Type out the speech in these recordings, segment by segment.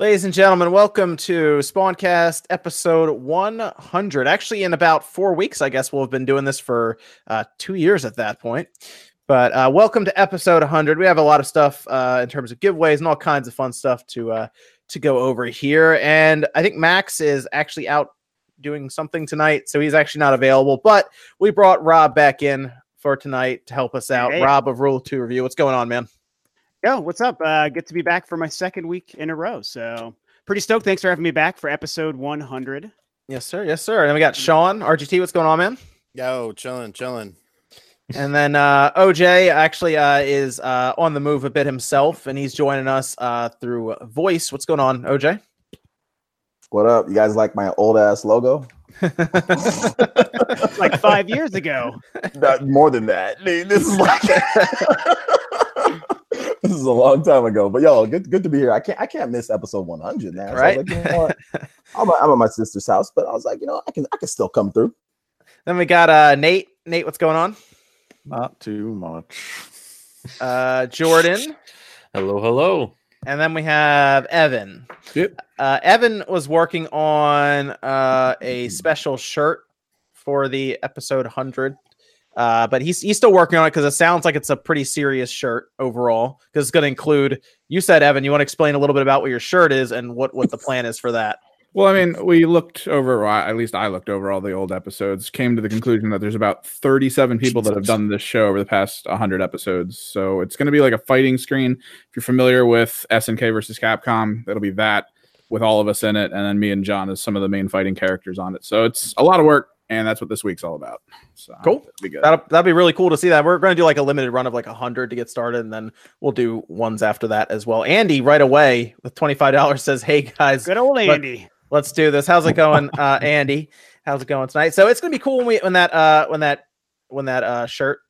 Ladies and gentlemen, welcome to Spawncast episode 100. Actually, in about four weeks, I guess we'll have been doing this for uh, two years at that point. But uh, welcome to episode 100. We have a lot of stuff uh, in terms of giveaways and all kinds of fun stuff to uh, to go over here. And I think Max is actually out doing something tonight, so he's actually not available. But we brought Rob back in for tonight to help us out. Hey. Rob of Rule Two Review. What's going on, man? Yo, what's up? Uh, good to be back for my second week in a row. So pretty stoked. Thanks for having me back for episode 100. Yes, sir. Yes, sir. And then we got Sean RGT. What's going on, man? Yo, chilling, chilling. And then uh, OJ actually uh, is uh, on the move a bit himself, and he's joining us uh, through voice. What's going on, OJ? What up? You guys like my old ass logo? Like five years ago. Not more than that. Dude, this is like this is a long time ago. But yo, good good to be here. I can't I can't miss episode 100 now. So I was Right? like, you know what? I'm, at, I'm at my sister's house, but I was like, you know, I can I can still come through. then we got uh, Nate. Nate, what's going on? Not too much. Uh, Jordan, Hello, hello. and then we have Evan. Yep. Uh, Evan was working on uh, a special shirt for the episode 100. Uh, but he's he's still working on it because it sounds like it's a pretty serious shirt overall. Because it's going to include. You said Evan, you want to explain a little bit about what your shirt is and what what the plan is for that. Well, I mean, we looked over, well, at least I looked over all the old episodes, came to the conclusion that there's about 37 people that have done this show over the past 100 episodes. So it's going to be like a fighting screen. If you're familiar with SNK versus Capcom, it'll be that with all of us in it. And then me and John as some of the main fighting characters on it. So it's a lot of work. And that's what this week's all about. So Cool. it'll Be good. That'll, that'd be really cool to see that. We're going to do like a limited run of like a hundred to get started, and then we'll do ones after that as well. Andy, right away with twenty five dollars, says, "Hey guys, Good old Andy. let's do this. How's it going, uh, Andy? How's it going tonight? So it's going to be cool when we when that uh when that when that uh shirt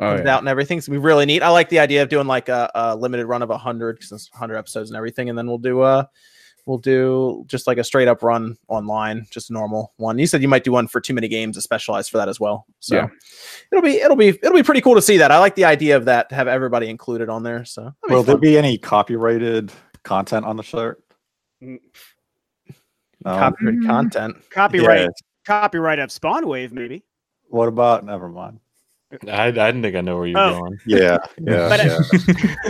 Oh, comes yeah. out and everything. It's gonna be really neat. I like the idea of doing like a, a limited run of a hundred because it's hundred episodes and everything, and then we'll do uh we'll do just like a straight up run online, just a normal one. You said you might do one for too many games, a specialized for that as well. So Yeah. it'll be it'll be it'll be pretty cool to see that. I like the idea of that to have everybody included on there. So that'd be Will there be any copyrighted content on the shirt? Mm. No? copyrighted content. Copyright. Yeah. Copyright of Spawn Wave, maybe. What about? Never mind. I, I didn't think I know where you're Oh. going. Yeah, yeah, But-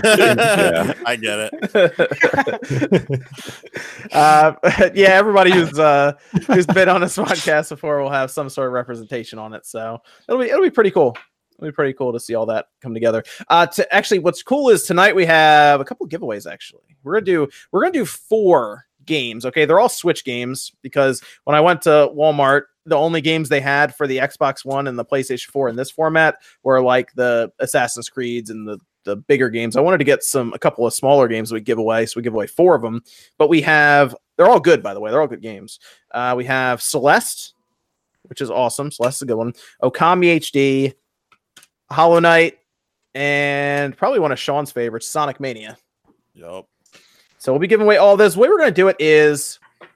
yeah. I get it. uh, yeah, everybody who's uh, who's been on this podcast before will have some sort of representation on it. So it'll be it'll be pretty cool. It'll be pretty cool to see all that come together. Uh, to actually, what's cool is tonight we have a couple giveaways. Actually, we're gonna do we're gonna do four games. Okay, they're all Switch games because when I went to Walmart, the only games they had for the Xbox One and the PlayStation 4 in this format were like the Assassin's Creeds and the the bigger games. I wanted to get some a couple of smaller games we give away, so we give away four of them. But we have they're all good, by the way. They're all good games. Uh, we have Celeste, which is awesome. Celeste's a good one. Okami HD, Hollow Knight, and probably one of Sean's favorites, Sonic Mania. Yup. So we'll be giving away all this. The way we're going to do it is, the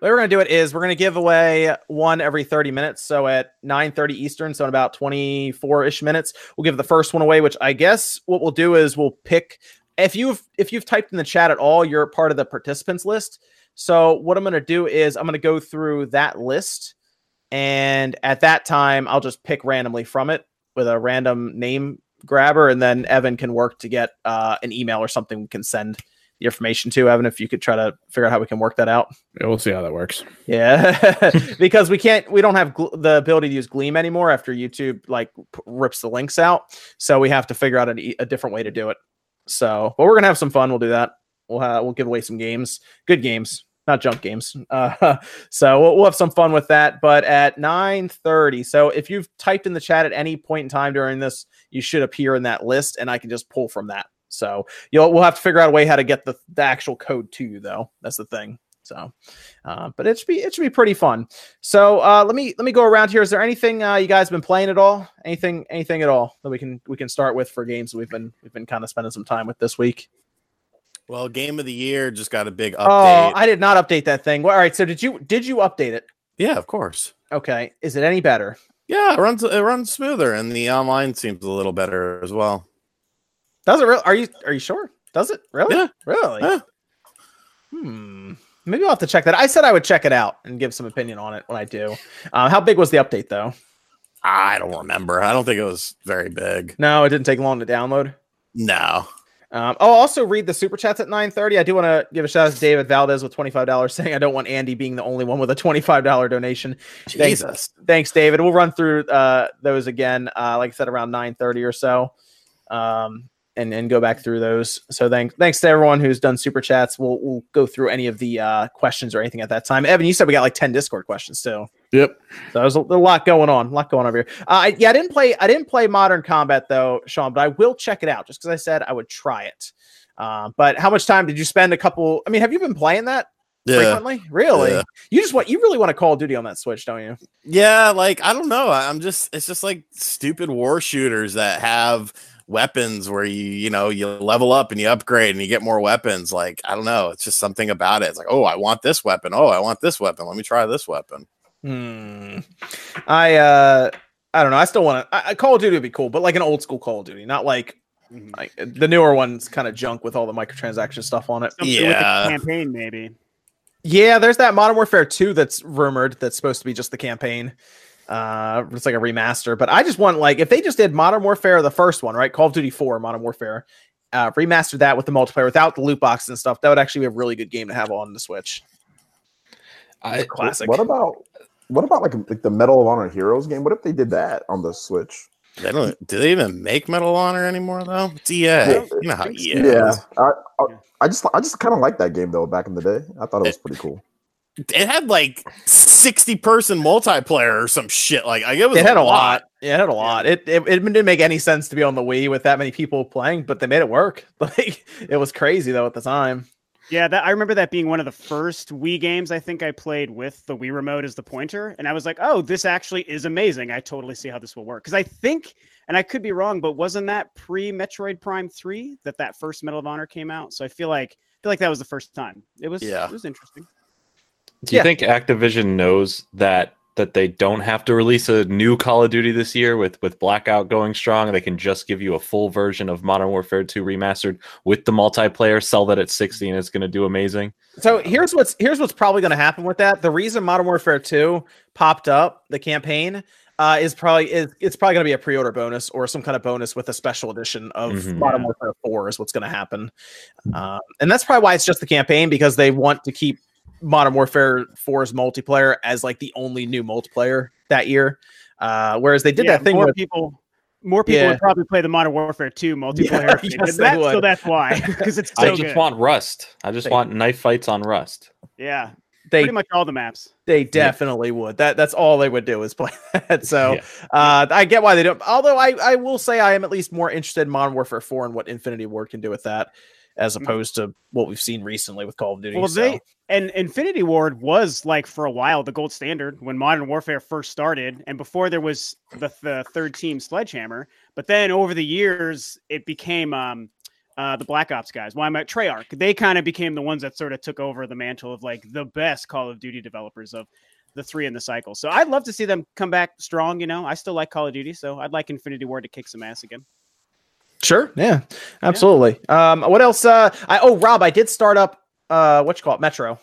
way we're going to do it is we're going to give away one every 30 minutes. So at 9:30 Eastern, so in about 24-ish minutes, we'll give the first one away. Which I guess what we'll do is we'll pick if you've if you've typed in the chat at all, you're part of the participants list. So what I'm going to do is I'm going to go through that list, and at that time I'll just pick randomly from it with a random name grabber, and then Evan can work to get uh, an email or something we can send the information to Evan. If you could try to figure out how we can work that out. Yeah, we'll see how that works. Yeah, because we can't, we don't have gl- the ability to use Gleam anymore after YouTube like p- rips the links out. So we have to figure out an a different way to do it. So, but we're gonna have some fun. We'll do that. We'll we'll give away some games, good games, not junk games. Uh, so we'll, we'll have some fun with that. But at nine thirty, so if you've typed in the chat at any point in time during this, you should appear in that list, and I can just pull from that. So you'll we'll have to figure out a way how to get the the actual code to you though. That's the thing. So, uh, but it should be it should be pretty fun. So uh, let me let me go around here. Is there anything uh, you guys been playing at all? Anything anything at all that we can we can start with for games we've been we've been kind of spending some time with this week? Well, game of the year just got a big update. Oh. I did not update that thing. Well, all right. So did you did you update it? yeah, of course. Okay. Is it any better? Yeah, it runs it runs smoother, and the online seems a little better as well. Does it really? Are you are you sure? Does it really? Yeah. Really? Yeah. Hmm. Maybe I'll have to check that. I said I would check it out and give some opinion on it when I do. Uh, how big was the update though? I don't remember. I don't think it was very big. No, it didn't take long to download. No. Um, I'll also read the super chats at 9:30. I do want to give a shout out to David Valdez with $25 saying I don't want Andy being the only one with a $25 donation. Thanks. Jesus. Thanks, David. We'll run through uh, those again, uh, like I said, around 9:30 or so. Um, and, and go back through those. So thanks thanks to everyone who's done super chats. We'll we'll go through any of the uh, questions or anything at that time. Evan, you said we got like 10 Discord questions too. Yep. So there's a, a lot going on, a lot going on over here. Uh, I, yeah, I didn't play. I didn't play Modern Combat though, Sean, but I will check it out just because I said I would try it. Uh, but how much time did you spend? A couple. I mean, have you been playing that Yeah. frequently? Really? Yeah. You just want you really want to Call of Duty on that Switch, don't you? Yeah, like I don't know. I'm just it's just like stupid war shooters that have weapons where you you know you level up and you upgrade and you get more weapons. Like I don't know. It's just something about it. It's like oh I want this weapon. Oh I want this weapon. Let me try this weapon. Hmm. I uh, I don't know. I still want to. I, I- Call of Duty would be cool, but like an old school Call of Duty, not like Mhm. like the newer one's kind of junk with all the microtransaction stuff on it. Something Yeah. campaign maybe. Yeah, there's that Modern Warfare 2 that's rumored that's supposed to be just the campaign. Uh it's like a remaster, but I just want like if they just did Modern Warfare the first one, right? Call of Duty 4 Modern Warfare. Uh remastered that with the multiplayer without the loot box and stuff. That would actually be a really good game to have on the Switch. I, Classic. What about what about like like the Medal of Honor Heroes game? What if they did that on the Switch? They don't. Do they even make Medal of Honor anymore though? It's EA. Yeah. you know how EA. Yeah. I, I, Yeah. I just I just kind of like that game though back in the day. I thought it was pretty cool. It had like sixty person multiplayer or some shit. Like I it was It had a lot. Yeah, it had a lot. It, it it didn't make any sense to be on the Wii with that many people playing, but they made it work. Like it was crazy though at the time. Yeah, that I remember that being one of the first Wii games I think I played with the Wii remote as the pointer, and I was like, "Oh, this actually is amazing. I totally see how this will work." Because I think, and I could be wrong, but wasn't that pre Metroid Prime Three that that first Medal of Honor came out? So I feel like I feel like that was the first time. It was Yeah. it was interesting. Do you Yeah. think Activision knows that that they don't have to release a new Call of Duty this year with with Blackout going strong? They can just give you a full version of Modern Warfare 2 remastered with the multiplayer, sell that at 60 and it's going to do amazing. So here's what's here's what's probably going to happen with that. The reason Modern Warfare 2 popped up, the campaign, uh, is probably is it's probably going to be a pre-order bonus or some kind of bonus with a special edition of Mhm. Modern Warfare 4 is what's going to happen. Um, and that's probably why it's just the campaign because they want to keep Modern Warfare 4's multiplayer as like the only new multiplayer that year. Uh, whereas they did Yeah, that thing more with people. More people Yeah. would probably play the Modern Warfare 2 multiplayer if they yes, did they that, so that's why. Because it's I just good. want Rust. I just They- want knife fights on Rust. yeah, they pretty much all the maps. They definitely would. That that's all they would do is play that. So Yeah. uh, I get why they don't. Although I I will say I am at least more interested in Modern Warfare Four and what Infinity Ward can do with that, as Mhm. opposed to what we've seen recently with Call of Duty. Well, so. they and Infinity Ward was like for a while the gold standard when Modern Warfare first started, and before there was the, the third team Sledgehammer. But then over the years, it became um, uh, the Black Ops guys. Why am I Treyarch? They kind of became the ones that sort of took over the mantle of like the best Call of Duty developers of the three in the cycle. So I'd love to see them come back strong. You know, I still like Call of Duty, so I'd like Infinity Ward to kick some ass again. Sure. Yeah. Absolutely. Um. What else? Uh. I oh Rob, I did start up. Uh. What you call it? Metro.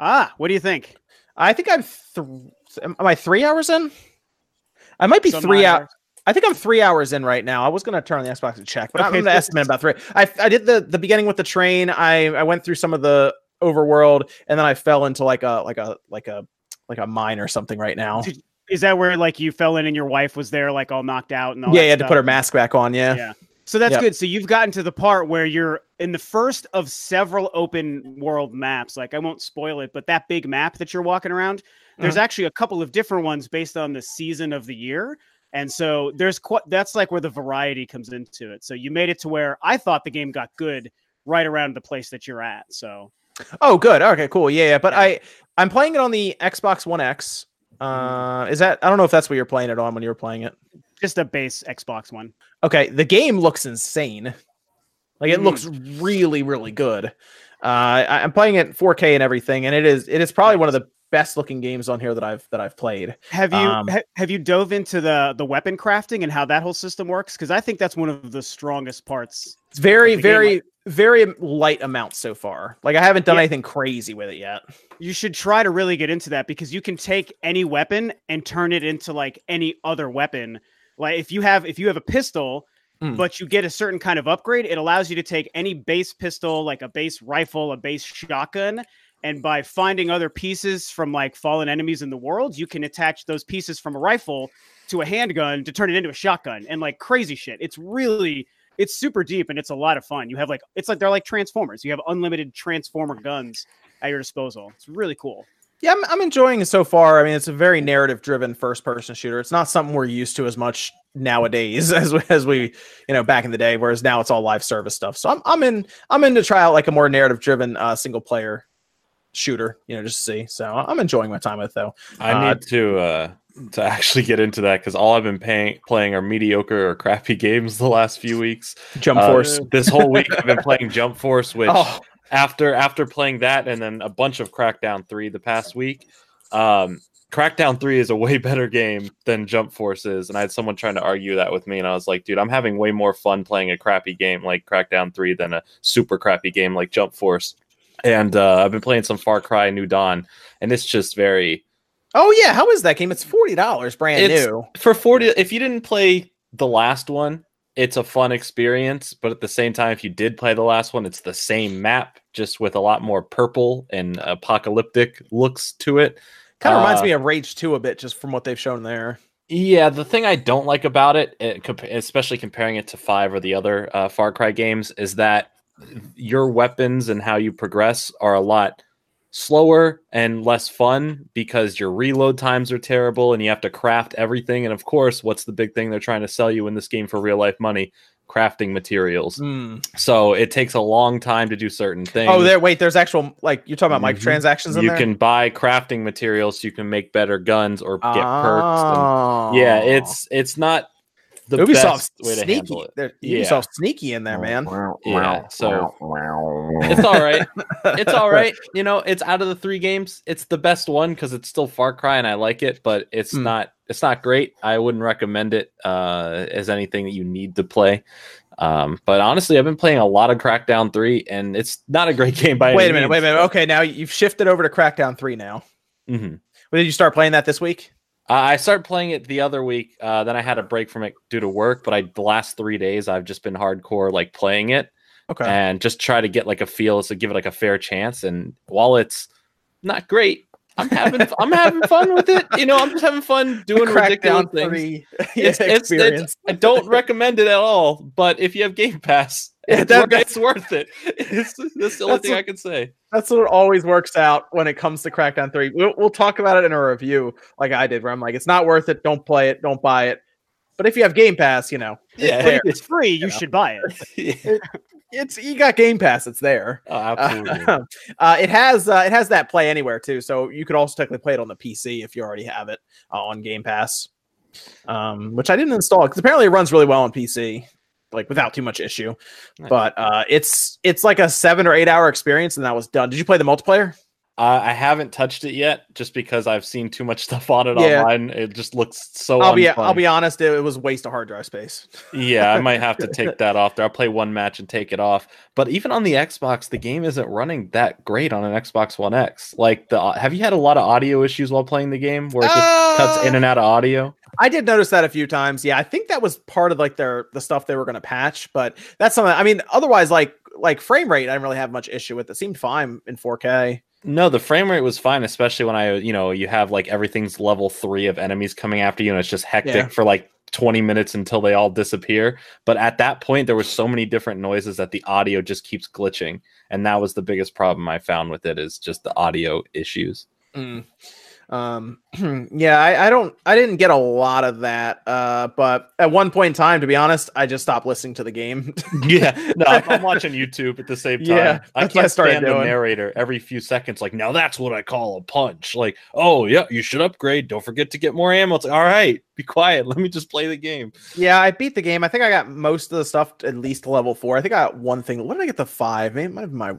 Ah, what do you think? I think I'm. Th- am I three hours in? I might be Some three odd out. I think I'm three hours in right now. I was gonna turn on the Xbox and check, but I'm Okay, gonna so- estimate about three. I I did the the beginning with the train. I I went through some of the overworld, and then I fell into like a like a like a like a mine or something right now. Did- Is that where like you fell in and your wife was there like all knocked out and all Yeah, you had to put her mask back on. Yeah. Yeah. So that's Yep. good. So you've gotten to the part where you're in the first of several open world maps. Like I won't spoil it, but that big map that you're walking around, there's mm-hmm. actually a couple of different ones based on the season of the year. And so there's quite that's like where the variety comes into it. So you made it to where I thought the game got good right around the place that you're at. So Oh, good. Okay, cool. Yeah, yeah. But Yeah. I I'm playing it on the Xbox One X. Uh, is that I don't know if that's what you're playing it on when you were playing it. just a base Xbox one. Okay, the game looks insane. Like it Mm. looks really, really good. Uh, I, I'm playing it 4K and everything, and it is it is probably one of the best looking games on here that I've that I've played. Have you Um, ha- have you dove into the the weapon crafting and how that whole system works? Because I think that's one of the strongest parts It's very, very, very light amounts so far. Like I haven't done Yeah. anything crazy with it yet. You should try to really get into that because you can take any weapon and turn it into like any other weapon. Like if you have if you have a pistol, Mm. but you get a certain kind of upgrade, it allows you to take any base pistol, like a base rifle, a base shotgun, and by finding other pieces from like fallen enemies in the world, you can attach those pieces from a rifle to a handgun to turn it into a shotgun and like crazy shit. It's really it's super deep and it's a lot of fun. You have like it's like they're like transformers. You have unlimited transformer guns at your disposal. It's really cool. Yeah, I'm, I'm enjoying it so far. I mean, it's a very narrative driven first person shooter. It's not something we're used to as much nowadays as we, as we, you know, back in the day. Whereas now it's all live service stuff. So I'm I'm in I'm in to try out like a more narrative driven uh, single player shooter. You know, just to see. So I'm enjoying my time with it, though. I Uh, need to uh to actually get into that because all I've been paying, playing are mediocre or crappy games the last few weeks. Jump Uh, Force. this whole week I've been playing Jump Force, which Oh, after after playing that and then a bunch of Crackdown 3 the past week, um Crackdown 3 is a way better game than Jump Force is. And I had someone trying to argue that with me. And I was like, dude, I'm having way more fun playing a crappy game like Crackdown 3 than a super crappy game like Jump Force. And uh, I've been playing some Far Cry New Dawn, and it's just very oh yeah. How is that game? It's forty dollars, brand It's- new. for 40 if you didn't play the last one it's a fun experience but at the same time if you did play the last one it's the same map just with a lot more purple and apocalyptic looks to it Kind of reminds Uh, me of Rage Two a bit, just from what they've shown there. yeah the thing i don't like about it, compa- especially comparing it to five or the other uh, far cry games is that your weapons and how you progress are a lot slower and less fun because your reload times are terrible and you have to craft everything. And of course, what's the big thing they're trying to sell you in this game for real life money? Crafting materials. Mm. So it takes a long time to do certain things. Oh, there. Wait, there's actual like you're talking about Mhm. microtransactions in you there. can buy crafting materials so you can make better guns or get perks. And, Oh. yeah, it's it's not the Ubisoft's best way to sneaky. handle it. They're- Yeah. Ubisoft's sneaky in there, man. Yeah, so it's all right. it's all right. You know, it's out of the three games, it's the best one because it's still Far Cry and I like it, but it's Hmm. not it's not great. I wouldn't recommend it uh, as anything that you need to play. Um, but honestly, I've been playing a lot of Crackdown 3, and it's not a great game by Wait a any minute. Wait a minute. Okay, now you've shifted over to Crackdown Three. Now, Mhm. When did you start playing that this week? Uh, I started playing it the other week. Uh, then I had a break from it due to work, but I the last three days I've just been hardcore like playing it. Okay. and just try to get like a feel to give it like a fair chance. And while it's not great, I'm having I'm having fun with it. You know, I'm just having fun doing ridiculous things. Three It's, it's, it's I don't recommend it at all. But if you have Game Pass, Yeah, it's, that- wor- it's worth it. It's that's the only That's thing what- I can say. That's what always works out when it comes to Crackdown 3. We'll, we'll talk about it in a review, like I did, where I'm like, it's not worth it. Don't play it. Don't buy it. But if you have Game Pass, you know, it's Yeah. there. It's free. You know. should buy it. It's you got Game Pass. It's there. Oh, absolutely. uh, it has uh, it has that play anywhere too, so you could also technically play it on the PC if you already have it uh, on Game Pass. Um, which I didn't install because apparently it runs really well on PC, like without too much issue. Nice. But uh, it's it's like a seven or eight hour experience, and that was done. Did you play the multiplayer? Uh, I haven't touched it yet, just because I've seen too much stuff on it Yeah. online. It just looks so. I'll be I'll be honest, it, it was a waste of hard drive space. Yeah, I might have to take that off there. I'll play one match and take it off. But even on the Xbox, the game isn't running that great on an Xbox One X. Like the have you had a lot of audio issues while playing the game where it just cuts in Uh, and out of audio? I did notice that a few times. Yeah, I think that was part of like their the stuff they were going to patch, but that's something. I mean, otherwise, like like frame rate, I didn't really have much issue with. It seemed fine in 4K. No, the frame rate was fine, especially when I, you know, you have like everything's level three of enemies coming after you, and it's just hectic Yeah. for like 20 minutes until they all disappear. But at that point, there was so many different noises that the audio just keeps glitching. And that was the biggest problem I found with it is just the audio issues. Mm. Um, yeah, I, I don't, I didn't get a lot of that. Uh, but at one point in time, to be honest, I just stopped listening to the game. Yeah, no, I'm, I'm watching YouTube at the same time. Yeah, I I can't started stand the narrator every few seconds. Like, now that's what I call a punch. Like, oh yeah, you should upgrade. Don't forget to get more ammo. It's like, all right, be quiet. Let me just play the game. yeah, I beat the game. I think I got most of the stuff at least level four. I think I got one thing. What did I get to five? Maybe it might have my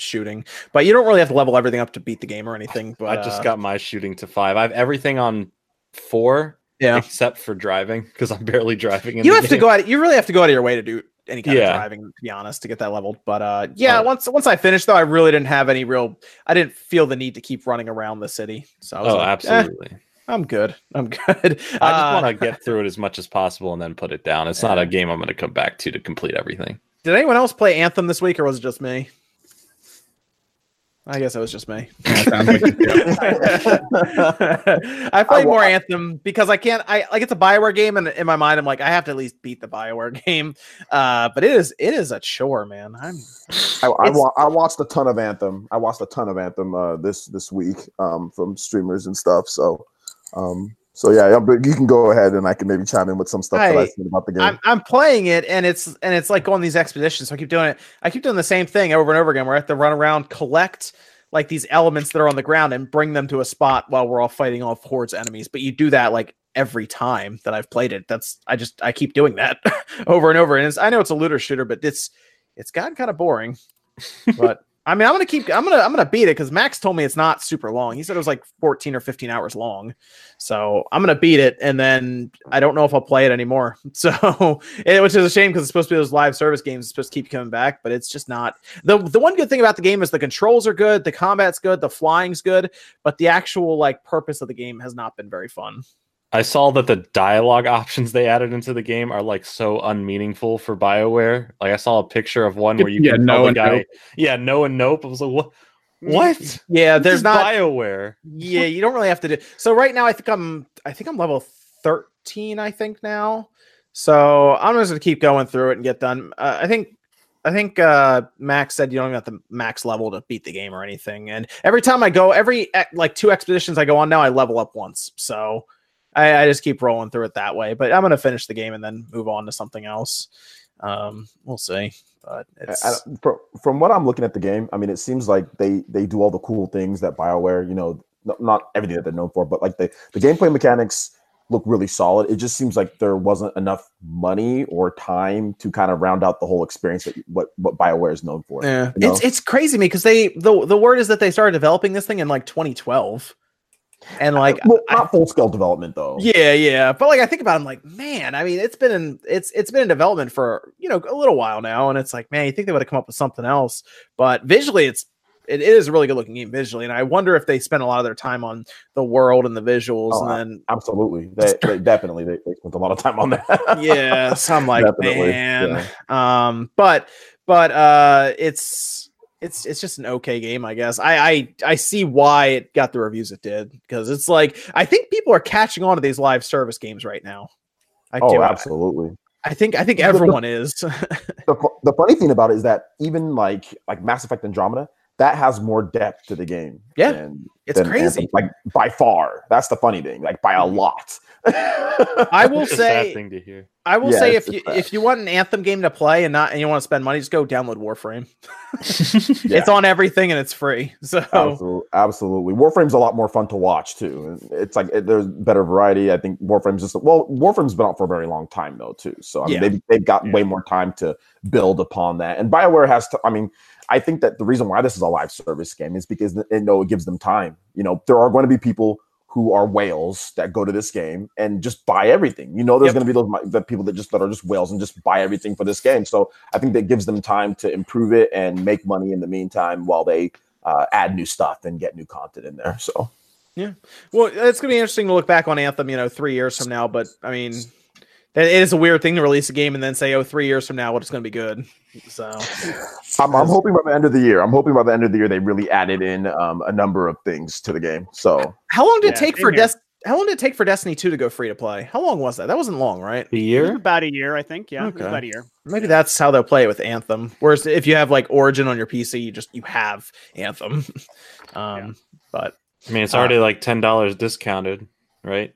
shooting, but you don't really have to level everything up to beat the game or anything. But I just uh, got my shooting to five. I have everything on four yeah. except for driving because I'm barely driving. In You have to go out. You really have to go out of your way to do any kind Yeah. of driving, to be honest, to get that leveled. But uh, yeah, Oh. once once I finished though, I really didn't have any real. I didn't feel the need to keep running around the city. So I was Oh, like, eh, absolutely. I'm good. I'm good. I just Uh, want to get through it as much as possible and then put it down. It's not a game I'm going to come back to to complete everything. Did anyone else play Anthem this week, or was it just me? I guess it was just me. Yeah, like. I play I- more Anthem because I can't. I like it's a Bioware game, and in my mind, I'm like, I have to at least beat the Bioware game. Uh, but it is it is a chore, man. I'm I, I, wa- I watched a ton of Anthem. I watched a ton of Anthem uh, this this week um, from streamers and stuff. So, um, so yeah, but you can go ahead and I can maybe chime in with some stuff that I- I've seen about the game. I'm I'm playing it, and it's and it's like going these expeditions. So I keep doing it. I keep doing the same thing over and over again. Where I have to run around, collect like these elements that are on the ground, and bring them to a spot while we're all fighting off hordes enemies. But you do that like every time that I've played it. That's I just I keep doing that over and over. And it's, I know it's a looter shooter, but it's it's gotten kind of boring. But I mean, I'm gonna keep. I'm gonna. I'm gonna beat it because Max told me it's not super long. He said it was like 14 or 15 hours long. So I'm gonna beat it, and then I don't know if I'll play it anymore. So, it, which is a shame because it's supposed to be those live service games. It's supposed to keep coming back, but it's just not. the The one good thing about the game is the controls are good, the combat's good, the flying's good, but the actual like purpose of the game has not been very fun. I saw that the dialogue options they added into the game are like so unmeaningful for BioWare. Like I saw a picture of one where you Yeah, can no the guy, nope. yeah, no and nope. I was like, what? What? Yeah, there's not. BioWare. yeah, you don't really have to do. So right now, I think I'm. I think I'm level 13. I think now. So I'm just gonna keep going through it and get done. Uh, I think. I think uh, Max said you don't even have the max level to beat the game or anything. And every time I go, every like two expeditions I go on now, I level up once. So I, I just keep rolling through it that way. But I'm gonna finish the game and then move on to something else. Um, we'll see. But it's I, I- from, from what I'm looking at the game, I mean, it seems like they they do all the cool things that Bioware, you know, not everything that they're known for, but like the the gameplay mechanics look really solid. It just seems like there wasn't enough money or time to kind of round out the whole experience that what what Bioware is known for. Yeah, you know? it's it's crazy me because they the the word is that they started developing this thing in like 2012, and like Well, not full scale development though. yeah, yeah, but like I think about, it, I'm like, man, I mean, it's been in it's it's been in development for you know a little while now, and it's like, man, you think they would have come up with something else, but visually, it's it is a really good looking game visually, and I wonder if they spent a lot of their time on the world and the visuals, Oh, and then Absolutely, they, they definitely they, they spent a lot of time on that. yeah, so I'm like, Definitely, man, um, but but uh, it's it's it's just an okay game, I guess. I I I see why it got the reviews it did because it's like I think people are catching on to these live service games right now. I oh, do. Absolutely. I think I think everyone is. the, the funny thing about it is that even like like Mass Effect Andromeda, that has more depth to the game. Yeah, it's than crazy. Anthem, like by far. That's the funny thing, like by a mm-hmm. lot. I will It's a sad say thing to hear. I will Yeah, say if you just bad. if you want an Anthem game to play and not and you want to spend money, just go download Warframe. Yeah. It's on everything and it's free. So Absolutely, absolutely. Warframe's a lot more fun to watch too. It's like it, there's better variety. I think Warframe's just well, Warframe's been out for a very long time though too. So I mean, Yeah. they've they've got Yeah. way more time to build upon that. And Bioware has to. I mean, I think that the reason why this is a live service game is because they know it gives them time. You know, there are going to be people who are whales that go to this game and just buy everything. You know, there's Yep. going to be those the people that just that are just whales and just buy everything for this game. So I think that gives them time to improve it and make money in the meantime while they uh, add new stuff and get new content in there. So Yeah. Well, it's gonna be interesting to look back on Anthem, you know, three years from now. But I mean, it is a weird thing to release a game and then say, "Oh, three years from now, what it's gonna be good." So I'm, I'm hoping by the end of the year, I'm hoping by the end of the year they really added in um, a number of things to the game. So how long did it take for here. Des? How long did it take for Destiny two to go free to play? How long was that? That wasn't long, right? The It was year? about a year, I think. Yeah, Okay. about a year. Maybe that's how they'll play it with Anthem. Whereas if you have like Origin on your PC, you just you have Anthem. um, but I mean, it's Uh, already like ten dollars discounted, right?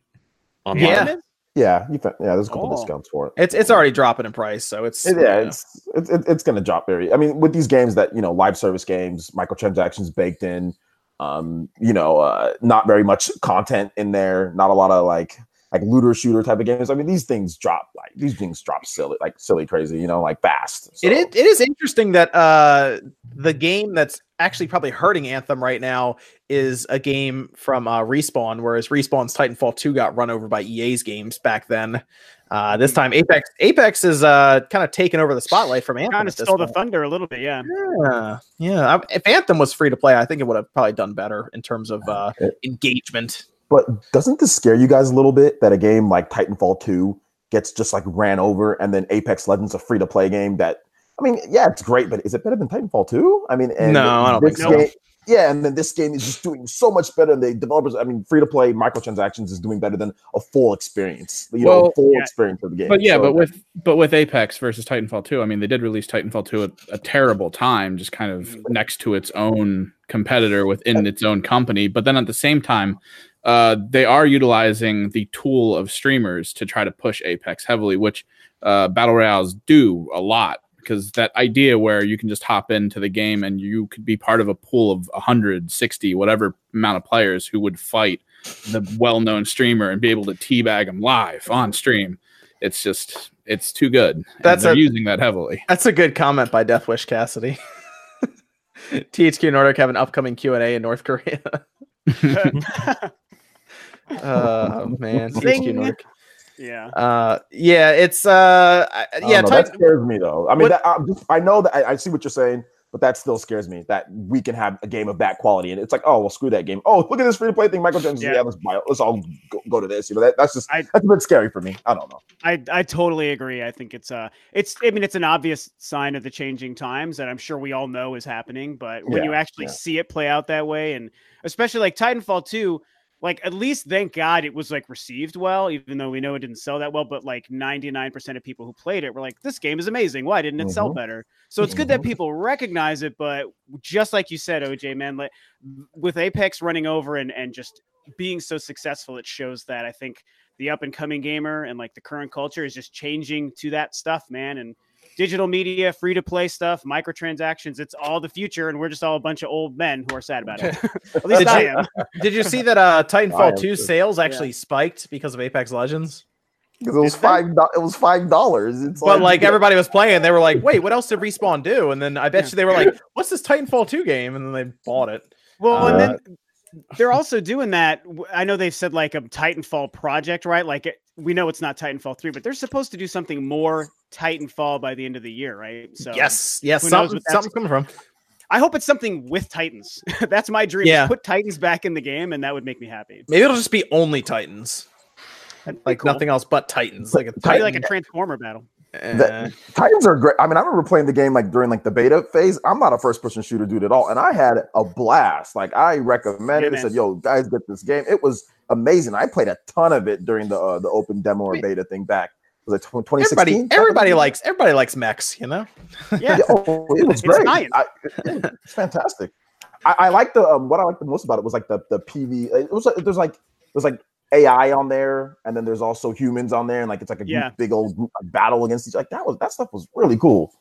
Online. Yeah. Yeah, you fa- yeah, there's a couple Oh. discounts for it. it's it's already dropping in price, so it's It- yeah, it's it's it- it's going to drop very. I mean, with these games that you know, live service games, microtransactions baked in, um, you know, uh, not very much content in there, not a lot of like like looter shooter type of games. I mean, these things drop like these things drop silly, like silly crazy, you know, like fast. So, It is, it is interesting that uh, the game that's actually probably hurting Anthem right now is a game from uh, Respawn, whereas Respawn's Titanfall 2 got run over by EA's games back then. Uh, this time, Apex Apex is uh, kind of taking over the spotlight from Anthem. Kind at of this stole the thunder a little bit, yeah. Yeah, yeah. I- If Anthem was free to play, I think it would have probably done better in terms of uh, Okay. engagement. But doesn't this scare you guys a little bit that a game like Titanfall 2 gets just like ran over and then Apex Legends a free to play game that I mean, yeah, it's great, but is it better than Titanfall 2? I mean, and No, I don't this think so. game- Yeah, and then this game is just doing so much better. Than the developers, I mean, free to play microtransactions is doing better than a full experience. You know, Well, full yeah. experience of the game. But yeah, So- but with but with Apex versus Titanfall 2, I mean, they did release Titanfall 2 at a terrible time, just kind of next to its own competitor within its own company. But then at the same time, uh, they are utilizing the tool of streamers to try to push Apex heavily, which uh, battle royales do a lot because that idea where you can just hop into the game and you could be part of a pool of 160 whatever amount of players who would fight the well-known streamer and be able to teabag them live on stream it's just it's too good That's they're a- using that heavily That's a good comment by Deathwish Cassidy. THQ Nordic have an upcoming Q and A in North Korea. Oh man, THQ Zing. Nordic. Yeah. Uh, yeah, it's uh, I- I yeah. know, Titan- that scares me though. I mean, What- that, I, just, I know that I, I see what you're saying, but that still scares me that we can have a game of that quality and it's like, oh, well, screw that game. Oh, look at this free to play thing. Michael Jones, yeah. Yeah. let's buy it. Let's all go, go to this. You know, that, that's just I- that's a bit scary for me. I don't know. I I totally agree. I think it's uh it's I mean it's an obvious sign of the changing times that I'm sure we all know is happening, but when Yeah, you actually yeah. see it play out that way and especially like Titanfall 2, like at least thank God it was like received well, even though we know it didn't sell that well, but like 99% of people who played it were like, this game is amazing. Why didn't it sell Mhm. better? So it's good that Mhm. people recognize it, but just like you said, OJ, man, like with Apex running over and and just being so successful, it shows that I think the up and coming gamer and like the current culture is just changing to that stuff, man. And digital media, free to play stuff, microtransactions, it's all the future. And we're just all a bunch of old men who are sad about it. At least Did I you- am. Did you see that uh, Titanfall 2 sales actually spiked because of Apex Legends? Because it was five. do- It was five dollars. It's But like everybody was playing, they were like, "Wait, what else did Respawn do?" And then I bet Yeah. you they were like, "What's this Titanfall 2 game?" And then they bought it. Well, Uh, and then they're also doing that. I know they've said like a Titanfall project, right? Like it, we know it's not Titanfall 3, but they're supposed to do something more Titanfall by the end of the year, right? So yes, yes, something, something's coming from. I hope it's something with Titans. That's my dream. Yeah. Put Titans back in the game, and that would make me happy. Maybe it'll just be only Titans, That'd be like cool. nothing else but Titans. Like a Titan. like a Transformer battle. Eh. That- Titans are great. I mean, I remember playing the game like during like the beta phase. I'm not a first person shooter dude at all, and I had a blast. Like I recommended Yeah, it. Said, "Yo, guys, get this game." It was amazing. I played a ton of it during the uh, the open demo or beta thing back. Was it 2016? everybody, everybody likes everybody likes mechs, you know. Yeah. Oh, it was It's great. science. I, it's fantastic. I, I like the um, what I like the most about it was like the the PV. It was like, there's like there's like AI on there, and then there's also humans on there, and like it's like a Yeah. big old group battle against each. Like that was that stuff was really cool.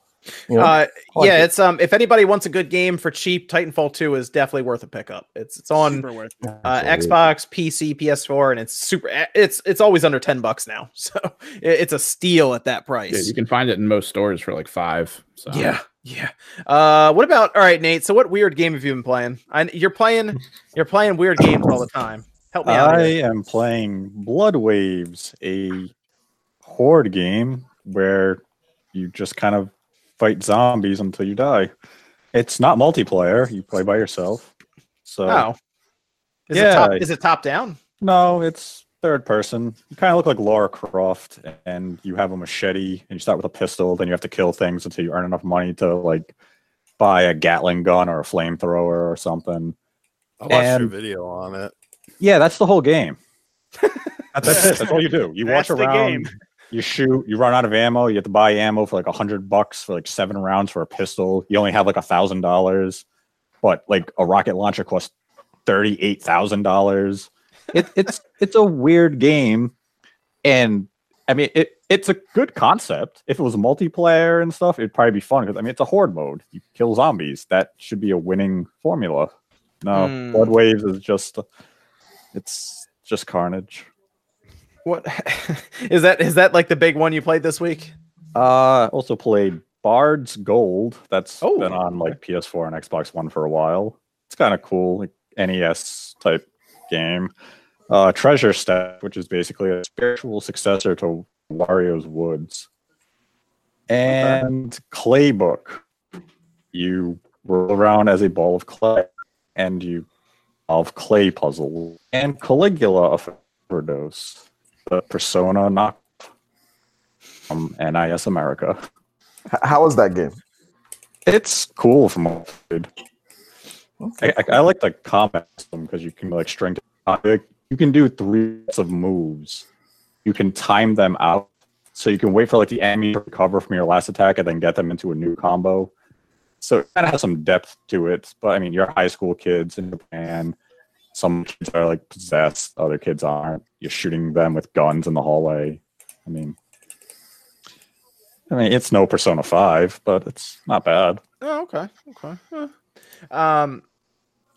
You know, Uh, like yeah, it. it's um. If anybody wants a good game for cheap, Titanfall 2 is definitely worth a pickup. It's it's on Super worth. it. uh, Xbox, PC, PS4, and it's super. eh, It's it's always under ten bucks now, so it- it's a steal at that price. yeah, you can find it in most stores for like five so Yeah, yeah. Uh, what about all right, Nate? So, what weird game have you been playing? I, you're playing, you're playing weird games all the time. Help me out. I here. am playing Blood Waves, a horde game where you just kind of fight zombies until you die. It's not multiplayer; you play by yourself. So Oh, is it yeah. top? Is it top down? no, it's third person. You kind of look like Laura Croft, and you have a machete, and you start with a pistol. Then you have to kill things until you earn enough money to like buy a Gatling gun or a flamethrower or something. I watched your video on it. Yeah, that's the whole game. That's, that's it. That's all you do. You That's watch the around. game. You shoot. You run out of ammo. You have to buy ammo for like a hundred bucks for like seven rounds for a pistol. You only have like a thousand dollars, but like a rocket launcher costs thirty eight thousand dollars. It, it's it's a weird game, and I mean it. It's a good concept. If it was multiplayer and stuff, it'd probably be fun because I mean it's a horde mode. You kill zombies. That should be a winning formula. No, Hmm. Blood Waves is just it's just carnage. What is that? Is that like the big one you played this week? Uh, also played Bard's Gold. That's Oh, been on like PS4 and Xbox One for a while. It's kind of cool, like NES type game. Uh, Treasure Stack, which is basically a spiritual successor to Wario's Woods, and Claybook. You roll around as a ball of clay, and you solve clay puzzles. And Caligula of Overdose, the Persona knock from um, NIS America. H- how is that game? It's cool from what I've. I, I, I like the combat system because you can like string. Like, you can do three sets of moves. You can time them out, so you can wait for like the enemy to recover from your last attack and then get them into a new combo. So it kind of has some depth to it. But I mean, you're high school kids in Japan. Some kids are like possessed, other kids aren't. You're shooting them with guns in the hallway. I mean, I mean, it's no Persona Five, but it's not bad. Oh, okay, okay. Huh. Um,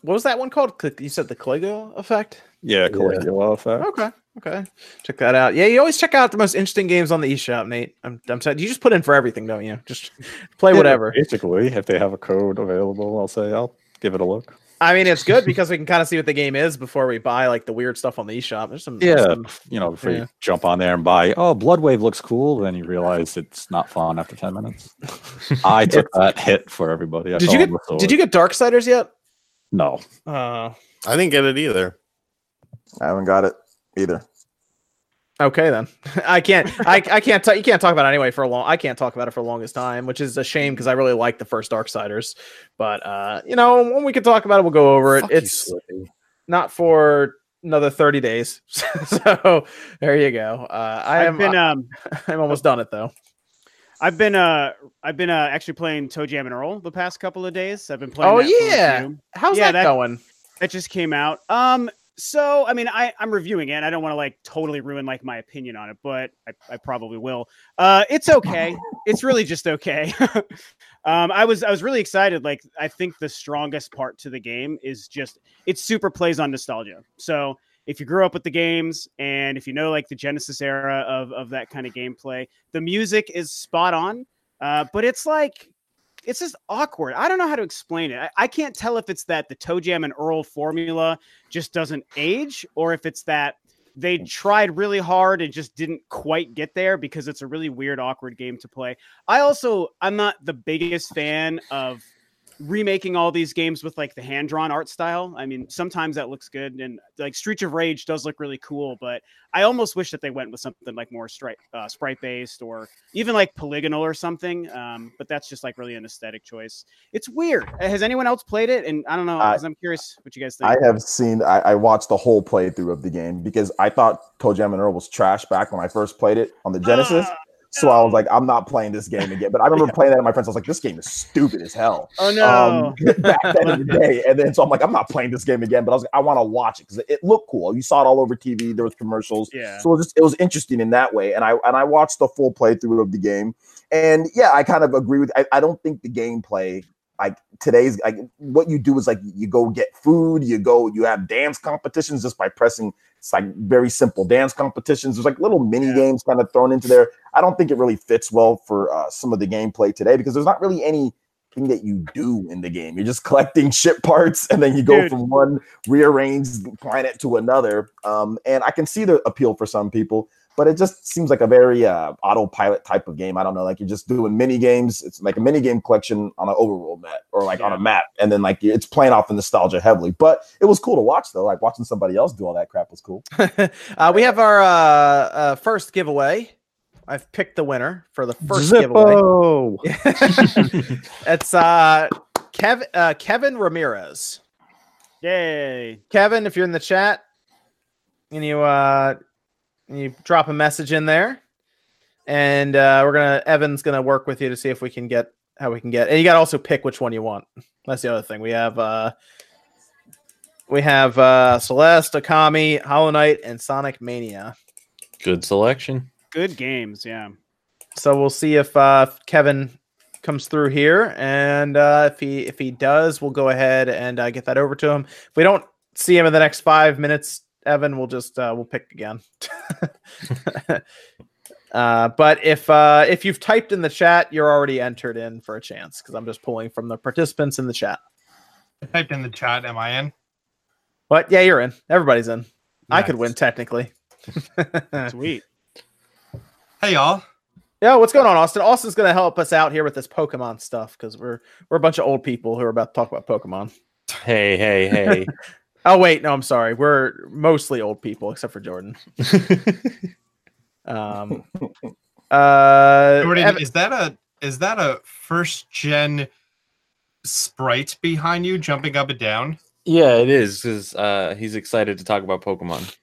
what was that one called? You said the Caligula effect. Yeah, Caligula effect. Okay, okay. Check that out. Yeah, you always check out the most interesting games on the eShop, Nate. I'm, I'm sad. you just put in for everything, don't you? Just play Yeah, whatever. Basically, if they have a code available, I'll say I'll give it a look. I mean, it's good because we can kind of see what the game is before we buy like the weird stuff on the eShop. There's some, Yeah, some- you know, before Yeah. you jump on there and buy, oh, Bloodwave looks cool, then you realize it's not fun after ten minutes. I took that hit for everybody. I Did you get sword. Did you get Darksiders yet? No, Uh, I didn't get it either. I haven't got it either. okay then. I can't. I, I can't. ta- you can't talk about it anyway for a long. I can't talk about it for the longest time, which is a shame because I really like the first Dark Darksiders. But uh, you know, when we can talk about it, we'll go over it. Fuck it's Slippy. not for another 30 days. so there you go. Uh, I I've am been um I'm almost done it though. I've been uh I've been uh actually playing ToeJam and Earl the past couple of days. I've been playing. Oh, that yeah. How's Yeah, that, that- going? That just came out. Um so I mean I I'm reviewing it. I don't want to like totally ruin like my opinion on it, but I, I probably will. Uh it's okay. it's really just okay. um I was I was really excited. Like I think the strongest part to the game is just it super plays on nostalgia. So if you grew up with the games and if you know like the Genesis era of of that kind of gameplay, the music is spot on. Uh, but it's like it's just awkward. I don't know how to explain it. I, I can't tell if it's that the ToeJam and Earl formula just doesn't age, or if it's that they mm. tried really hard and just didn't quite get there because it's a really weird, awkward game to play. I also I'm not the biggest fan of remaking all these games with like the hand drawn art style. I mean, sometimes that looks good, and like Streets of Rage does look really cool, but I almost wish that they went with something like more sprite uh, sprite based or even like polygonal or something. Um, but that's just like really an aesthetic choice. It's weird. Has anyone else played it? And I don't know. I, I'm curious what you guys think. I have seen. I, I watched the whole playthrough of the game because I thought ToeJam and Earl was trash back when I first played it on the Genesis. Ah, so I was like, I'm not playing this game again. But I remember playing that, and my friends I was like, this game is stupid as hell. oh no. Um, back then in the day, and then so I'm like, I'm not playing this game again. But I was like, I want to watch it because it, it looked cool. You saw it all over TV. There was commercials. yeah. So it was just it was interesting in that way. And I and I watched the full playthrough of the game. And yeah, I kind of agree with I, I don't think the gameplay like today's like what you do is like you go get food, you go, you have dance competitions just by pressing it's like very simple dance competitions. There's like little mini games kind of thrown into there. I don't think it really fits well for uh, some of the gameplay today because there's not really anything that you do in the game. You're just collecting ship parts and then you go Dude. from one rearranged planet to another. Um, and I can see the appeal for some people, but it just seems like a very uh, autopilot type of game. I don't know, like you're just doing mini games. It's like a mini game collection on an overworld map or like on a map, and then like it's playing off the nostalgia heavily. But it was cool to watch though. Like watching somebody else do all that crap was cool. uh, we have our uh, uh, first giveaway. I've picked the winner for the first giveaway. Zippo. It's uh, Kevin uh, Kevin Ramirez. Yay. Kevin, if you're in the chat and you uh and you drop a message in there, and uh, we're gonna Evan's gonna work with you to see if we can get how we can get, and you gotta also pick which one you want. That's the other thing. We have uh we have uh Celeste, Okami, Hollow Knight, and Sonic Mania. Good selection. Good games. Yeah. So we'll see if uh Kevin comes through here, and uh, if he if he does, we'll go ahead and uh, get that over to him. If we don't see him in the next five minutes, Evan, we'll just uh, we'll pick again. uh, but if uh, if you've typed in the chat, you're already entered in for a chance because I'm just pulling from the participants in the chat. I typed in the chat. Am I in? But yeah, you're in. Everybody's in. I could win technically. Sweet. Hey y'all. Yeah, what's going on, Austin? Austin's going to help us out here with this Pokemon stuff because we're we're a bunch of old people who are about to talk about Pokemon. Hey, hey, hey. Oh wait, no, I'm sorry. We're mostly old people except for Jordan. Um, uh, Jordan, Evan- is that a is that a first gen sprite behind you jumping up and down? yeah, it is because uh, he's excited to talk about Pokemon.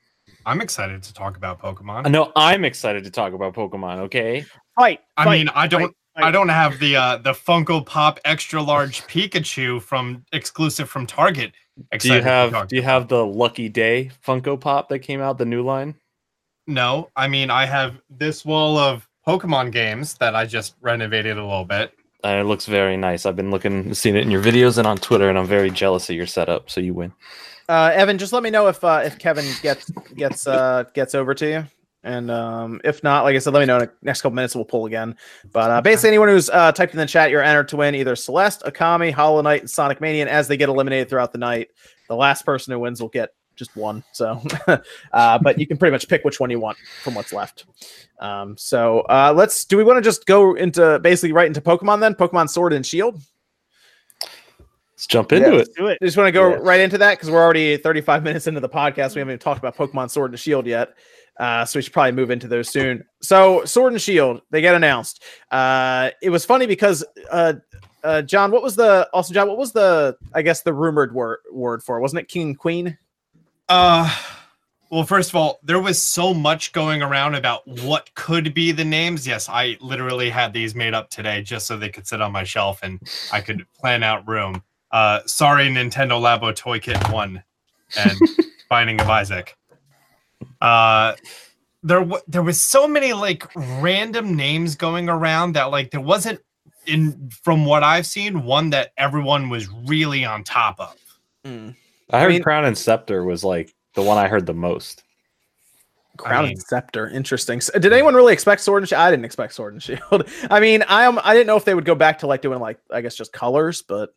I'm excited to talk about Pokemon. No, I'm excited to talk about Pokemon. Okay. Fight. I fight, mean, I don't fight, I don't have the uh the Funko Pop extra large Pikachu from exclusive from Target. Do you have Do you have the Lucky Day Funko Pop that came out, the new line? No, I mean I have this wall of Pokemon games that I just renovated a little bit. And it looks very nice. I've been looking, seeing it in your videos and on Twitter, and I'm very jealous of your setup. So you win. uh, Evan, just let me know if uh, if Kevin gets gets uh, gets over to you, and um, if not, like I said, let me know in the next couple minutes. We'll pull again. But uh, basically, anyone who's uh, typed in the chat, you're entered to win either Celeste, Okami, Hollow Knight, and Sonic Mania. And as they get eliminated throughout the night, the last person who wins will get just one. So, uh, but you can pretty much pick which one you want from what's left. Um, so uh, let's. Do we want to just go into basically right into Pokemon then? Pokemon Sword and Shield. Let's jump into Yeah. it. Do it. I just want to go Yeah. right into that because we're already 35 minutes into the podcast. We haven't even talked about Pokemon Sword and Shield yet. Uh, so we should probably move into those soon. So Sword and Shield, they get announced. Uh, it was funny because uh, uh, John, what was the also John? What was the I guess the rumored word word for? it? Wasn't it King and Queen? Uh well, first of all, there was so much going around about what could be the names. Yes, I literally had these made up today just so they could sit on my shelf and I could plan out room. Uh sorry, Nintendo Labo Toy Kit 1 and Binding of Isaac. Uh there w- there was so many like random names going around that like there wasn't in from what I've seen one that everyone was really on top of. I heard mean- Crown and Scepter was like the one I heard the most. Crown mean- and Scepter. Interesting. So, did anyone really expect Sword and Shield? I didn't expect Sword and Shield. I mean, I am. I didn't know if they would go back to like doing like I guess just colors, but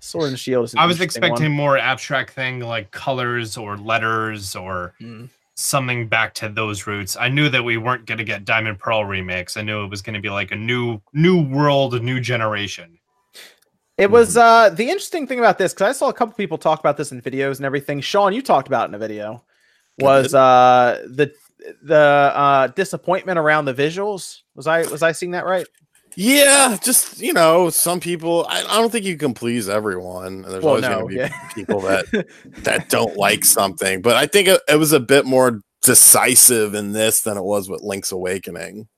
Sword and Shield is. an I was interesting one. expecting more abstract thing like colors or letters or Mm. Something back to those roots. I knew that we weren't going to get Diamond Pearl remakes. I knew it was going to be like a new new world, a new generation. It was uh the interesting thing about this because I saw a couple people talk about this in videos and everything. Sean, you talked about it in a video. Was uh the the uh disappointment around the visuals? Was I was I seeing that right? Yeah, just you know, some people. I, I don't think you can please everyone. and There's Well, always no, going to be yeah. people that that don't like something. But I think it, it was a bit more decisive in this than it was with Link's Awakening.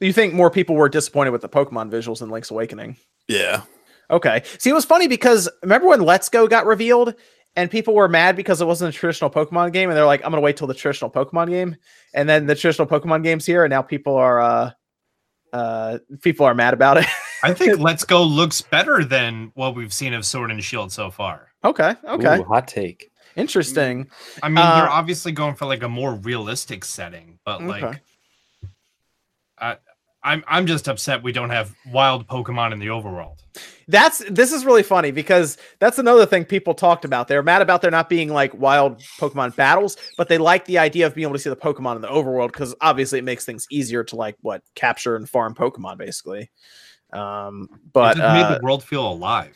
You think more people were disappointed with the Pokemon visuals in Link's Awakening? Yeah, Okay. See, it was funny because remember when Let's Go got revealed and people were mad because it wasn't a traditional Pokemon game, and they're like, "I'm gonna wait till the traditional Pokemon game," and then the traditional Pokemon game's here, and now people are uh uh people are mad about it. I think Let's Go looks better than what we've seen of Sword and Shield so far. okay. Okay. Ooh, hot take. Interesting. I mean, Uh, they're obviously going for like a more realistic setting, but like Okay. I I'm I'm just upset we don't have wild Pokemon in the overworld. That's this is really funny because that's another thing people talked about. They're mad about there not being like wild Pokemon battles, but they like the idea of being able to see the Pokemon in the overworld because obviously it makes things easier to like what capture and farm Pokemon basically. Um, but it made uh, the world feel alive.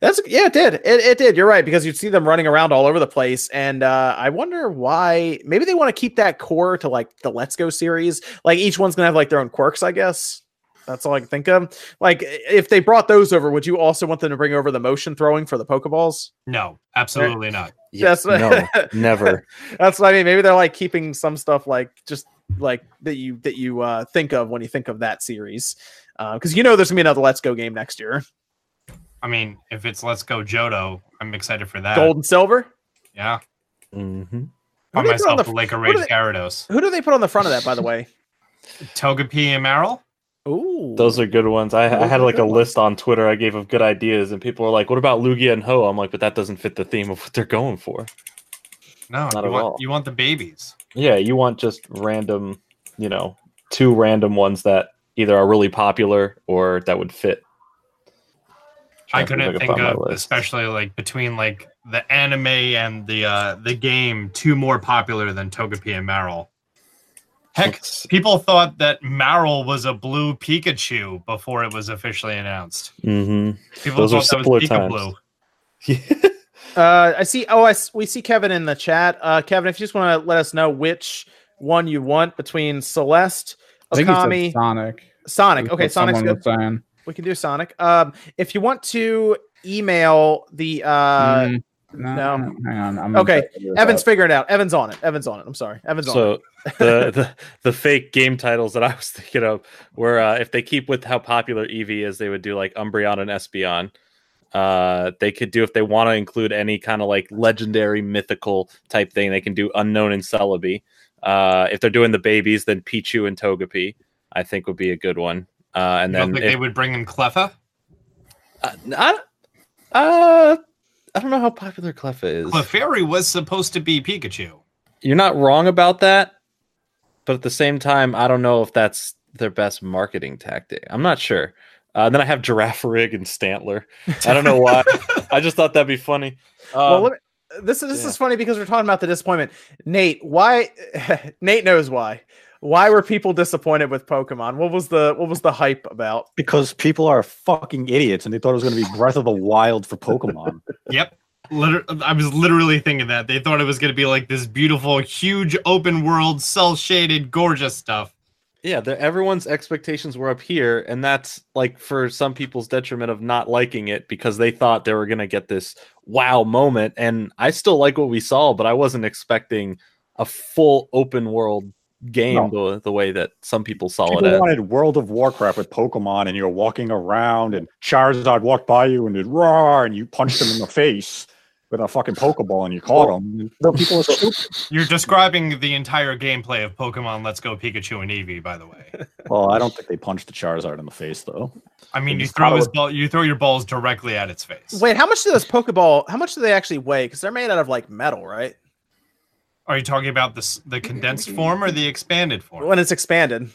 that's yeah, it did. It, it did. You're right because you'd see them running around all over the place, and uh, I wonder why. Maybe they want to keep that core to like the Let's Go series. Like each one's gonna have like their own quirks, I guess. That's all I can think of. Like if they brought those over, would you also want them to bring over the motion throwing for the Pokeballs? No, absolutely not. Yes, That's- no, never. That's what I mean. Maybe they're like keeping some stuff like just like that you that you uh, think of when you think of that series, because you know there's gonna be another Let's Go game next year. I mean, if it's Let's Go Johto, I'm excited for that. Gold and silver. Yeah. Mm-hmm. Buy Who do put on myself the- a Lake of Rage they- Gyarados. Who do they put on the front of that, by the way? Togepi and Marill? Ooh, Those are good ones. I, I had like a good list on Twitter I gave of good ideas, and people were like, "What about Lugia and Ho?" I'm like, "But that doesn't fit the theme of what they're going for." No, Not you at want all. you want the babies. Yeah, you want just random, you know, two random ones that either are really popular or that would fit. I couldn't look think up on my of, especially like between like the anime and the uh the game, two more popular than Togepi and Marill. Heck, It's- people thought that Marill was a blue Pikachu before it was officially announced. Mhm. People Those are thought that was Pika times. Blue. Uh, I see. Oh, I s- we see Kevin in the chat. Uh, Kevin, if you just want to let us know which one you want between Celeste, I think he Okami, said Sonic. Sonic. Okay, Sonic's good. was saying. We can do Sonic. Um, if you want to email the uh, Mm, no, no. hang on. I'm okay, Evan's out. figuring it out. Evan's on it. Evan's on it. I'm sorry. Evan's on it. So the, the the fake game titles that I was thinking of were uh, if they keep with how popular Eevee is, they would do like Umbreon and Espeon. Uh, they could do if they want to include any kind of like legendary mythical type thing. They can do Unknown and Celebi. Uh, if they're doing the babies, then Pichu and Togepi, I think would be a good one. Uh, and You don't then think if- they would bring in Cleffa? uh, I, uh, I don't know how popular Cleffa is. Clefairy was supposed to be Pikachu. You're not wrong about that, but at the same time, I don't know if that's their best marketing tactic. I'm not sure. Uh, then I have Girafarig and Stantler. I don't know why. I just thought that'd be funny. well, Um, let me, this is this yeah. is funny because we're talking about the disappointment. Nate, why? Nate knows why. Why were people disappointed with Pokemon? What was the what was the hype about? Because people are fucking idiots and they thought it was going to be Breath of the Wild for Pokemon. Yep. Liter- I was literally thinking that. They thought it was going to be like this beautiful, huge open world, cel shaded, gorgeous stuff. yeah, the, everyone's expectations were up here, and that's like for some people's detriment of not liking it because they thought they were gonna get this wow moment. And I still like what we saw, but I wasn't expecting a full open world game the, the way that some people saw People it as. wanted World of Warcraft with Pokemon, and you're walking around, and Charizard walked by you, and it roar, and you punched him in the face with a fucking Pokeball, and you caught him. The- People are stupid. You're describing the entire gameplay of Pokemon Let's Go Pikachu and Eevee, by the way. Well, I don't think they punched the Charizard in the face, though. I mean, They you throw his ball, you throw your balls directly at its face. Wait, how much do those Pokeball? How much do they actually weigh? Because they're made out of like metal, right? Are you talking about this the condensed form or the expanded form? When it's expanded.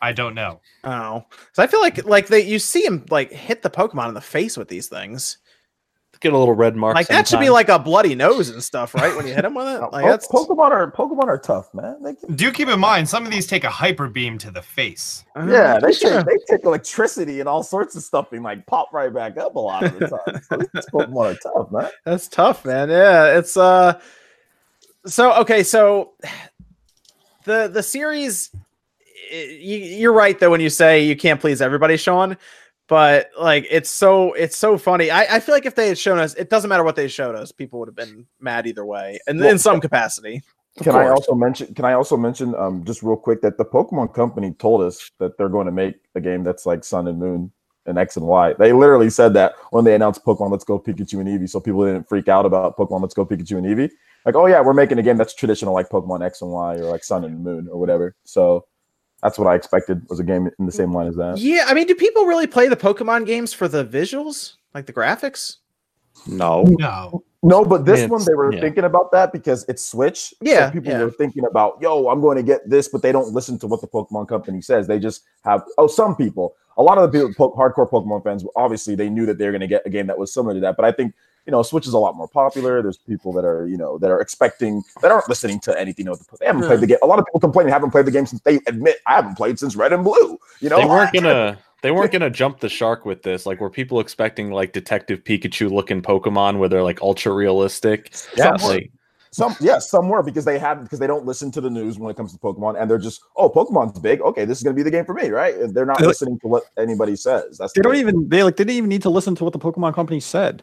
I don't know. Oh, so I feel like like they you see him like hit the Pokemon in the face with these things. Get a little red mark. Like that should be like a bloody nose and stuff, right? When you hit him with it, like Po- that's Pokemon are Pokemon are tough, man. They can, Do keep in mind some of these take a hyper beam to the face. uh, yeah, they sure. take, they take electricity and all sorts of stuff and like pop right back up a lot of the time. So these Pokemon are tough, man. That's tough, man. Yeah, it's uh. So okay, so the the series, you, you're right though when you say you can't please everybody, Sean. But like, it's so it's so funny. I, I feel like if they had shown us, it doesn't matter what they showed us, people would have been mad either way, and Well, in some capacity. Can I also mention? Can I also mention, um, just real quick, that the Pokemon Company told us that they're going to make a game that's like Sun and Moon and X and Y. They literally said that when they announced Pokemon Let's Go Pikachu and Eevee, so people didn't freak out about Pokemon Let's Go Pikachu and Eevee. Like, oh yeah, we're making a game that's traditional like Pokemon X and Y or like Sun and Moon or whatever. So that's what I expected was a game in the same line as that. Yeah, I mean, do people really play the Pokemon games for the visuals, like the graphics? No. No. No, but this Yeah, one they were yeah. thinking about that because it's Switch. Yeah, so people yeah. were thinking about, yo, I'm going to get this, but they don't listen to what the Pokemon Company says. They just have oh, some people, a lot of the people, po- hardcore Pokemon fans, obviously they knew that they were going to get a game that was similar to that. But I think you know, Switch is a lot more popular. There's people that are you know that are expecting that aren't listening to anything. Of the, they haven't played the hmm. game. A lot of people complain they haven't played the game since they admit I haven't played since Red and Blue. You know, they weren't gonna they weren't gonna jump the shark with this. Like, were people expecting like Detective Pikachu looking Pokemon where they're like ultra realistic? Yes. Like, Some yes, some were because they have because they don't listen to the news when it comes to Pokemon, and they're just oh, Pokemon's big. Okay, this is gonna be the game for me, right? And they're not They- listening to what anybody says. That's They the don't even they like they didn't even need to listen to what the Pokemon company said.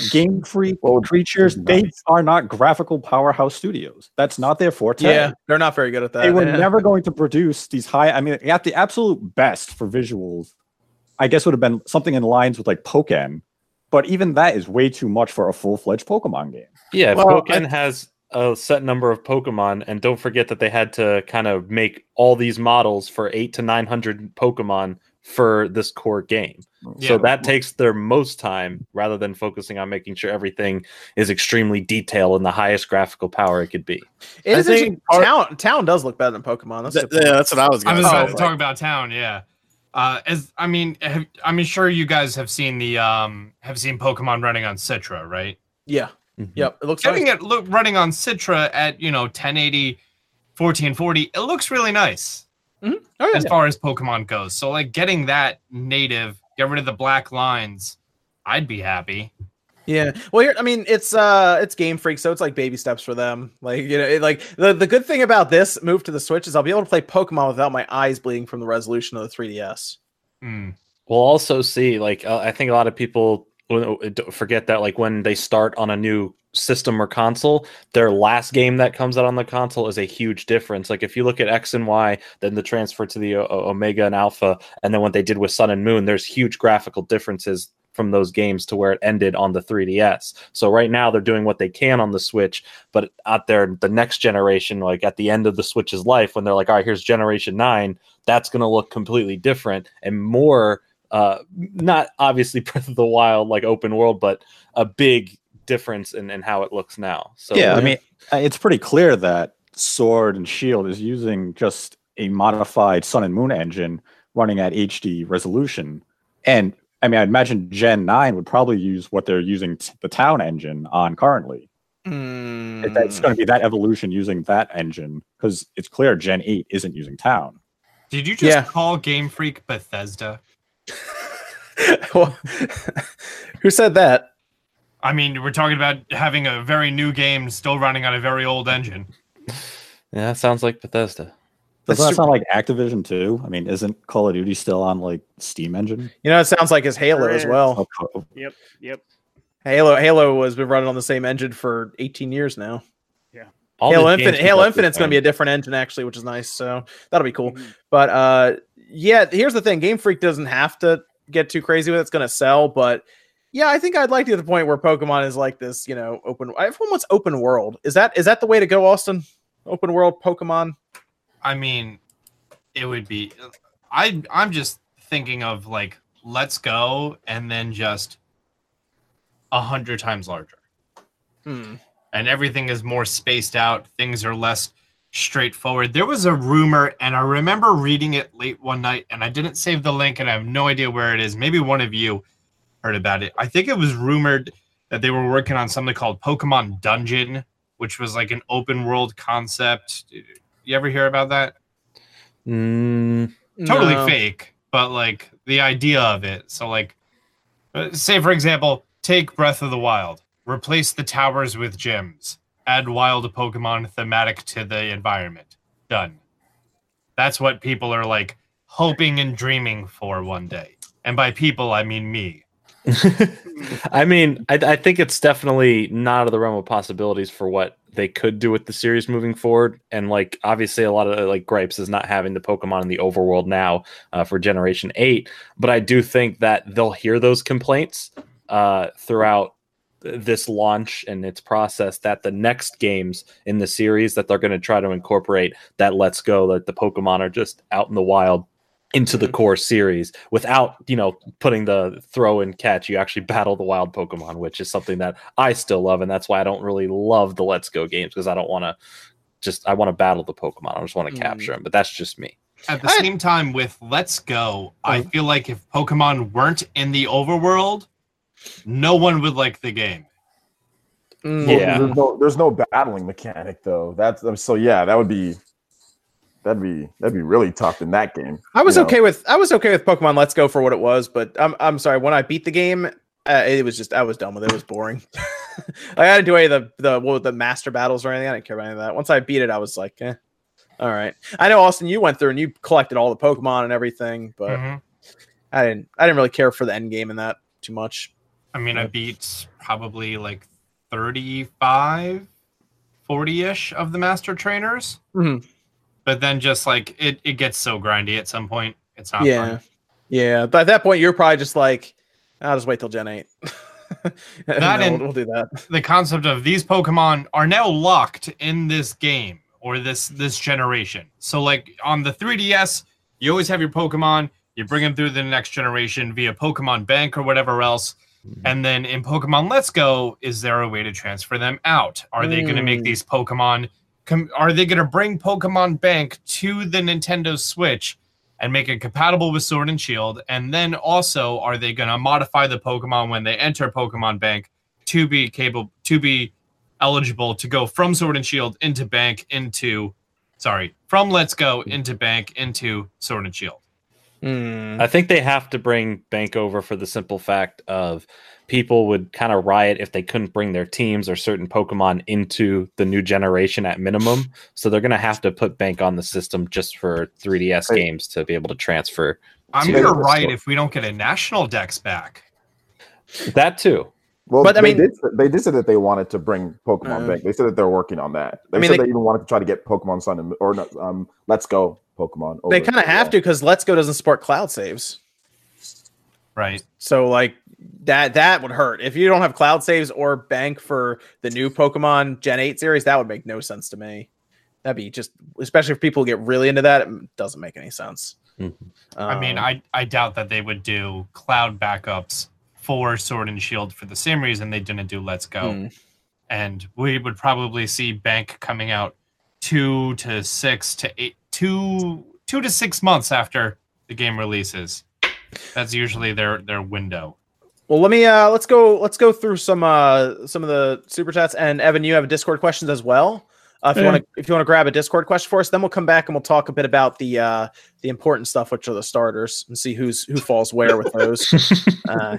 Like Game Freak oh, Well, creatures, nice. they are not graphical powerhouse studios. That's not their forte. Yeah, they're not very good at that. they were yeah. never going to produce these high. I mean, at the absolute best for visuals, I guess would have been something in lines with like Pokken, but even that is way too much for a full fledged Pokemon game. yeah, if Well, Pokemon has a set number of Pokemon, and don't forget that they had to kind of make all these models for eight to nine hundred Pokemon for this core game. So that takes their most time rather than focusing on making sure everything is extremely detailed and the highest graphical power it could be. It I is think part- town town does look better than Pokemon. That's a Th- yeah, that's what I was I was about to talk about town. Yeah. Uh, as I mean, have, I'm sure you guys have seen the um have seen Pokemon running on Citra, right? Yeah. Mhm. Yep. It looks Getting nice. it look running on Citra at you know 1080, 1440, it looks really nice Oh, yeah. as far as Pokemon goes. So like getting that native, get rid of the black lines, I'd be happy. Yeah. Well, here, I mean, it's uh, it's Game Freak, so it's like baby steps for them. Like you know, it, like the the good thing about this move to the Switch is I'll be able to play Pokemon without my eyes bleeding from the resolution of the 3DS. Hmm. We'll also see, like, uh, I think a lot of people w- d- forget that, like, when they start on a new system or console, their last game that comes out on the console is a huge difference. Like, if you look at X and Y, then the transfer to the o- Omega and Alpha, and then what they did with Sun and Moon, there's huge graphical differences from those games to where it ended on the 3DS. So right now they're doing what they can on the Switch, but out there the next generation, like at the end of the Switch's life, when they're like, all right, here's generation nine, that's gonna look completely different and more uh not obviously Breath of the Wild like open world, but a big difference in, in how it looks now. So yeah, I mean, uh, it's pretty clear that Sword and Shield is using just a modified Sun and Moon engine running at HD resolution. And I mean, I imagine Gen 9 would probably use what they're using t- the Town engine on currently. It- It's going to be that evolution using that engine because it's clear Gen 8 isn't using Town. Did you just Yeah. call Game Freak Bethesda? Well, Who said that? I mean, we're talking about having a very new game still running on a very old engine. yeah, that sounds like Bethesda. Doesn't that sound like Activision too? I mean, isn't Call of Duty still on like Steam engine? You know, it sounds like his Halo as well. Oh, Yep. Yep. Halo Halo has been running on the same engine for 18 years now. All Halo Infinite keep Halo Infinite's going to be a different engine actually, which is nice. So that'll be cool. Mhm. But uh, yeah, here's the thing: Game Freak doesn't have to get too crazy with it. It's going to sell, but yeah, I think I'd like to get to the point where Pokemon is like this. You know, open. Everyone wants open world. Is that is that the way to go, Austin? Open world Pokemon. I mean, it would be. I I'm just thinking of like let's go and then just a hundred times larger, Hmm. and everything is more spaced out. Things are less straightforward. There was a rumor, and I remember reading it late one night, and I didn't save the link, and I have no idea where it is. Maybe one of you heard about it. I think it was rumored that they were working on something called Pokemon Dungeon, which was like an open world concept. You ever hear about that? Mm, totally No. fake, but like the idea of it. So, like, uh, say for example, take Breath of the Wild, replace the towers with gyms, add wild Pokemon thematic to the environment. Done. That's what people are like hoping and dreaming for one day. And by people, I mean me. I mean, I, I think it's definitely not out of the realm of possibilities for what they could do with the series moving forward. And like, obviously, a lot of like gripes is not having the Pokemon in the overworld now uh, for Generation Eight. But I do think that they'll hear those complaints uh, throughout this launch and its process. That the next games in the series that they're going to try to incorporate that Let's Go that the Pokemon are just out in the wild into the core series without you know putting the throw and catch you actually battle the wild pokemon which is something that i still love and that's why i don't really love the let's go games because i don't want to just i want to battle the pokemon i just want to Mm. capture them but that's just me At the I- same time, with Let's Go, I Oh. feel like if Pokemon weren't in the overworld, no one would like the game. Mm. Well, Yeah. There's no, there's no battling mechanic though. That's um, so yeah. That would be that'd be that'd be really tough in that game. I was you know. okay with I was okay with Pokemon Let's Go for what it was, but I'm I'm sorry when I beat the game, uh, it was just I was done with it. It was boring. like, I didn't do any of the the what, the master battles or anything. I didn't care about any of that. Once I beat it, I was like, eh, all right. I know Austin, you went through and you collected all the Pokemon and everything, but Mhm. I didn't I didn't really care for the end game in that too much. I mean, I beat probably like 35, 40 ish of the master trainers, Mhm. but then just like it, it gets so grindy at some point. It's not yeah, fun. yeah. But at that point, you're probably just like, I'll just wait till Gen Eight. That then and- we'll, we'll do that. The concept of these Pokemon are now locked in this game or this this generation. So like on the 3DS, you always have your Pokemon. You bring them through the next generation via Pokemon Bank or whatever else. And then in Pokemon Let's Go, is there a way to transfer them out? Are they going to make Hmm. these Pokemon? Com- are they going to bring Pokemon Bank to the Nintendo Switch and make it compatible with Sword and Shield? And then also, are they going to modify the Pokemon when they enter Pokemon Bank to be capable to be eligible to go from Sword and Shield into Bank into sorry from Let's Go into Bank into Sword and Shield? Hmm. I think they have to bring Bank over for the simple fact of people would kind of riot if they couldn't bring their teams or certain Pokemon into the new generation at minimum. So they're going to have to put Bank on the system just for 3DS Hey. games to be able to transfer I'm to gonna Yeah. write if we don't get a national dex back. that too. Well, But, I they mean- did, they did say that they wanted to bring Pokemon Uh, back. They said that they're working on that. They I mean, said they- they, even wanted to try to get Pokemon Sun and or not, um, Let's Go Pokemon. They kind of as have to because Let's Go doesn't support cloud saves. Right. So like that that would hurt. If you don't have cloud saves or bank for the new Pokemon Gen 8 series, that would make no sense to me. That'd be just especially if people get really into that, it doesn't make any sense. Mhm. I mean, Um, I I doubt that they would do cloud backups for Sword and Shield for the same reason they didn't do Let's Go. hmm. And we would probably see Bank coming out two to six to eight two two to six months after the game releases. That's usually their their window. Well, let me uh let's go let's go through some uh some of the super chats and Evan, you have Discord questions as well. Uh, if you want to if you want to grab a Discord question for us, then we'll come back and we'll talk a bit about the uh the important stuff, which are the starters, and see who's who falls where with those. uh,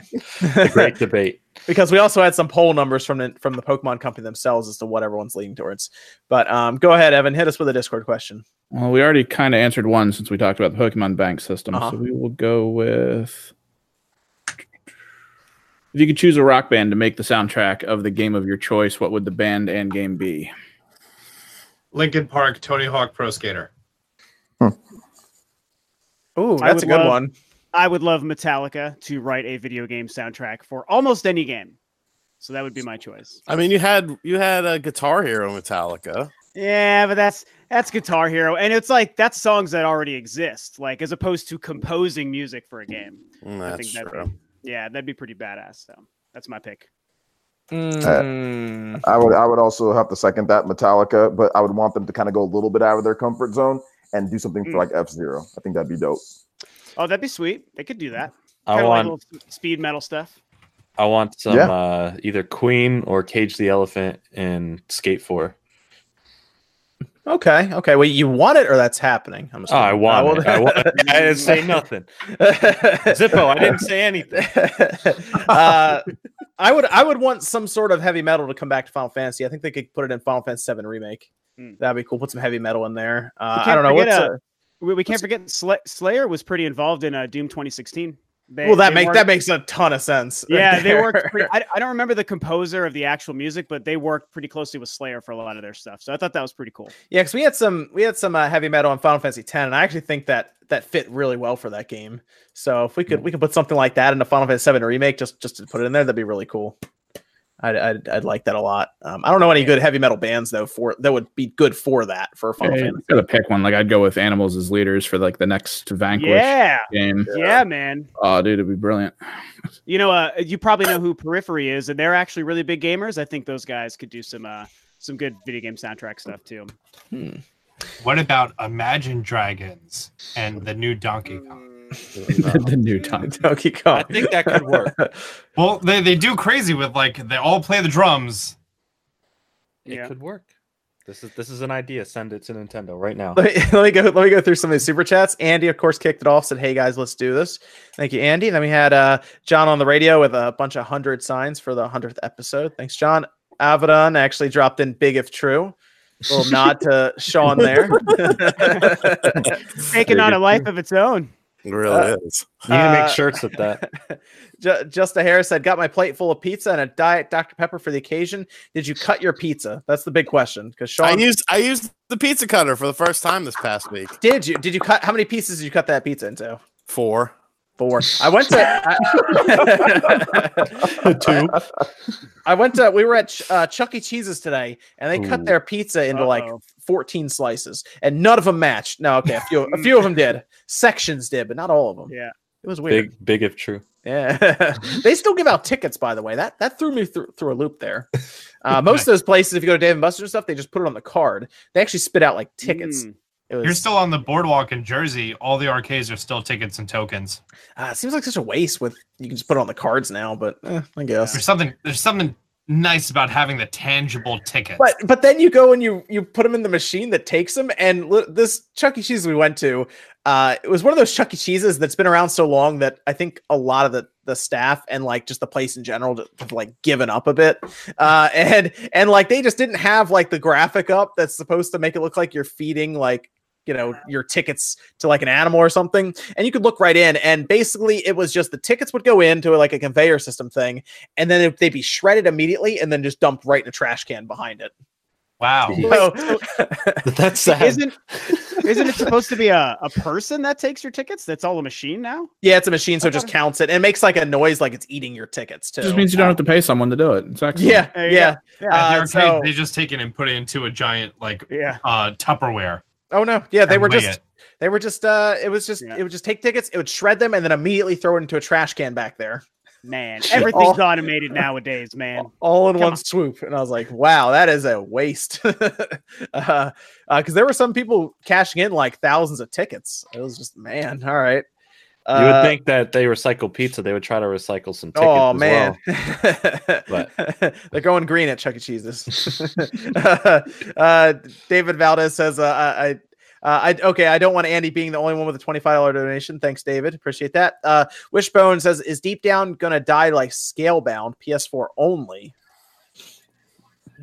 Great debate. because we also had some poll numbers from the from the Pokemon company themselves as to what everyone's leaning towards. But um, go ahead, Evan, hit us with a Discord question. Well, we already kind of answered one since we talked about the Pokemon Bank system. Uh-huh. So we will go with. If you could choose a rock band to make the soundtrack of the game of your choice, what would the band and game be? Linkin Park, Tony Hawk Pro Skater. Ooh, I that's a good love- one. I would love Metallica to write a video game soundtrack for almost any game. So that would be my choice. I mean, you had you had a Guitar Hero Metallica. Yeah, but that's that's Guitar Hero, and it's like that's songs that already exist, like as opposed to composing music for a game. Mm, I That's think that'd true. be, yeah, that'd be pretty badass. So that's my pick. Mm. I would I would also have to second that Metallica, but I would want them to kind of go a little bit out of their comfort zone and do something for Mm. like F Zero. I think that'd be dope. Oh, that'd be sweet. They could do that. I Kind of like want little speed metal stuff. I want some Yeah. uh, either Queen or Cage the Elephant in Skate Four. Okay, okay. Well, you want it or that's happening? I'm Oh, I want it. I, want it. I didn't say nothing. Zippo, I didn't say anything. uh, I would I would want some sort of heavy metal to come back to Final Fantasy. I think they could put it in Final Fantasy VII remake. Hmm. That'd be cool. Put some heavy metal in there. Uh, I don't know what's. forget, uh, We, we can't forget Sla- Slayer was pretty involved in uh, Doom 2016. They, well, that they make worked- that makes a ton of sense. right Yeah, they there. worked. Pretty, I, I don't remember the composer of the actual music, but they worked pretty closely with Slayer for a lot of their stuff. So I thought that was pretty cool. Yeah, because we had some we had some uh, heavy metal on Final Fantasy X, and I actually think that that fit really well for that game. So if we could we could put something like that in the Final Fantasy VII remake, just just to put it in there, that'd be really cool. I'd I'd, I'd like that a lot. Um, I don't know any good heavy metal bands though for that would be good for that for a Final Hey, Fantasy. gotta pick one. Like I'd go with Animals as leaders for like the next Vanquish Yeah, game. yeah, man. Oh, dude, it'd be brilliant. You know, uh, you probably know who Periphery is, and they're actually really big gamers. I think those guys could do some uh, some good video game soundtrack stuff too. What about Imagine Dragons and the new Donkey Kong? The new time. Donkey I think that could work. Well, they, they do crazy with like they all play the drums. It Yeah. could work. This is this is an idea. Send it to Nintendo right now. let, me, let me go. Let me go through some of these super chats. Andy, of course, kicked it off. Said, "Hey guys, let's do this." Thank you, Andy. Then we had uh, John on the radio with a bunch of hundred signs for the hundredth episode. Thanks, John. Avedon actually dropped in big if true. little nod to Sean there. Taking on a life of its own. It really Uh, is. You need to Uh, make shirts with that. Ju- Just a Harris said, "Got my plate full of pizza and a diet Dr Pepper for the occasion. Did you cut your pizza? That's the big question. Because Sean, I used I used the pizza cutter for the first time this past week. did you? Did you cut? How many pieces did you cut that pizza into? Four. Four. I went to. I, Two. I went to. We were at Ch- uh, Chuck E. Cheese's today, and they cut their pizza into like Uh-oh. 14 slices, and none of them matched. No, okay, a few, a few of them did. Sections did, but not all of them. Yeah. It was weird. Big, big if true. Yeah, they still give out tickets, by the way. That that threw me through, through a loop there. Uh, most of those places, if you go to Dave and Buster's and stuff, they just put it on the card. They actually spit out like tickets. Mm. Was. You're still on the boardwalk in Jersey. All the arcades are still tickets and tokens. uh, it seems like such a waste. With you can just put it on the cards now, but eh, I guess. There's something. There's something nice about having the tangible tickets. But but then you go and you you put them in the machine that takes them. And this Chuck E. Cheese we went to, uh, it was one of those Chuck E. Cheeses that's been around so long that I think a lot of the the staff and like just the place in general have like given up a bit. Uh, and and like they just didn't have like the graphic up that's supposed to make it look like you're feeding like you know your tickets to like an animal or something and you could look right in and basically it was just the tickets would go into like a conveyor system thing and then it- they'd be shredded immediately and then just dumped right in a trash can behind it wow. so, That's sad. Isn't isn't it supposed to be a, a person that takes your tickets? That's all a machine now. yeah it's a machine so it just counts it and it makes like a noise like it's eating your tickets too just means you don't have to pay someone to do it. It's excellent. yeah There yeah Yeah. At Uh, arcade, so- they just take it and put it into a giant like yeah. uh Tupperware. Oh no yeah they were just it. they were just uh it was just Yeah. it would just take tickets it would shred them and then immediately throw it into a trash can back there Man, everything's automated nowadays, man. all in Come one on. swoop and i was like wow that is a waste uh because there were some people cashing in like thousands of tickets it was just man all right you would Uh, think that they recycle pizza, they would try to recycle some tickets. oh man well. they're going green at chuck e cheese's uh david valdez says uh, i I- uh, I okay. I don't want Andy being the only one with a twenty-five dollar donation. Thanks, David. Appreciate that. Uh, Wishbone says, "Is Deep Down gonna die like Scalebound PS4 only?"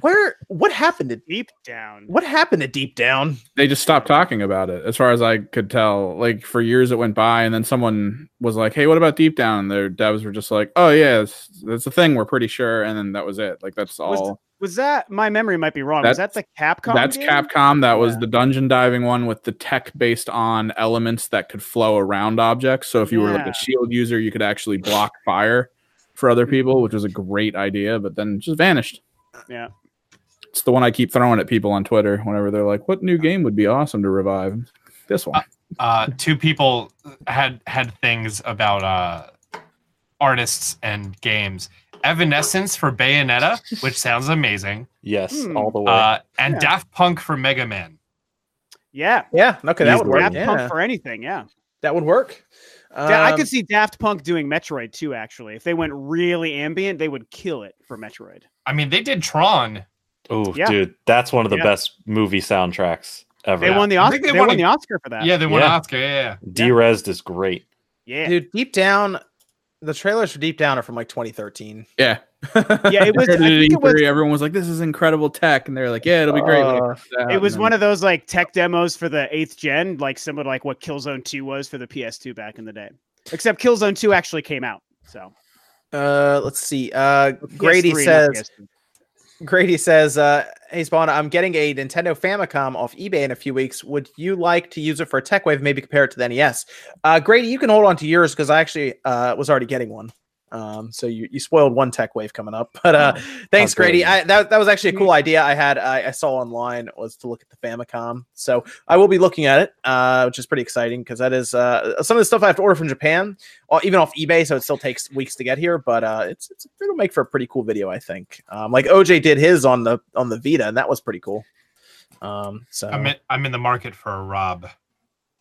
Where? What happened to Deep down. what happened to Deep Down? They just stopped talking about it, as far as I could tell. Like for years, it went by, and then someone was like, "Hey, what about Deep Down?" And their devs were just like, "Oh yeah, it's, that's a thing. We're pretty sure." And then that was it. Like that's all. Was that my memory might be wrong? was that the Capcom? That's game? Capcom. That was Yeah. the dungeon diving one with the tech based on elements that could flow around objects. So if you were like a shield user, you could actually block fire for other people, which was a great idea, but then just vanished. Yeah. It's the one I keep throwing at people on Twitter whenever they're like, "What new game would be awesome to revive?" This one. uh two people had had things about uh artists and games evanescence for bayonetta which sounds amazing Yes, Hmm. all the way. uh and Yeah. daft punk for mega man Yeah. Yeah, okay, that would Easily. work. Daft Yeah, Punk for anything. Yeah. that would work. Yeah, I Um, could see Daft Punk doing Metroid too. Actually, if they went really ambient, they would kill it for Metroid. I mean they did tron oh, yeah. dude, that's one of the Yeah. best movie soundtracks ever. They won the Oscar. They, they won won a- the Oscar for that. yeah they won Yeah. an oscar yeah, yeah. Derezzed is great. Yeah. dude. Deep Down, the trailers for Deep Down are from like 2013. Yeah. Yeah, it was. I it think it was. Everyone was like, "This is incredible tech," and they're like, "Yeah, it'll be great." Uh, It was one of those like tech demos for the eighth gen, like similar to like what Killzone Two was for the PS2 back in the day. Except Killzone Two actually came out. So Uh, let's see. Uh, Grady PS3, says. Grady says, uh, "Hey Spawn, I'm getting a Nintendo Famicom off eBay in a few weeks. Would you like to use it for a tech wave? Maybe compare it to the NES." Uh, Grady, you can hold on to yours because I actually uh, was already getting one. Um, so you, you spoiled one tech wave coming up, but uh, thanks, Grady. I, that that was actually a cool idea I had. I, I saw online was to look at the Famicom, so I will be looking at it, uh, which is pretty exciting because that is uh, some of the stuff I have to order from Japan, or even off eBay, so it still takes weeks to get here. But uh, it's, it's it'll make for a pretty cool video, I think. Um, like OJ did his on the on the Vita, and that was pretty cool. Um, so I'm in, I'm in the market for a Rob.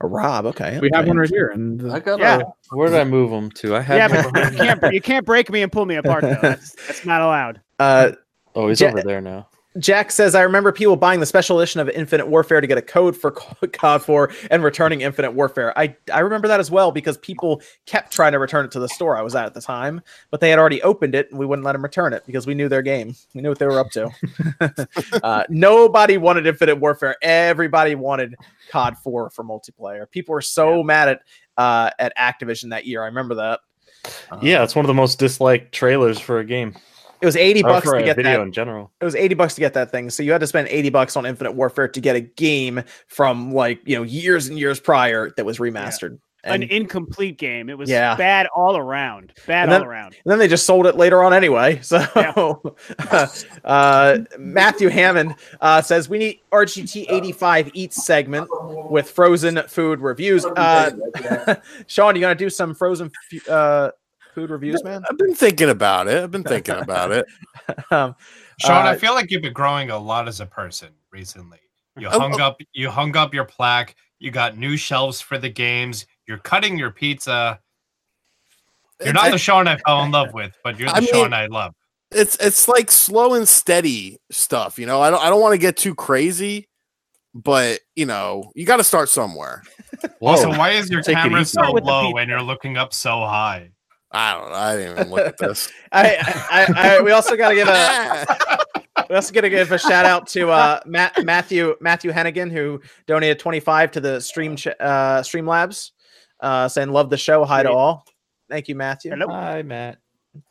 A Rob, okay, We have one right here, and I got. Yeah. Where did I move them to? I have. Yeah, but you can't you can't break me and pull me apart though. That's, that's not allowed. Uh, oh, he's Ja- over there now. Jack says, I remember people buying the special edition of Infinite Warfare to get a code for COD 4 and returning Infinite Warfare. I, I remember that as well because people kept trying to return it to the store I was at at the time, but they had already opened it and we wouldn't let them return it because we knew their game. We knew what they were up to. uh, nobody wanted Infinite Warfare. Everybody wanted COD 4 for multiplayer. People were so mad at uh, at Activision that year. I remember that. Uh, Yeah, it's one of the most disliked trailers for a game It was 80 bucks for to get video that in general. it was 80 bucks to get that thing. So you had to spend 80 bucks on Infinite Warfare to get a game from like, you know, years and years prior that was remastered. an And, incomplete game. It was Yeah. bad all around. Bad then- all around. and then they just sold it later on anyway. So uh, Matthew Hammond uh, says we need RGT 85 eats segment with frozen food reviews. Uh, Sean, you gonna do some frozen fu- uh, food reviews, man? I've been thinking about it. I've been thinking about it. Um, Sean, Uh, I feel like you've been growing a lot as a person recently. You Oh, hung up you hung up your plaque, you got new shelves for the games, you're cutting your pizza. You're not the Sean I fell in love with, but you're the I mean- Sean I love. it's it's like slow and steady stuff. You know, I don't I don't want to get too crazy, but you know, you got to start somewhere. Also, why is your Take camera so low and you're looking up so high? I don't know. I didn't even look at this. I, I, I, we also got to give a we also got to give a shout out to uh, Matt, Matthew Matthew Hennigan who donated 25 to the stream ch- uh, Streamlabs, uh, saying love the show. Hi to all. Thank you, Matthew. Hello. Hi, Matt.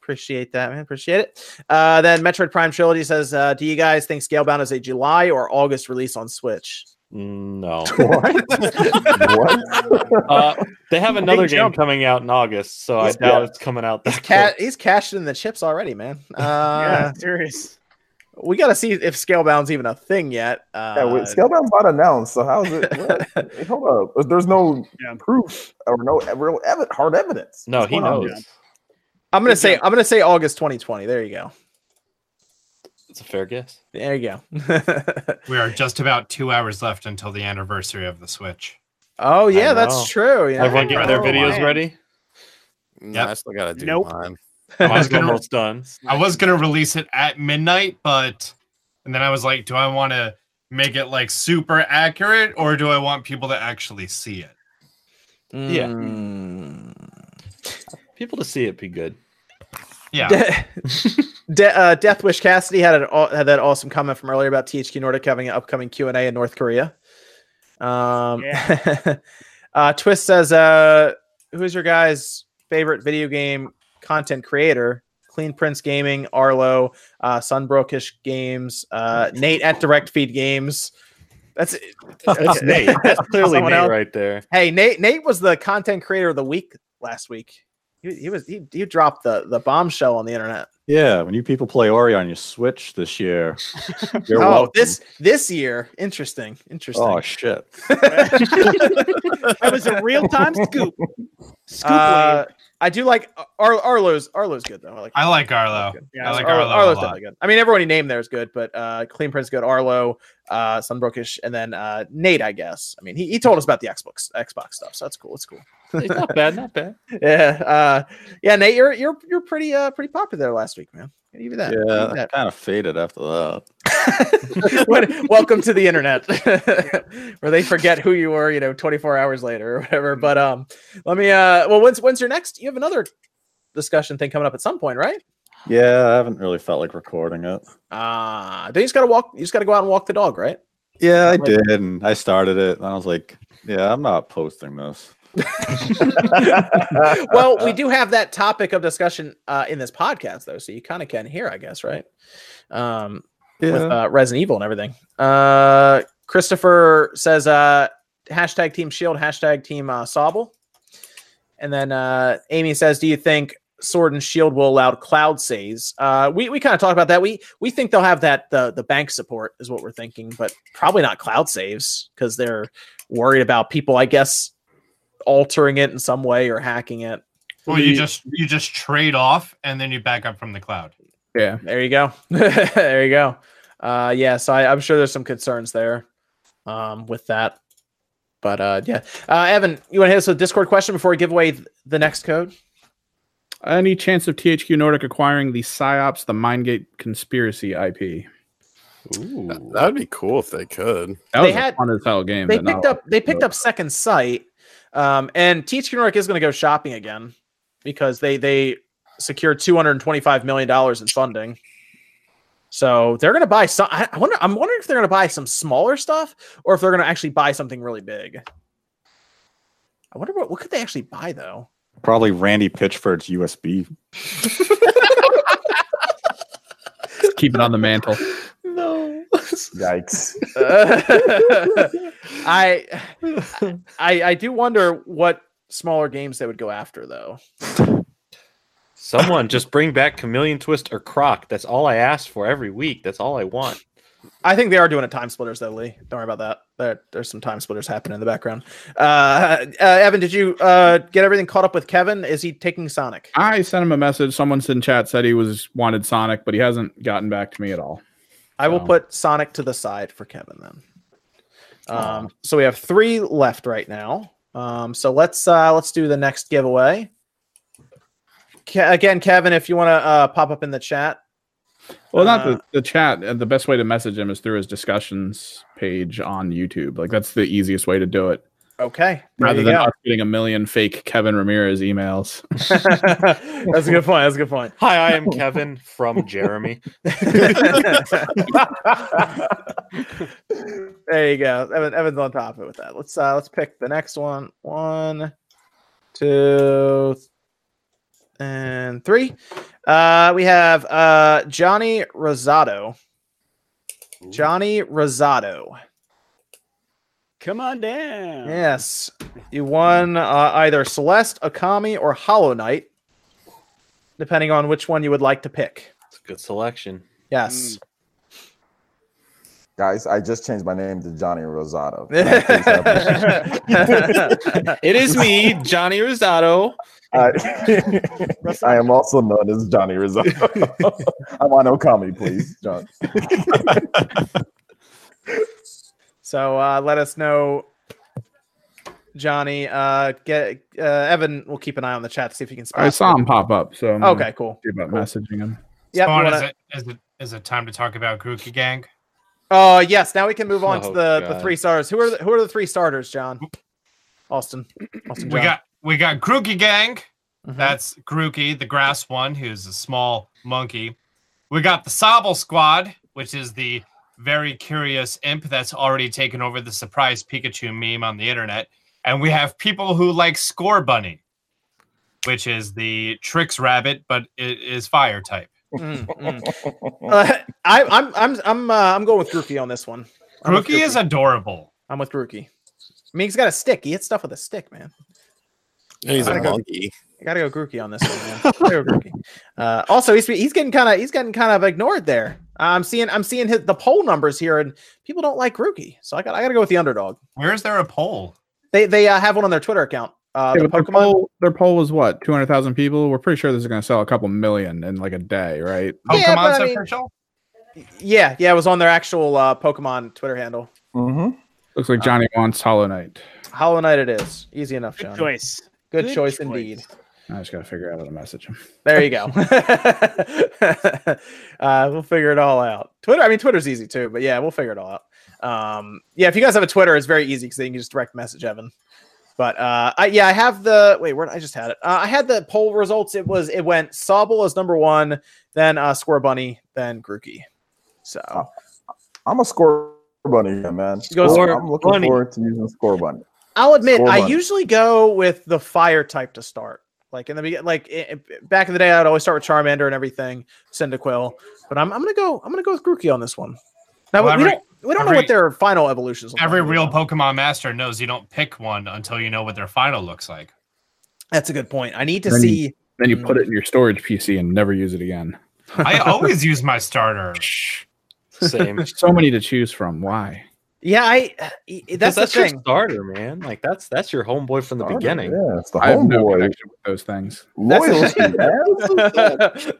Appreciate that, man. Appreciate it. Uh, then Metroid Prime Trilogy says, uh, "Do you guys think Scalebound is a July or August release on Switch?" No. what? Uh, they have another Big game jump. coming out in August, so I doubt yeah. it's coming out He's that ca- he's cashed in the chips already, man. yeah, Uh, serious. we got to see if Scalebound's even a thing yet. Uh, yeah, wait, Scalebound's not announced, so how's it? Hey, hold up, there's no Yeah. proof or no real evi- hard evidence. No, What's he going on? knows. I'm gonna Good say job. I'm gonna say August 2020. There you go. It's a fair guess. There you go. We are just about two hours left until the anniversary of the Switch. oh yeah, that's true. Yeah. Everyone getting their Oh, videos man. ready? No, I still gotta do Nope. mine. Mine's gonna- almost done. I was gonna release it at midnight, but and then I was like, do I want to make it like super accurate or do I want people to actually see it? Yeah. Mm. People to see it be good. Yeah. De- De- uh, Death Wish Cassidy had an aw- had that awesome comment from earlier about THQ Nordic having an upcoming Q and A in North Korea. Um, uh, Twist says, uh, "Who's your guys' favorite video game content creator?" Clean Prince Gaming, Arlo, uh, Sunbrookish Games, uh, Nate at Direct Feed Games. That's That's Nate. That's clearly Someone Nate else? right there. Hey, Nate. Nate was the content creator of the week last week. He, he was he, he dropped the the bombshell on the internet. Yeah, when you people play Ori on your Switch this year, you're oh, welcome. this this year, interesting, interesting. Oh shit! That was a real time scoop. Scoop uh, wave. I do like Ar- Arlo's. Arlo's good though. I like. I like Arlo. good. Yeah, I like Arlo- Arlo. Arlo's a lot. definitely good. I mean, everyone he named there is good, but uh, Clean Prince good. Arlo, uh, Sunbrookish, and then uh, Nate. I guess. I mean, he, he told us about the Xbox Xbox stuff, so that's cool. It's cool. It's not bad, not bad. Yeah, uh, yeah, Nate, you're you're you're pretty uh pretty popular there last week, man. Give you that. Yeah, that. kind of faded after that. When- welcome to the internet. Where they forget who you were you know 24 hours later or whatever. But um let me uh well when's when's your next? You have another discussion thing coming up at some point right? Yeah, I haven't really felt like recording it. uh then you just gotta walk you just gotta go out and walk the dog right? Yeah, I did, and I started it, and I was like, "Yeah, I'm not posting this." well we do have that topic of discussion uh in this podcast though so you kind of can hear i guess right? Um with Yeah, uh, Resident Evil and everything. Uh, Christopher says uh, hashtag Team Shield, hashtag Team uh, Sobble. And then uh, Amy says, "Do you think Sword and Shield will allow cloud saves?" Uh, we we kind of talked about that. We we think they'll have that the the bank support is what we're thinking, but probably not cloud saves because they're worried about people, I guess, altering it in some way or hacking it. Well, you just you just trade off and then you back up from the cloud. Yeah. There you go. there you go. Uh, yeah, so I, I'm sure there's some concerns there um, with that. But uh, yeah, uh, Evan, you want to hit us with a Discord question before we give away th- the next code? Any chance of THQ Nordic acquiring the Psi-Ops, the Mindgate conspiracy IP? Ooh. That'd be cool if they could. That They was had- a fun as hell game. They picked up. They picked up Second Sight, um, and THQ Nordic is going to go shopping again because they they secured 225 million dollars in funding. So they're going to buy some. I I wonder. I'm wondering if they're going to buy some smaller stuff or if they're going to actually buy something really big. I wonder what what could they actually buy though. probably Randy Pitchford's USB. Keep it on the mantle. No. Yikes! I, I I do wonder what smaller games they would go after though. Someone just bring back Chameleon Twist or Croc. That's all I ask for every week. That's all I want. I think they are doing a TimeSplitters though, Lee. Don't worry about that. There, there's some TimeSplitters happening in the background. Uh, uh, Evan, did you uh, get everything caught up with Kevin? Is he taking Sonic? I sent him a message. Someone in chat said he was wanted Sonic, but he hasn't gotten back to me at all. I will put Sonic to the side for Kevin then. Um, so we have three left right now. Um, so let's uh, let's do the next giveaway. Ke- again, Kevin, if you want to uh, pop up in the chat. Well, not Uh, the, the chat. uh, The best way to message him is through his discussions page on YouTube. Like that's the easiest way to do it, Okay, rather than go. us getting a million fake Kevin Ramirez emails. That's a good point. That's a good point. Hi, I am Kevin from Jeremy. there you go. Evan, Evan's on top of it with that. Let's uh let's pick the next one. One, two, and three. Uh we have uh Johnny Rosado. Johnny Rosado. Come on down. Yes. You won uh, either Celeste, Okami, or Hollow Knight, depending on which one you would like to pick. It's a good selection. Yes. Guys, I just changed my name to Johnny Rosado. It is me, Johnny Rosado. I, I am also known as Johnny Rosado. I want no comedy, please, John. So uh, let us know, Johnny. Uh, get uh, Evan. We'll keep an eye on the chat to see if he can. Spot I saw him pop up, so I'm Okay, cool. about Cool. messaging him. Yep. Spawn, you is, it, is, it, is it time to talk about Grookey Gang? Uh, yes. Now we can move on to Oh, the, the God. three stars. Who are the, who are the three starters, John? Austin. Austin. We got we got Grookey Gang. Mhm. That's Grookey, the grass one, who's a small monkey. We got the Sobble Squad, which is the very curious imp that's already taken over the surprise Pikachu meme on the internet. And we have people who like Scorbunny, which is the Tricks Rabbit, but it is fire type. Mm, mm. Uh, I, I'm I'm I'm uh, I'm going with Grookey on this one. I'm Grookey is adorable. I'm with Grookey. I mean, he's got a stick. He hits stuff with a stick, man. He's a Gotta go. monkey. I gotta go Grookey on this one, man. Go Grookey. Uh, also, he's he's getting kind of he's getting kind of ignored there. I'm seeing I'm seeing his, the poll numbers here, and people don't like Grookey, so I got I gotta go with the underdog. Where is there a poll? They they uh, have one on their Twitter account. Uh, Yeah, the but their poll, their poll was what? 200,000 people? We're pretty sure this is going to sell a couple million in like a day, right? Pokemon's Yeah, but I mean- Yeah, yeah, it was on their actual uh, Pokemon Twitter handle. hmm Looks like Johnny wants Hollow Knight. Hollow Knight, it is easy enough, Good John. choice. Good, Good choice, choice. indeed. I just got to figure out how to message him. There you go. uh, we'll figure it all out. Twitter, I mean, Twitter's easy too, but yeah, we'll figure it all out. Um, yeah, if you guys have a Twitter, it's very easy because then you can just direct message Evan. But uh, I, yeah, I have the wait. Where I just had it. Uh, I had the poll results. It was it went Sobble as number one, then uh, Square Bunny, then Grookey. So I'm a score bunny, yeah, man. Score- Score I'm looking Bunny. forward to using Scorbunny. I'll admit, Score I Bunny. usually go with the fire type to start. Like in the beginning, like i- i- back in the day, I'd always start with Charmander and everything, Cyndaquil. But I'm, I'm gonna go. I'm gonna go with Grookey on this one. Now Well, we, every- don't we don't know what their final evolutions. look Every like, real. Pokemon master knows you don't pick one until you know what their final looks like. That's a good point. I need to Then you- see. Then you put hmm. it in your storage PC and never use it again. I always use my starter. Same. There's so many to choose from. Why? Yeah, I. Uh, that's, That's, the that's your starter, man. Like that's that's your homeboy from the Starter, beginning. Yeah, it's the I have no homeboy. connection with those things. That's Loyalty,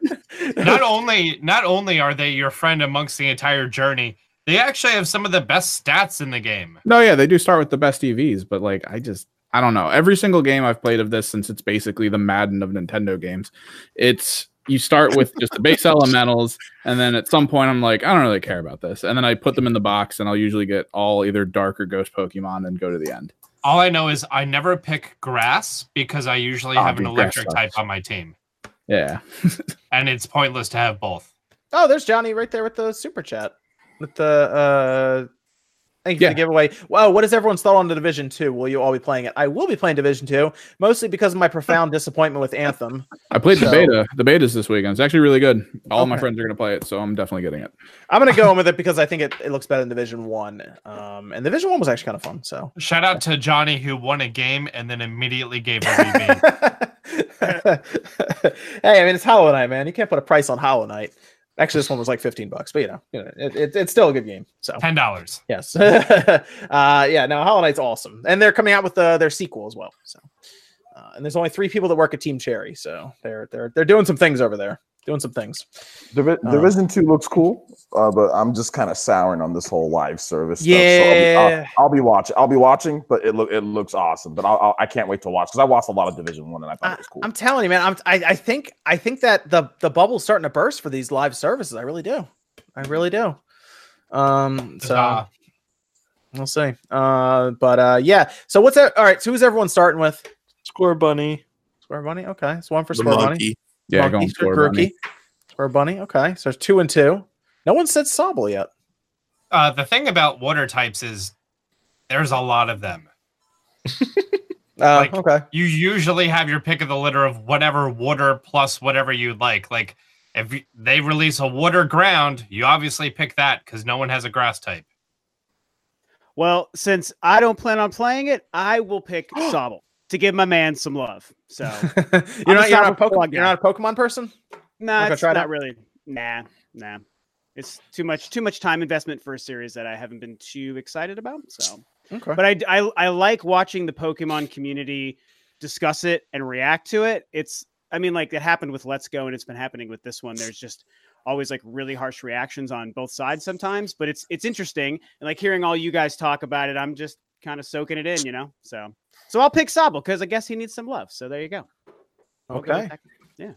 not only not only are they your friend amongst the entire journey, they actually have some of the best stats in the game. No, yeah, they do start with the best EVs, but like I just I don't know. Every single game I've played of this since it's basically the Madden of Nintendo games, it's you start with just the base elementals, and then at some point I'm like, I don't really care about this. And then I put them in the box and I'll usually get all either dark or ghost Pokemon and go to the end. All I know is I never pick grass because I usually Oh, have an electric type on my team, Yeah. and it's pointless to have both. oh, there's Johnny right there with the super chat with the uh Thank you Yeah. for the giveaway. Well, what is everyone's thought on the Division Two? Will you all be playing it? I will be playing Division Two, mostly because of my profound disappointment with Anthem. I played the beta. The beta's this weekend. It's actually really good. All my friends are going to play it, so I'm definitely getting it. I'm gonna go in with it because I think it, it looks better than Division One. Um, and Division One was actually kind of fun. So Shout out to Johnny who won a game and then immediately gave a rebate. hey, I mean it's Hollow Knight, man. You can't put a price on Hollow Knight. Actually, this one was like 15 bucks, but you know, you know, it, it, it's still a good game. So Ten dollars. yes, uh, yeah, no, Hollow Knight's awesome, and they're coming out with uh, their sequel as well. So, uh, and there's only three people that work at Team Cherry, so they're they're they're doing some things over there, doing some things. Divi- Oh. Division Two looks cool, uh, but I'm just kind of souring on this whole live service. Yeah. stuff. so I'll be, I'll, I'll be watching. I'll be watching, but it look it looks awesome. But I'll, I'll, I can't wait to watch because I watched a lot of Division One and I thought I, it was cool. I'm telling you, man. I'm, I, I think I think that the the bubble's starting to burst for these live services. I really do. I really do. Um, so Uh, we'll see. Uh, but uh, yeah. So what's that? All right. So who's everyone starting with? Square bunny. Square Bunny. Okay, it's one for The Square Bunny. Monkey. Yeah, Monkey, going Square for Bunny. Square Bunny. Okay, so there's two and two. No one said Sobble yet. uh, the thing about water types is there's a lot of them. Uh, Like- okay. You usually have your pick of the litter of whatever water plus whatever you like. Like if you- they release a water ground, you obviously pick that because no one has a grass type. Well, since I don't plan on playing it, I will pick Sobble to give my man some love. So you're I'm not. You're a not, a Pokemon, you're not a Pokemon person. nah, it's not out? really. Nah, nah. It's too much too much time investment for a series that I haven't been too excited about. So Okay. but I, I I like watching the Pokemon community discuss it and react to it. It's I mean like it happened with Let's Go and it's been happening with this one. There's just always like really harsh reactions on both sides sometimes, but it's it's interesting and like hearing all you guys talk about it. I'm just kind of soaking it in, you know. So so I'll pick Sobble because I guess he needs some love. So there you go. I'll go with Okay. that.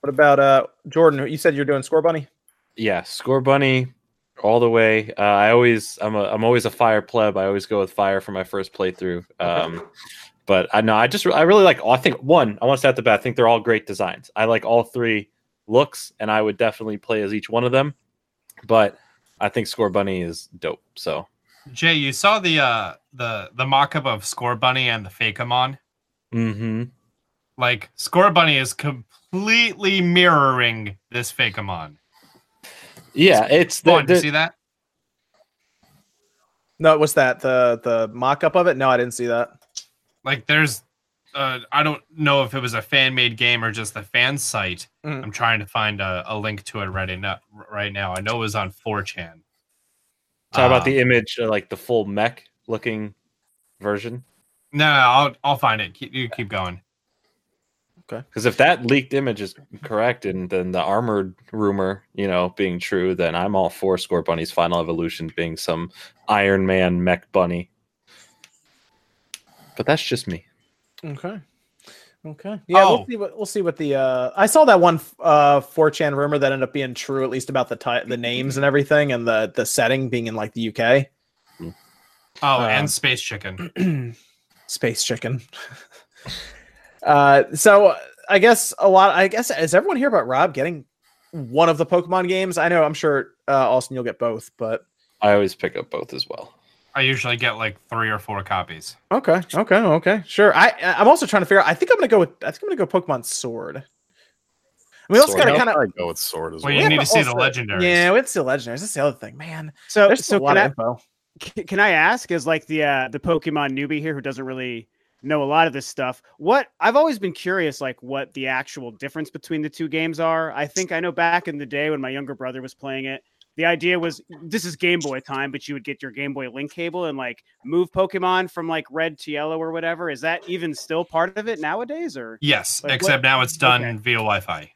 What about uh Jordan? You said you're doing Scorbunny. Yeah, score bunny all the way. Uh, I always I'm a I'm always a fire pleb. I always go with fire for my first playthrough. Um, but I know I just I really like. I think one I want to say at the bat. I think they're all great designs. I like all three looks, and I would definitely play as each one of them. But I think Scorbunny is dope. So Jay, you saw the uh the the mock-up of Scorbunny and the Fakeamon. hmm Like Scorbunny is completely mirroring this Fakeamon. yeah, it's the, Fun to the- see that. No, what's that? The the mock up of it? No, I didn't see that. Like there's uh I don't know if it was a fan made game or just the fan site. Mhm. I'm trying to find a, a link to it right now right now. I know it was on 4chan. Talk about Uh, the image, uh, like the full mech looking version. No, no, I'll I'll find it. Keep, you keep going. Okay. Because if that leaked image is correct and then the armored rumor, you know, being true, then I'm all for Scorbunny's final evolution being some Iron Man mech bunny. But that's just me. Okay. Okay. Yeah, Oh. we'll see what we'll see what the uh I saw that one uh 4chan rumor that ended up being true at least about the ty- the names and everything and the the setting being in like the UK. Oh, Uh, and Space Chicken. Space chicken. uh so I guess a lot I guess is everyone here about Rob getting one of the Pokemon games? I know I'm sure uh Austin you'll get both, but I always pick up both as well. I usually get like three or four copies. okay, okay, okay. Sure. I I'm also trying to figure out I think I'm gonna go with I think I'm gonna go Pokemon Sword. I mean, that's Sword. kind of I'll kind of go with sword as Well, well. you need to see the also- legendaries. Yeah, we have to see the legendaries. That's the other thing, man. So There's so a lot can of I, info. can I ask as like the uh the Pokemon newbie here who doesn't really know a lot of this stuff what I've always been curious like what the actual difference between the two games are I think I know back in the day when my younger brother was playing it the idea was this is Game Boy time but you would get your Game Boy Link cable and like move Pokemon from like red to yellow or whatever is that even still part of it nowadays or Yes, Like, what- except now it's done Okay. via Wi-Fi.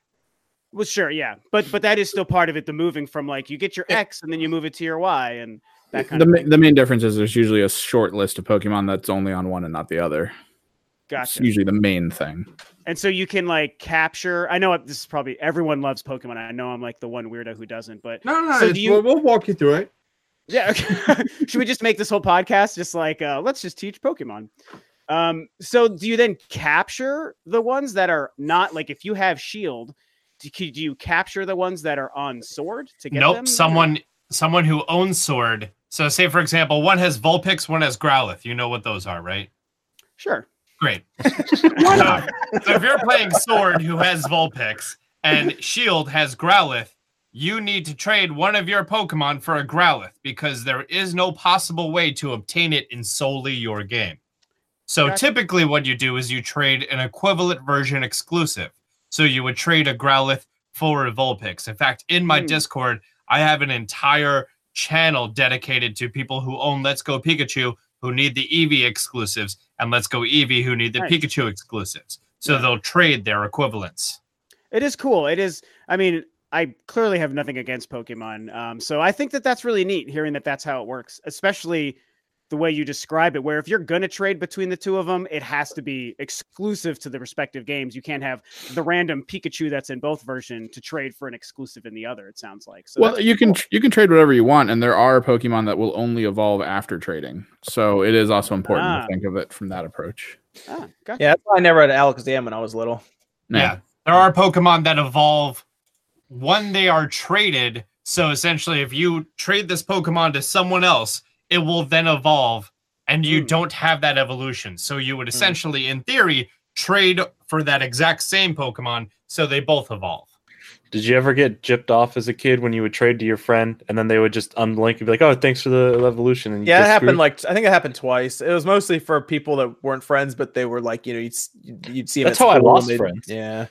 well sure yeah but but that is still part of it the moving from like you get your X and then you move it to your Y and that kind the, of thing. the main difference is there's usually a short list of Pokemon that's only on one and not the other. It's usually the main thing. And so you can like capture. I know this is probably everyone loves Pokemon. I know I'm like the one weirdo who doesn't, but No, no, So do you- we'll, we'll walk you through it. yeah. okay. Should we just make this whole podcast just like uh, let's just teach Pokemon? Um, so do you then capture the ones that are not like if you have Shield? Do, do you capture the ones that are on Sword to get Nope, them? someone someone who owns Sword So, say for example, one has Vulpix, one has Growlithe. You know what those are, right? Sure. Great. Why? So, if you're playing Sword, who has Vulpix, and Shield has Growlithe, you need to trade one of your Pokemon for a Growlithe because there is no possible way to obtain it in solely your game. So Gotcha. typically, what you do is you trade an equivalent version exclusive. So you would trade a Growlithe for a Vulpix. In fact, in my Hmm. Discord, I have an entire channel dedicated to people who own Let's Go Pikachu who need the Eevee exclusives and Let's Go Eevee who need the Nice. Pikachu exclusives. So Yeah. they'll trade their equivalents. It is cool. It is. I mean, I clearly have nothing against Pokemon. Um, so I think that that's really neat hearing that that's how it works, especially the way you describe it, where if you're going to trade between the two of them, it has to be exclusive to the respective games. You can't have the random Pikachu that's in both version to trade for an exclusive in the other. It sounds like. So well, that's you can cool. you can trade whatever you want, and there are Pokemon that will only evolve after trading. So it is also important Ah. to think of it from that approach. Ah, gotcha. Yeah, that's why I never had Alakazam when I was little. Yeah. There are Pokemon that evolve when they are traded. So essentially, if you trade this Pokemon to someone else, it will then evolve and you Hmm. don't have that evolution. So you would essentially, in theory, trade for that exact same Pokemon so they both evolve. Did you ever get gypped off as a kid when you would trade to your friend and then they would just unlink and be like, "Oh, thanks for the evolution"? And Yeah, it happened screwed? like I think it happened twice. It was mostly for people that weren't friends, but they were like you know you'd s- you'd see 'em That's at how I lost they'd- friends. Yeah,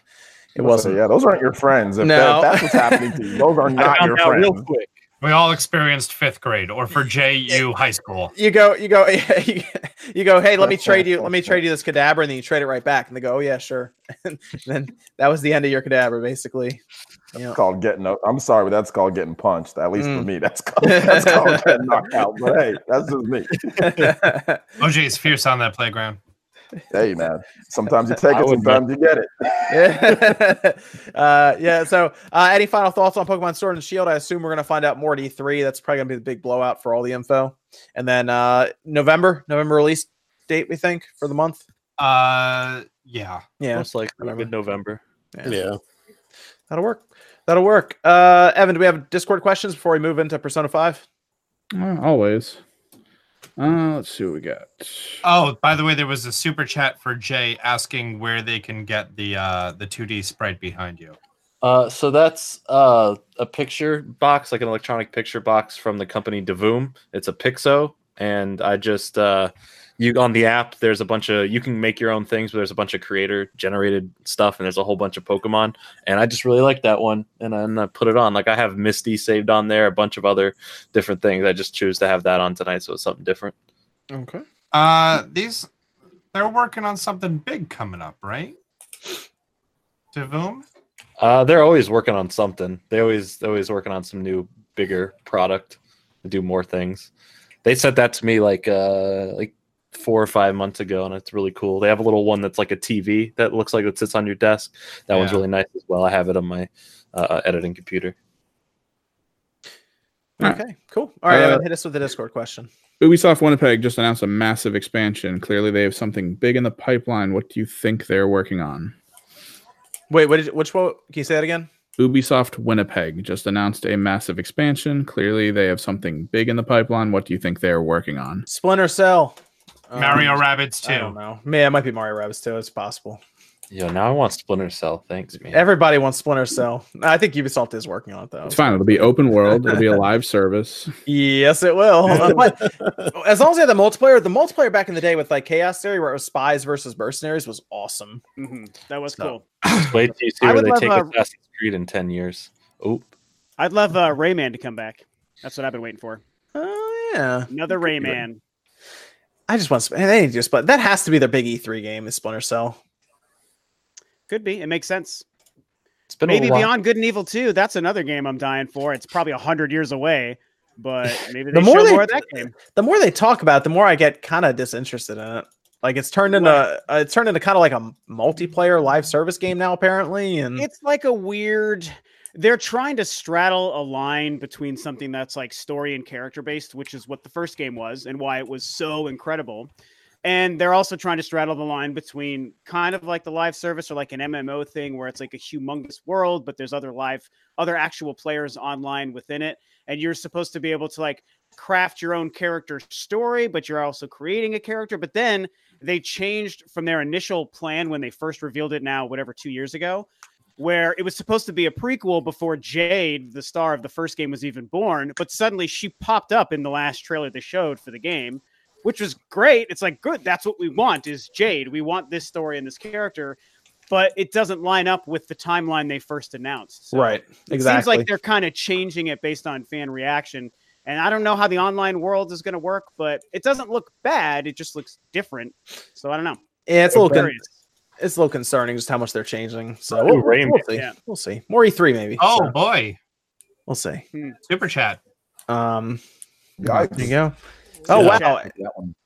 it wasn't. yeah, those aren't your friends. If, No. that- if that's what's happening to you, those are I not found your out real friends. quick. We all experienced fifth grade, or for JU high school. You go, you go, you go. Hey, let me trade you. Let me trade you this Kadabra, and then you trade it right back, and they go, oh yeah, sure. And then that was the end of your Kadabra, basically. You know. It's called getting. i I'm sorry, but that's called getting punched. At least for Mm. me, that's called, that's called getting knocked out. But hey, that's just me. OJ is fierce on that playground. Hey, man. Sometimes you take it, would sometimes you get it. yeah. uh, yeah. So, uh, any final thoughts on Pokemon Sword and Shield? I assume we're going to find out more at E3. That's probably going to be the big blowout for all the info. And then uh, November, November release date, we think, for the month. Uh, yeah. Yeah. Most likely November. mid November. Yeah. That'll work. That'll work. Uh, Evan, do we have Discord questions before we move into Persona 5? Uh, always. Uh, let's see what we got. Oh, by the way, there was a super chat for Jay asking where they can get the uh the 2D sprite behind you. Uh, so that's uh, a picture box, like an electronic picture box from the company Divoom. It's a Pixoo, and I just uh, you on the app. There's a bunch of you can make your own things, but there's a bunch of creator generated stuff, and there's a whole bunch of Pokemon. And I just really like that one, and then I put it on. Like I have Misty saved on there, a bunch of other different things. I just choose to have that on tonight, so it's something different. Okay. Uh, these they're working on something big coming up, right? Divoom? Uh, they're always working on something. They always they're always working on some new bigger product to do more things. They said that to me like uh like four or five months ago, and it's really cool. They have a little one that's like a TV that looks like it sits on your desk. That one's really nice as well. I have it on my uh, editing computer. Okay, cool. All right, Uh, Evan, hit us with the Discord question. Ubisoft Winnipeg just announced a massive expansion. Clearly, they have something big in the pipeline. What do you think they're working on? Wait, what did, which one? Can you say that again? Ubisoft Winnipeg just announced a massive expansion. Clearly, they have something big in the pipeline. What do you think they're working on? Splinter Cell. Um, Mario Rabbids I don't know. Man, it might be Mario Rabbids too. It's possible. Yo, now I want Splinter Cell. Thanks, man. Everybody wants Splinter Cell. I think Ubisoft is working on it though. It's fine. It'll be open world. It'll be a live service. Yes, it will. But as long as they have the multiplayer, the multiplayer back in the day with like Chaos Theory, where it was spies versus mercenaries, was awesome. hmm That was So- cool. Wait till you see I where would they love, take uh, Assassin's Creed in ten years. Oh, I'd love uh, Rayman to come back. That's what I've been waiting for. Oh yeah, Another Could good. Rayman. I just want. Sp- They need to just, but that has to be their big E3 game. Is Splinter Cell? Could be. It makes sense. it's been Maybe a. Beyond Good and Evil 2. That's another game I'm dying for. It's probably 100 years away, but maybe The more show they- more of that game. The more they talk about, it, the more I get kind of disinterested in it. Like it's turned into uh, it's turned into kind of like a multiplayer live service game now, apparently. And It's like a weird. They're trying to straddle a line between something that's like story and character based, which is what the first game was and why it was so incredible. And they're also trying to straddle the line between kind of like the live service or like an MMO thing where it's like a humongous world, but there's other live, other actual players online within it. and you're supposed to be able to like craft your own character story, but you're also creating a character. But then they changed from their initial plan when they first revealed it now, whatever, two years ago, where it was supposed to be a prequel before Jade, the star of the first game, was even born. But suddenly she popped up in the last trailer they showed for the game, which was great. It's like, good, that's what we want is Jade. We want this story and this character. But it doesn't line up with the timeline they first announced. So right. It Exactly. seems like they're kind of changing it based on fan reaction. And I don't know how the online world is going to work, but it doesn't look bad. It just looks different. So I don't know. yeah, it's a little con- Curious. It's a little concerning just how much they're changing. So Ooh, we'll, we'll, we'll see. Yeah. We'll see. More E3 maybe. Oh So boy, we'll see. super chat. Um, Yikes. there you go. Oh Yeah. wow,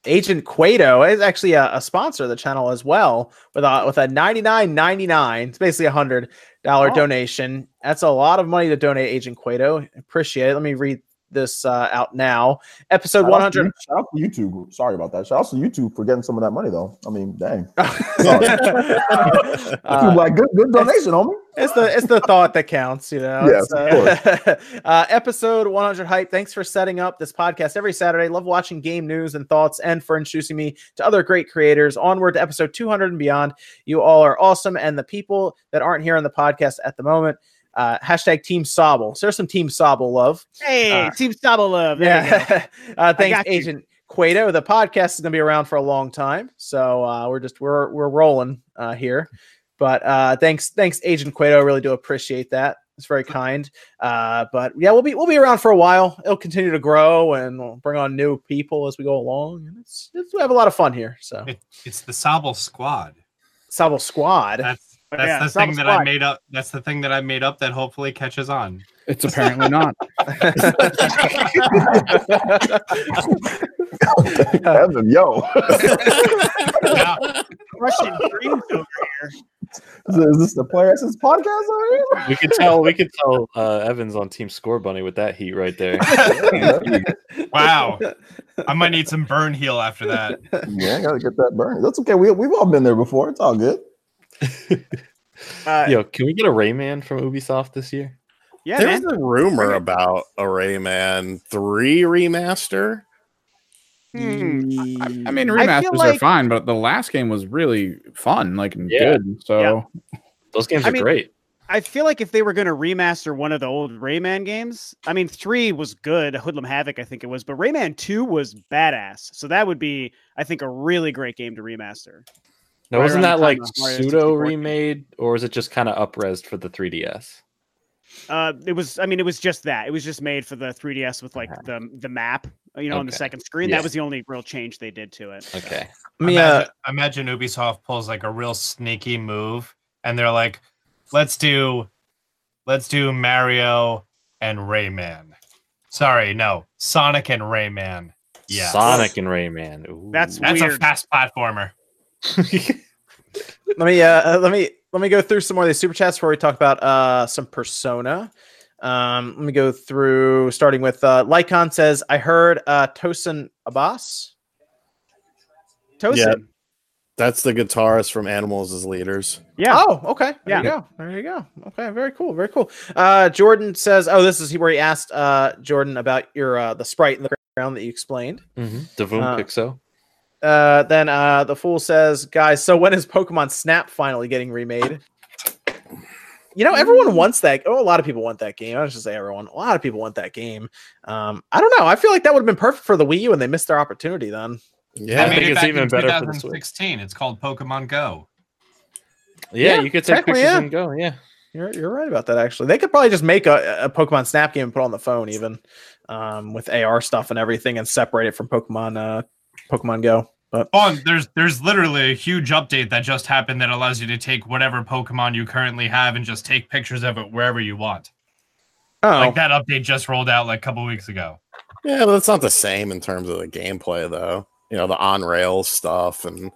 Agent Cueto is actually a, a sponsor of the channel as well with a with a ninety nine ninety nine. It's basically a hundred dollar Oh. donation. That's a lot of money to donate, Agent Cueto. Appreciate it. Let me read this uh, out now. Episode Shout one out to hundred. Shout out to YouTube. Sorry about that. Shout out to YouTube for getting some of that money though. I mean, dang. Uh, like good, good donation, homie. it's the it's the thought that counts, you know. Yes, uh, uh, episode 100 hype. Thanks for setting up this podcast every Saturday. Love watching game news and thoughts, and for introducing me to other great creators. Onward to episode 200 and beyond. You all are awesome, and the people that aren't here on the podcast at the moment. Uh, hashtag Team Sobble. So there's some Team Sobble love. Hey, Uh, Team Double Love. There. Yeah. uh, thanks. Agent Cueto. The podcast is going to be around for a long time, so uh, we're just we're we're rolling uh, here. But uh, thanks, thanks, Agent Cueto. I really do appreciate that. It's very kind. Uh, but yeah, we'll be we'll be around for a while. It'll continue to grow, and we'll bring on new people as we go along. And it's, it's we have a lot of fun here. So It, it's the Sobble Squad. Sobble Squad. That's But that's yeah, the thing that I made up. That's the thing that I made up that hopefully catches on. It's apparently not. Evan, yo, Yeah. Crushing dreams over here. is, is this the Player Essence podcast over here? We could tell. We could tell uh, Evans on Team Scorbunny with that heat right there. Wow. I might need some burn heal after that. yeah, I gotta get that burn. That's okay. We we've all been there before. It's all good. Uh, Yo, can we get a Rayman from Ubisoft this year? yeah, There's man. a rumor about a Rayman 3 remaster. Hmm. I, I mean, I feel remasters are fine, but the last game was really fun, like Yeah. good. So Those games I are mean- great. I feel like if they were going to remaster one of the old Rayman games, I mean, three was good. Hoodlum Havoc, I think it was, but Rayman 2 was badass. So that would be, I think, a really great game to remaster. Now, right wasn't that like pseudo remade, or was it just kind of upresed for the 3DS? Uh, it was, I mean, it was just that. It was just made for the 3DS with like the the map, you know, on the second screen. Yeah. That was the only real change they did to it. Okay. Let me, uh, imagine, imagine Ubisoft pulls like a real sneaky move, and they're like, "Let's do, let's do Mario and Rayman." Sorry, no, Sonic and Rayman. Yeah, Sonic and Rayman. Ooh. That's That's a Weird. fast platformer. let me uh let me let me go through some more of these super chats before we talk about uh some persona um let me go through starting with uh lycon says i heard uh Tosin Abasi Tosin. Yeah. That's the guitarist from Animals as Leaders. Yeah. oh okay there you go there you go okay very cool very cool uh jordan says oh this is where he asked uh jordan about your uh the sprite in the ground that you explained mm-hmm. Devon Uh, Pixoo. Uh then uh the fool says guys so when is pokemon snap finally getting remade you know everyone wants that oh a lot of people want that game i should say everyone a lot of people want that game um i don't know i feel like that would have been perfect for the wii u and they missed their opportunity then Yeah, I They think it it's even better for the Switch. It's called Pokemon Go. Yeah, yeah, you could take technically, pictures yeah. and go. Yeah. you're, you're right about that actually they could probably just make a, a pokemon snap game and put it on the phone even um with ar stuff and everything and separate it from pokemon uh pokemon go but Oh, and there's there's literally a huge update that just happened that allows you to take whatever Pokemon you currently have and just take pictures of it wherever you want. oh Like that update just rolled out like a couple weeks ago. yeah, but it's not the same in terms of the gameplay, though. You know, the on rails stuff, and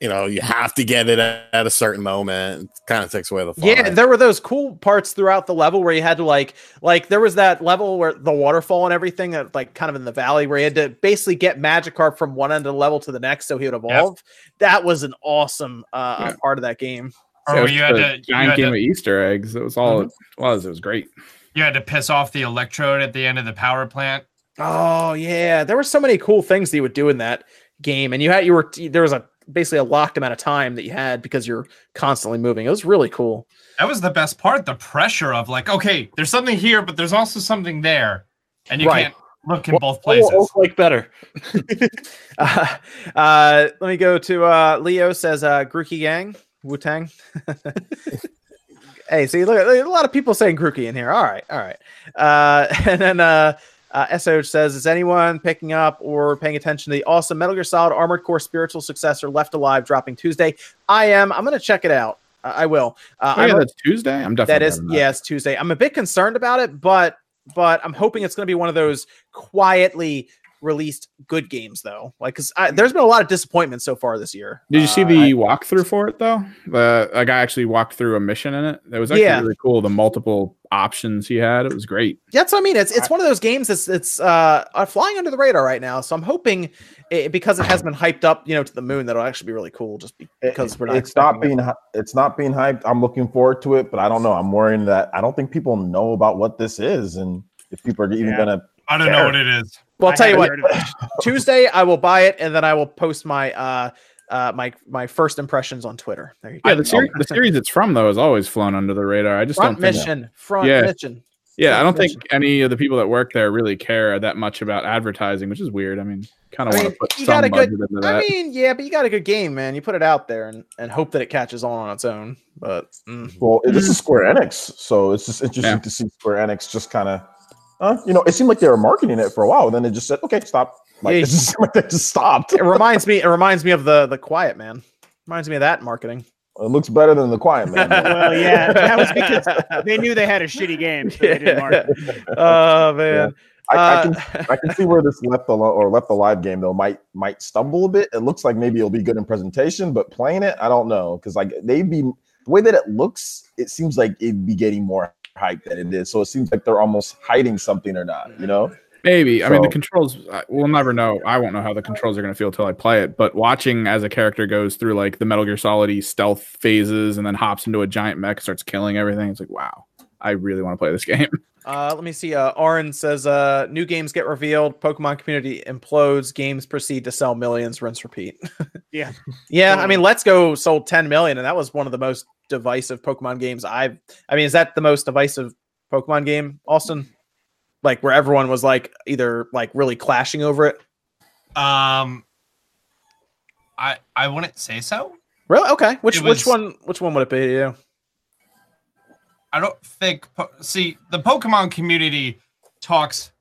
you know, you have to get it at, at a certain moment. It kind of takes away the fun. Yeah, there were those cool parts throughout the level where you had to like like there was that level where the waterfall and everything that like kind of in the valley where you had to basically get Magikarp from one end of the level to the next so he would evolve. That was an awesome uh Yeah. part of that game. Or Yeah, it where was you had a to you giant had game to, of Easter eggs. It was all it was. It was great. you You had to piss off the electrode at the end of the power plant. Oh yeah, there were so many cool things that you would do in that game, and you had you were there was a basically a locked amount of time that you had because you're constantly moving. It was really cool. That was the best part. The pressure of like, okay, there's something here, but there's also something there, and you Right. can't look in both places. Oh, like better. uh, uh, let me go to uh, Leo says uh, Grookey Gang Wu Tang. hey, see, look, a lot of people saying Grookey in here. All right, all right. Uh, and then uh, SOH says, is anyone picking up or paying attention to the awesome Metal Gear Solid Armored Core spiritual successor Left Alive dropping Tuesday? I am. I'm going to check it out. Uh, I will. Uh, Oh, yeah, I'm that's Tuesday. I'm definitely that is grabbing yes Tuesday. I'm a bit concerned about it, but but I'm hoping it's going to be one of those quietly released good games though. Like because there's been a lot of disappointment so far this year. Did you see Uh, the I- walkthrough for it though? The a guy actually walked through a mission in it. That was actually Yeah. really cool. The multiple options he had. It was great. that's what I mean. It's it's one of those games that's it's uh, uh flying under the radar right now. So I'm hoping it, because it has been hyped up, you know, to the moon, that'll actually be really cool. Just be- because we're not. it's not expecting it. being it's not being hyped. I'm looking forward to it, but I don't know. I'm worrying that I don't think people know about what this is, and if people are even Yeah. gonna. I don't know what it is. Well, I'll tell you what. haven't heard of it. Tuesday I will buy it, and then I will post my uh uh my my first impressions on Twitter. There you go. Yeah, the series, the series it's from though has always flown under the radar. I just front don't think. mission, front Yeah. mission. Yeah, I don't front think any of the people that work there really care that much about advertising, which is weird. I mean, kind of I want mean, to put you some got a budget good- into that. I mean, yeah, but you got a good game, man. You put it out there and, and hope that it catches on on its own. But mm. Well, this is Square Enix, so it's just interesting Yeah. to see Square Enix just kind of. Uh, you know, it seemed like they were marketing it for a while, and then they just said, "Okay, stop." Like Yeah. it just seemed like they just stopped. it reminds me. It reminds me of the the Quiet Man. Reminds me of that marketing. It looks better than the Quiet Man. Well, yeah, that was because they knew they had a shitty game. So they didn't market. Oh man. I, I Uh, can I can see where this left alone or left alive game though might might stumble a bit. It looks like maybe it'll be good in presentation, but playing it, I don't know because like they'd be the way that it looks, it seems like it'd be getting more hype than it is. So it seems like they're almost hiding something or not. You know? Maybe. I mean, the controls, we'll never know. I won't know how the controls are going to feel till I play it. But watching as a character goes through like the Metal Gear Solid stealth phases and then hops into a giant mech, starts killing everything, it's like, wow, I really want to play this game. Uh, let me see. Uh, Aaron says, uh, new games get revealed, Pokemon community implodes, games proceed to sell millions, rinse, repeat. Yeah. yeah. I mean, Let's Go sold 10 million, and that was one of the most divisive Pokemon games I've. I mean, is that the most divisive Pokemon game, Austin? Like where everyone was like either like really clashing over it. Um, I I wouldn't say so. Really? Okay. Which It which one? Which one would it be? to you? I don't think. See, the Pokemon community talks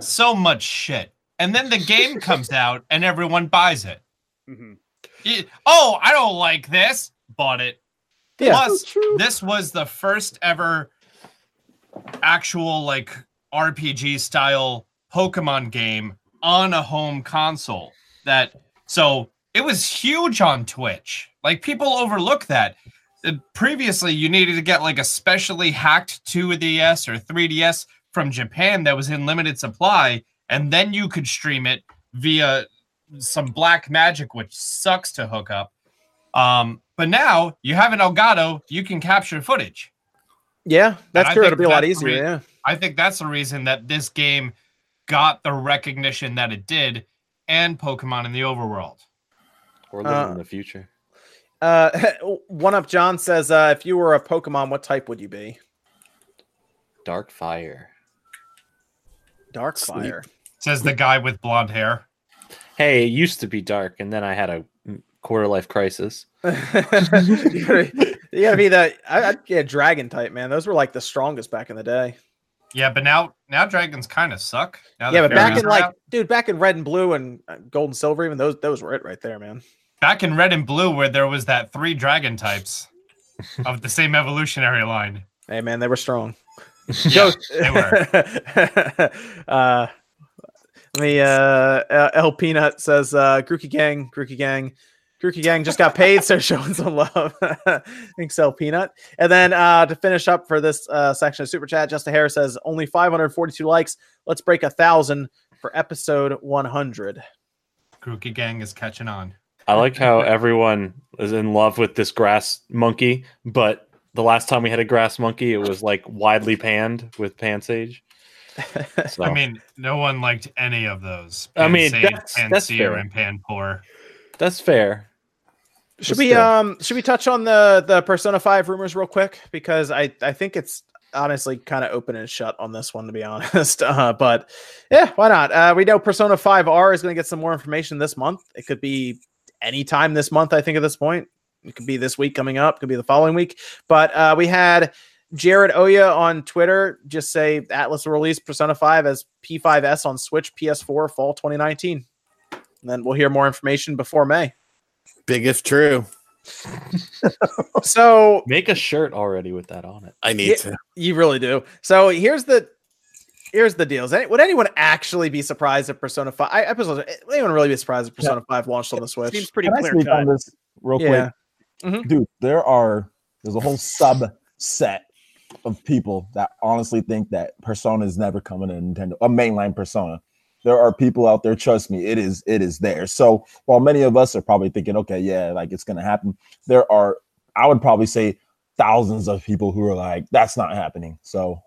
so much shit, and then the game comes out and everyone buys it. Mhm. It- oh, I don't like this. Bought it. Yeah. Plus, this was the first ever actual like RPG style Pokemon game on a home console. That so it was huge on Twitch. Like people overlook that. Uh, Previously, you needed to get like a specially hacked 2DS or 3DS from Japan that was in limited supply, and then you could stream it via some black magic, which sucks to hook up. Um, but now you have an Elgato, you can capture footage. Yeah, that's I true. It'll be a lot easier. rea- Yeah. I think that's the reason that this game got the recognition that it did, and Pokemon in the overworld. Or living Uh, in the future. Uh, one up John says, uh, if you were a Pokemon, what type would you be? Dark Fire. Dark Sleep. Fire. Says the guy with blonde hair. Hey, it used to be dark, and then I had a quarter life crisis. you, gotta, you gotta be that. I, I'd get dragon type, man. Those were like the strongest back in the day. Yeah, but now now dragons kind of suck. Now yeah, but back in like, out. dude, back in red and blue and uh, gold and silver, even those those were it right there, man. back in red and blue, where there was that three dragon types of the same evolutionary line. Hey, man, they were strong. Yeah, they were. uh, let me. Uh, uh, L Peanut says, uh, "Grookey Gang, Grookey Gang, Grookey Gang just got paid, so showing some love." Thanks, L Peanut. And then uh, to finish up for this uh, section of super chat, Justin Harris says, "Only 542 likes. Let's break a thousand for episode 100." Grookey Gang is catching on. I like how everyone is in love with this grass monkey, but the last time we had a grass monkey, it was like widely panned with Pansage. So, I mean, no one liked any of those. I mean, Pansage, that's- that's Pansear, fair. and Panpour. that's fair. Should we um should we touch on the the Persona 5 rumors real quick because I I think it's honestly kind of open and shut on this one to be honest. Uh, but yeah, why not? Uh, we know Persona 5R is going to get some more information this month. It could be anytime this month I think at this point. It could be this week coming up, could be the following week. But uh, we had Jared Oya on Twitter just say Atlus will release Persona 5 as P5S on Switch PS4 fall 2019. And then we'll hear more information before May. Big if true. So Make a shirt already with that on it. I need Yeah. to. You really do. So here's the here's the deals. Any, would anyone actually be surprised if Persona Five? I, I would anyone really be surprised if Persona Five launched on the Switch? Seems pretty Can clear speak cut. on this real Yeah. quick? Mhm. Dude, there are there's a whole subset of people that honestly think that Persona is never coming to Nintendo, a mainline Persona. There are people out there, trust me, it is it is there. So while many of us are probably thinking, okay, yeah, like it's gonna happen, there are I would probably say thousands of people who are like, that's not happening. So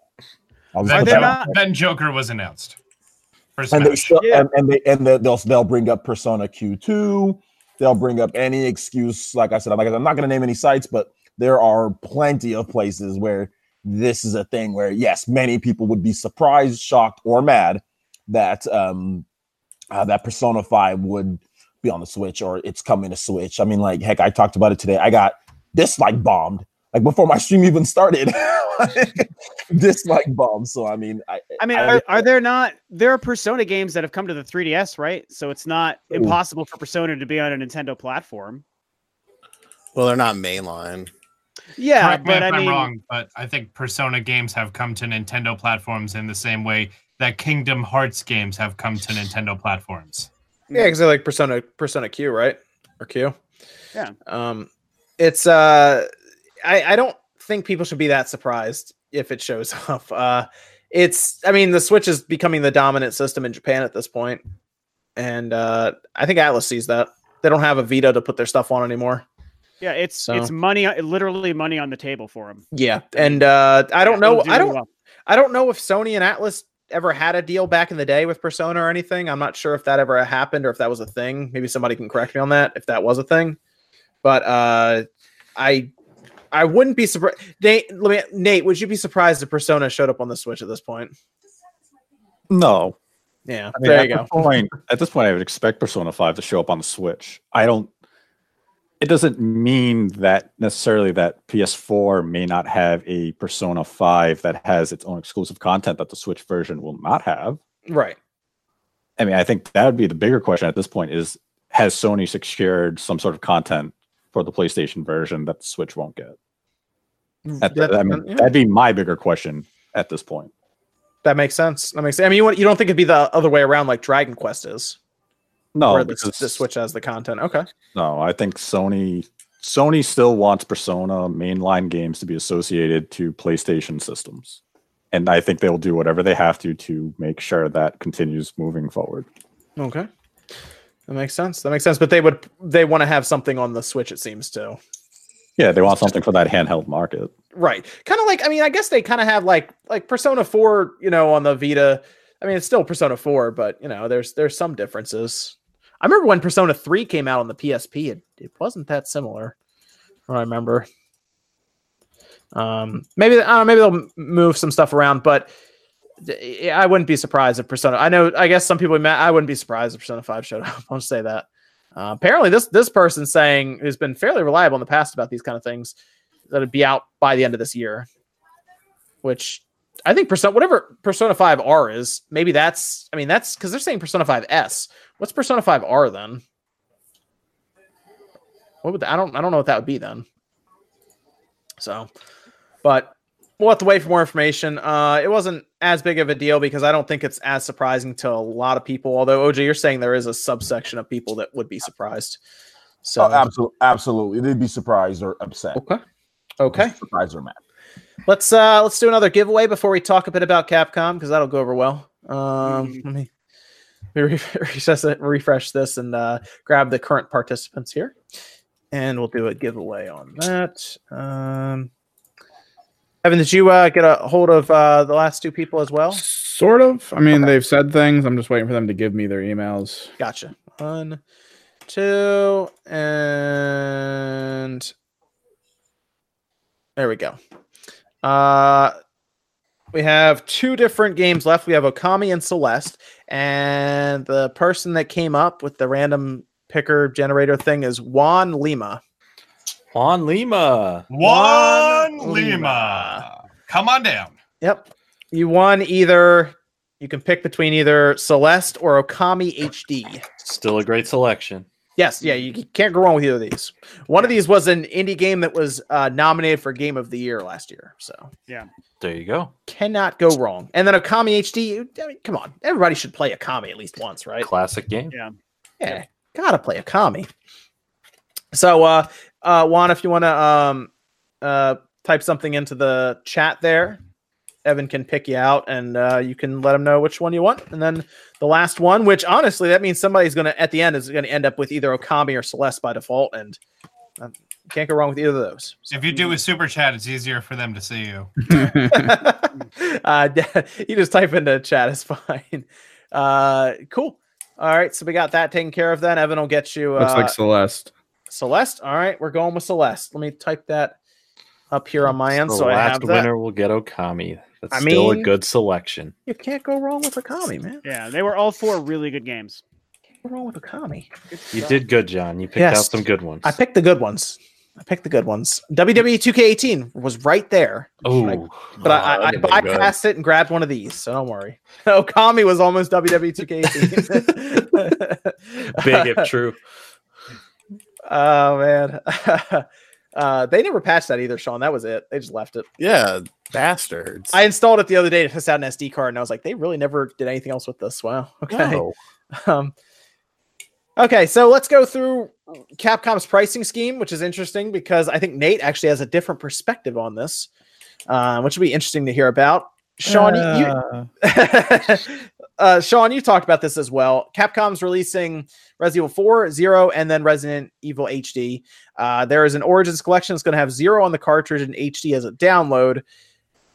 I'll just Then, put they that then, out not- then Joker was announced. And they Smash. show, Yeah. and, and they and the, they'll they'll bring up Persona Q2. They'll bring up any excuse. Like I said, I'm like I'm not going to name any sites, but there are plenty of places where this is a thing where yes, many people would be surprised, shocked, or mad that um uh, that Persona Five would be on the Switch or it's coming to Switch. I mean, like heck, I talked about it today. I got dislike bombed like before my stream even started. dislike bombed. So I mean, I I mean, I- are, are there not there are Persona games that have come to the 3DS, right? So it's not Ooh. impossible for Persona to be on a Nintendo platform. Well, they're not mainline. Yeah, Correct me if I I'm mean, wrong, but I think Persona games have come to Nintendo platforms in the same way that Kingdom Hearts games have come to Nintendo platforms. Yeah, because like Persona Persona Q, right? Or Q. Yeah. Um, it's uh, I I don't think people should be that surprised if it shows up. Uh, it's I mean the Switch is becoming the dominant system in Japan at this point, and uh, I think Atlus sees that. They don't have a Vita to put their stuff on anymore. yeah, it's So- it's money, literally money on the table for them. Yeah, and uh, I don't know. I don't. Well. I don't know if Sony and Atlus ever had a deal back in the day with Persona or anything. I'm not sure if that ever happened or if that was a thing. Maybe somebody can correct me on that if that was a thing. But uh, I I wouldn't be surprised. Nate, let me, Nate, would you be surprised if Persona showed up on the Switch at this point? No. Yeah, I mean, there you go. Point, at this point, I would expect Persona 5 to show up on the Switch. I don't. It doesn't mean that necessarily that PS4 may not have a Persona 5 that has its own exclusive content that the Switch version will not have. Right. I mean, I think that would be the bigger question at this point is has Sony secured some sort of content for the PlayStation version that the Switch won't get? Mm, the- That- I mean, yeah, that'd be my bigger question at this point. that makes sense. That makes sense. I mean, you, want- you don't think it'd be the other way around like Dragon Quest is, No, because the Switch has the content. Okay. No, I think Sony Sony still wants Persona mainline games to be associated to PlayStation systems. And I think they'll do whatever they have to to make sure that continues moving forward. Okay. That makes sense. That makes sense. But they would they want to have something on the Switch, it seems to. Yeah, they want something for that handheld market. Right. Kind of like I mean, I guess they kind of have like like Persona 4, you know, on the Vita. I mean, it's still Persona 4, but you know, there's there's some differences. I remember when Persona 3 came out on the PSP, it, it wasn't that similar. I remember. Um maybe I don't know, maybe they'll move some stuff around, but I wouldn't be surprised if Persona. I know. I guess some people. I wouldn't be surprised if Persona Five showed up. I'll say that. Uh, apparently, this this person saying who's been fairly reliable in the past about these kind of things that it'd be out by the end of this year. Which I think Persona, whatever Persona Five R is, maybe that's. I mean, that's because they're saying Persona Five S. What's Persona Five R then? What would I don't I don't know what that would be then. So, but we'll have to wait for more information. Uh, it wasn't as big of a deal because I don't think it's as surprising to a lot of people. Although OJ, you're saying there is a subsection of people that would be surprised. So oh, absolutely, absolutely, they'd be surprised or upset. okay, okay. surprised or mad. Let's uh let's do another giveaway before we talk a bit about Capcom because that'll go over well. Um, let me, let me re- refresh, refresh this and uh, grab the current participants here, and we'll do a giveaway on that. Um, Evan, did you uh, get a hold of uh, the last two people as well? Sort of. I mean, Okay. they've said things. I'm just waiting for them to give me their emails. Gotcha. One, two, and there we go. Uh, we have two different games left. We have Okami and Celeste, and the person that came up with the random picker generator thing is Juan Lima. Juan Lima. Juan Lima. Lima. Come on down. Yep. You won either. You can pick between either Celeste or Okami HD. Still a great selection. Yes, yeah, you can't go wrong with either of these. One of these was an indie game that was uh, nominated for Game of the Year last year, so yeah, There you go. cannot go wrong. And then Okami HD, I mean, come on, everybody should play Okami at least once, right? Classic game. Yeah, yeah, gotta play Okami. So, uh, uh, Juan, if you want to um, uh, type something into the chat there, Evan can pick you out, and uh, you can let him know which one you want. And then the last one, which honestly, that means somebody's gonna at the end is gonna end up with either Okami or Celeste by default, and uh, can't go wrong with either of those. So. If you do a super chat, it's easier for them to see you. uh, you just type into chat is fine. Uh, cool. All right, so we got that taken care of. Then Evan will get you. Looks uh, like Celeste. Celeste. All right, we're going with Celeste. Let me type that up here on my end The so I last have that. winner will get Okami. That's I still a good selection. You can't go wrong with Okami, man. Yeah, they were all four really good games. Can't go wrong with a Okami. You did good, John. You picked Yes. out some good ones. I picked the good ones. I picked the good ones. WWE 2K18 was right there, Oh, but I, I, I that'd have been good. bypassed it and grabbed one of these. So don't worry. Okami was almost WWE 2K18. big if true. Oh man. uh, they never patched that either, Sean. That was it. They just left it. Yeah, bastards. I installed it the other day to test out an SD card, and I was like, they really never did anything else with this. Wow. Okay. No. Um, okay, so let's go through Capcom's pricing scheme, which is interesting because I think Nate actually has a different perspective on this, uh, which will be interesting to hear about. Sean, you, you uh, Sean, you talked about this as well. Capcom's releasing Resident Evil 4, Zero, and then Resident Evil HD. Uh, there is an Origins collection that's going to have Zero on the cartridge and HD as a download.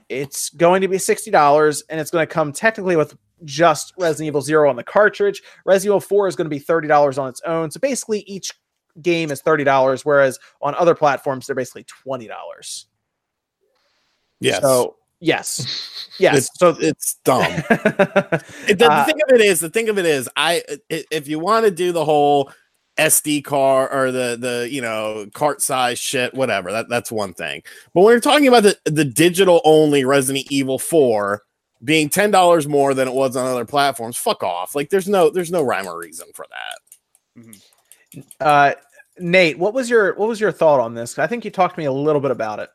It's going to be $60, and it's going to come technically with just Resident Evil Zero on the cartridge. Resident Evil 4 is going to be $30 on its own. So basically, each game is $30, whereas on other platforms, they're basically $20. yes. So, yes. Yes. It's, so, it's dumb. It- the, Uh, the thing of it is, the thing of it is, i- if you want to do the whole SD car or the the you know cart size shit, whatever, that that's one thing. But when you're talking about the the digital only Resident Evil Four being ten dollars more than it was on other platforms, fuck off. Like there's no there's no rhyme or reason for that. uh, Nate, what was your what was your thought on this? I think you talked to me a little bit about it.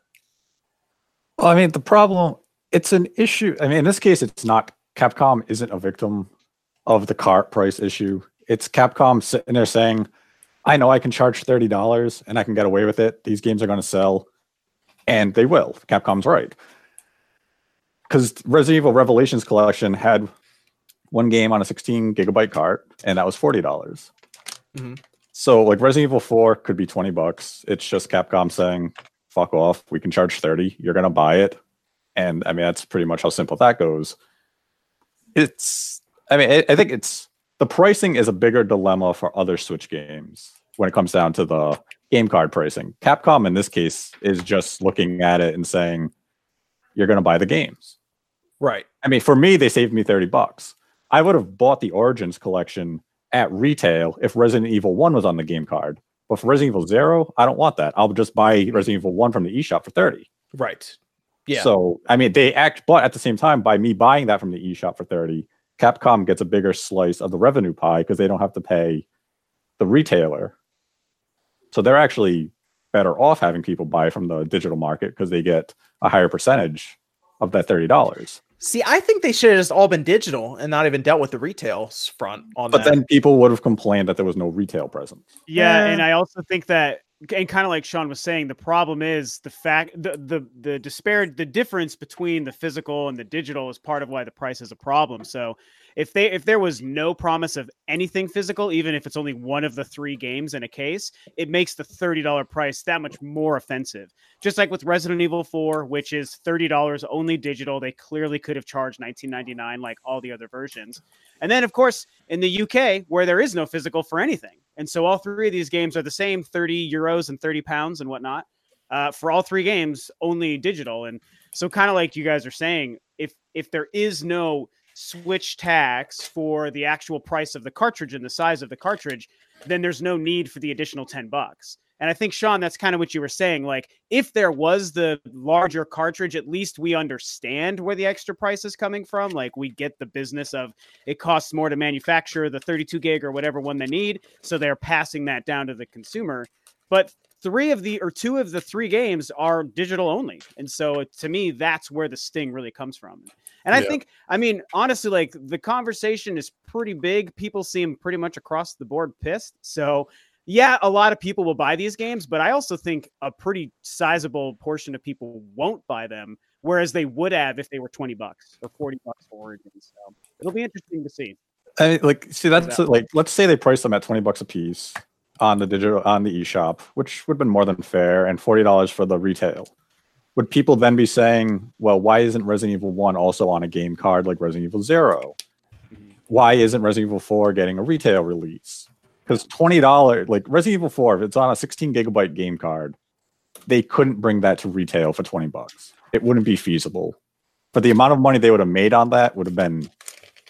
Well, I mean, the problem, it's an issue. I mean, in this case, it's not Capcom isn't a victim of the cart price issue. It's Capcom sitting there saying, I know I can charge $30 and I can get away with it. These games are going to sell. And they will. Capcom's right. Because Resident Evil Revelations Collection had one game on a 16 gigabyte cart, and that was $40. dollars Mhm. So, like, Resident Evil 4 could be 20 bucks. It's just Capcom saying, fuck off. We can charge 30. You're going to buy it. And I mean, that's pretty much how simple that goes. It's, I mean, I, I think it's the pricing is a bigger dilemma for other Switch games when it comes down to the game card pricing. Capcom, in this case, is just looking at it and saying, you're going to buy the games. Right. I mean, for me, they saved me 30 bucks. I would have bought the Origins collection at retail if Resident Evil 1 was on the game card. But for Resident Evil 0, I don't want that. I'll just buy Resident Evil 1 from the eShop for 30. Right. Yeah. So, I mean, they act, but at the same time, by me buying that from the eShop for 30, Capcom gets a bigger slice of the revenue pie because they don't have to pay the retailer. So they're actually better off having people buy from the digital market because they get a higher percentage of that $30. See, I think they should have just all been digital and not even dealt with the retail front on But that. But then people would have complained that there was no retail presence. Yeah, Yeah. and I also think that and kind of like Sean was saying, the problem is the fact the the the disparity, the difference between the physical and the digital is part of why the price is a problem. So if they if there was no promise of anything physical, even if it's only one of the three games in a case, it makes the thirty dollar price that much more offensive. Just like with Resident Evil Four, which is thirty dollars only digital, they clearly could have charged nineteen ninety nine like all the other versions. And then of course in the UK where there is no physical for anything, and so all three of these games are the same thirty euros and thirty pounds and whatnot. Uh, for all three games, only digital, and so kind of like you guys are saying, if if there is no switch tax for the actual price of the cartridge and the size of the cartridge, then there's no need for the additional 10 bucks. And I think Sean, that's kind of what you were saying. Like, if there was the larger cartridge, at least we understand where the extra price is coming from. Like, we get the business of it costs more to manufacture the 32 gig or whatever one they need, so they're passing that down to the consumer. But three of the or two of the three games are digital only, and so uh, to me, that's where the sting really comes from. And I Yeah. think, I mean, honestly, like the conversation is pretty big. People seem pretty much across the board pissed. So, yeah, a lot of people will buy these games, but I also think a pretty sizable portion of people won't buy them, whereas they would have if they were 20 bucks or 40 bucks for Origins. So it'll be interesting to see. I mean, like, see, that's like, let's say they priced them at twenty bucks a piece on the digital on the eShop, which would have been more than fair, and forty dollars for the retail. Would people then be saying, well, why isn't Resident Evil One also on a game card like Resident Evil 0 mm-hmm. Why isn't Resident Evil Four getting a retail release? Because twenty dollars, like Resident Evil Four, if it's on a sixteen gigabyte game card, they couldn't bring that to retail for twenty bucks. It wouldn't be feasible. But the amount of money they would have made on that would have been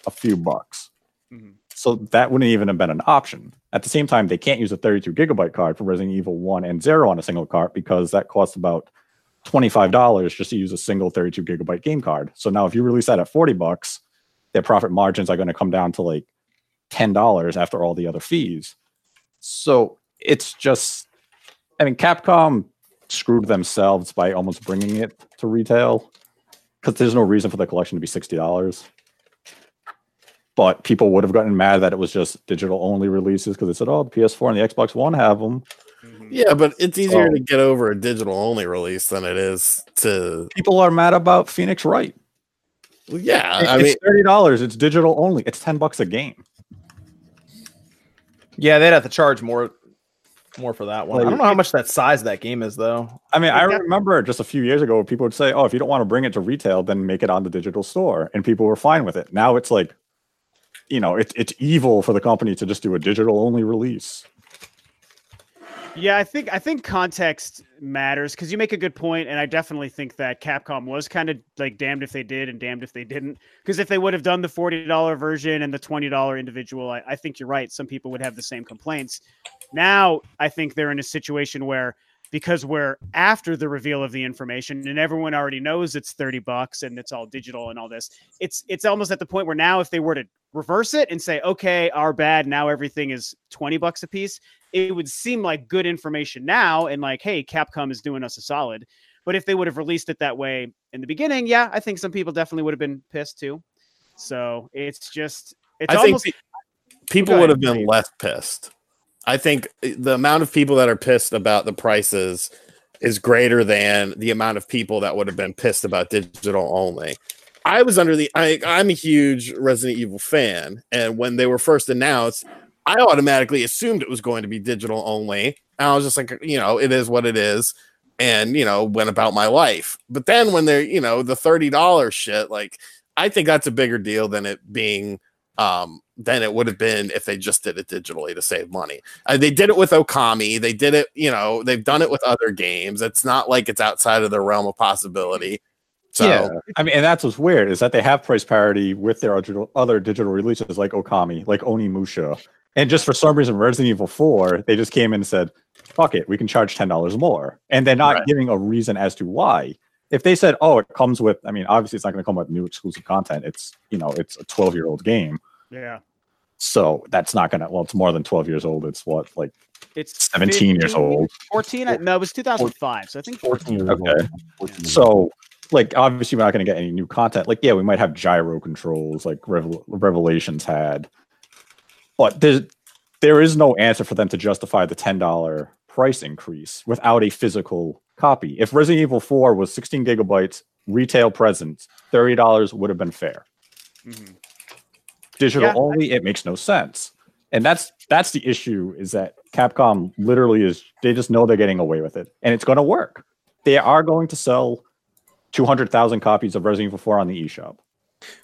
a few bucks. Mhm. So that wouldn't even have been an option. At the same time, they can't use a 32 gigabyte card for Resident Evil 1 and 0 on a single card because that costs about $25 just to use a single 32 gigabyte game card. So now if you release that at 40 bucks, their profit margins are going to come down to like $10 after all the other fees. So it's just I mean Capcom screwed themselves by almost bringing it to retail because there's no reason for the collection to be $60 but people would have gotten mad that it was just digital only releases because they said, "Oh, the PS4 and the Xbox One have them." Mm-hmm. Yeah, but it's easier So- to get over a digital only release than it is to. People are mad about Phoenix Wright. Yeah, I it's mean, thirty dollars. It's digital only. It's ten bucks a game. Yeah, they'd have to charge more more for that one. I don't know how much that size of that game is though. I mean, I remember just a few years ago, people would say, "Oh, if you don't want to bring it to retail, then make it on the digital store," and people were fine with it. Now it's like, you know, it's it's evil for the company to just do a digital only release. Yeah, I think I think context matters because you make a good point, and I definitely think that Capcom was kind of like damned if they did and damned if they didn't. Because if they would have done the forty dollar version and the twenty dollar individual, I, I think you're right. Some people would have the same complaints. Now I think they're in a situation where because we're after the reveal of the information and everyone already knows it's 30 bucks and it's all digital and all this it's it's almost at the point where now if they were to reverse it and say okay our bad now everything is 20 bucks a piece it would seem like good information now and like hey capcom is doing us a solid. But if they would have released it that way in the beginning yeah i think some people definitely would have been pissed too. So it's just it's I think almost pe- people would have been less pissed. I think uh, the amount of people that are pissed about the prices is greater than the amount of people that would have been pissed about digital only. I was under the I, I'm a huge Resident Evil fan, and when they were first announced, I automatically assumed it was going to be digital only. And I was just like, you know, it is what it is, and you know, went about my life. But then when they're, you know, the thirty dollars shit, like I think that's a bigger deal than it being um than it would have been if they just did it digitally to save money. Uh, they did it with Okami. They did it, you know, they've done it with other games. It's not like it's outside of the realm of possibility. So yeah, I mean, and that's what's weird is that they have price parity with their other digital releases like Okami, like Onimusha, and just for some reason, Resident Evil Four, they just came in and said, "Fuck it, we can charge ten dollars more," and they're not Right. giving a reason as to why. If they said, "Oh, it comes with," I mean, obviously, it's not going to come with new exclusive content. It's you know, it's a twelve-year-old game, yeah so that's not going to. Well, it's more than twelve years old. It's what like it's 17 years old. 14 I- no it was 2005 so i think 14 years Okay. old. 14. So, like, obviously, we're not going to get any new content. Like, yeah, we might have gyro controls, like Revel- Revelations had, but there's there is no answer for them to justify the ten dollar price increase without a physical copy. If Resident Evil 4 was 16 gigabytes retail presence, $30 would have been fair. Mhm. Digital Yeah, only, it makes no sense. And that's that's the issue is that Capcom literally is they just know they're getting away with it and it's going to work. They are going to sell 200,000 copies of Resident Evil 4 on the eShop.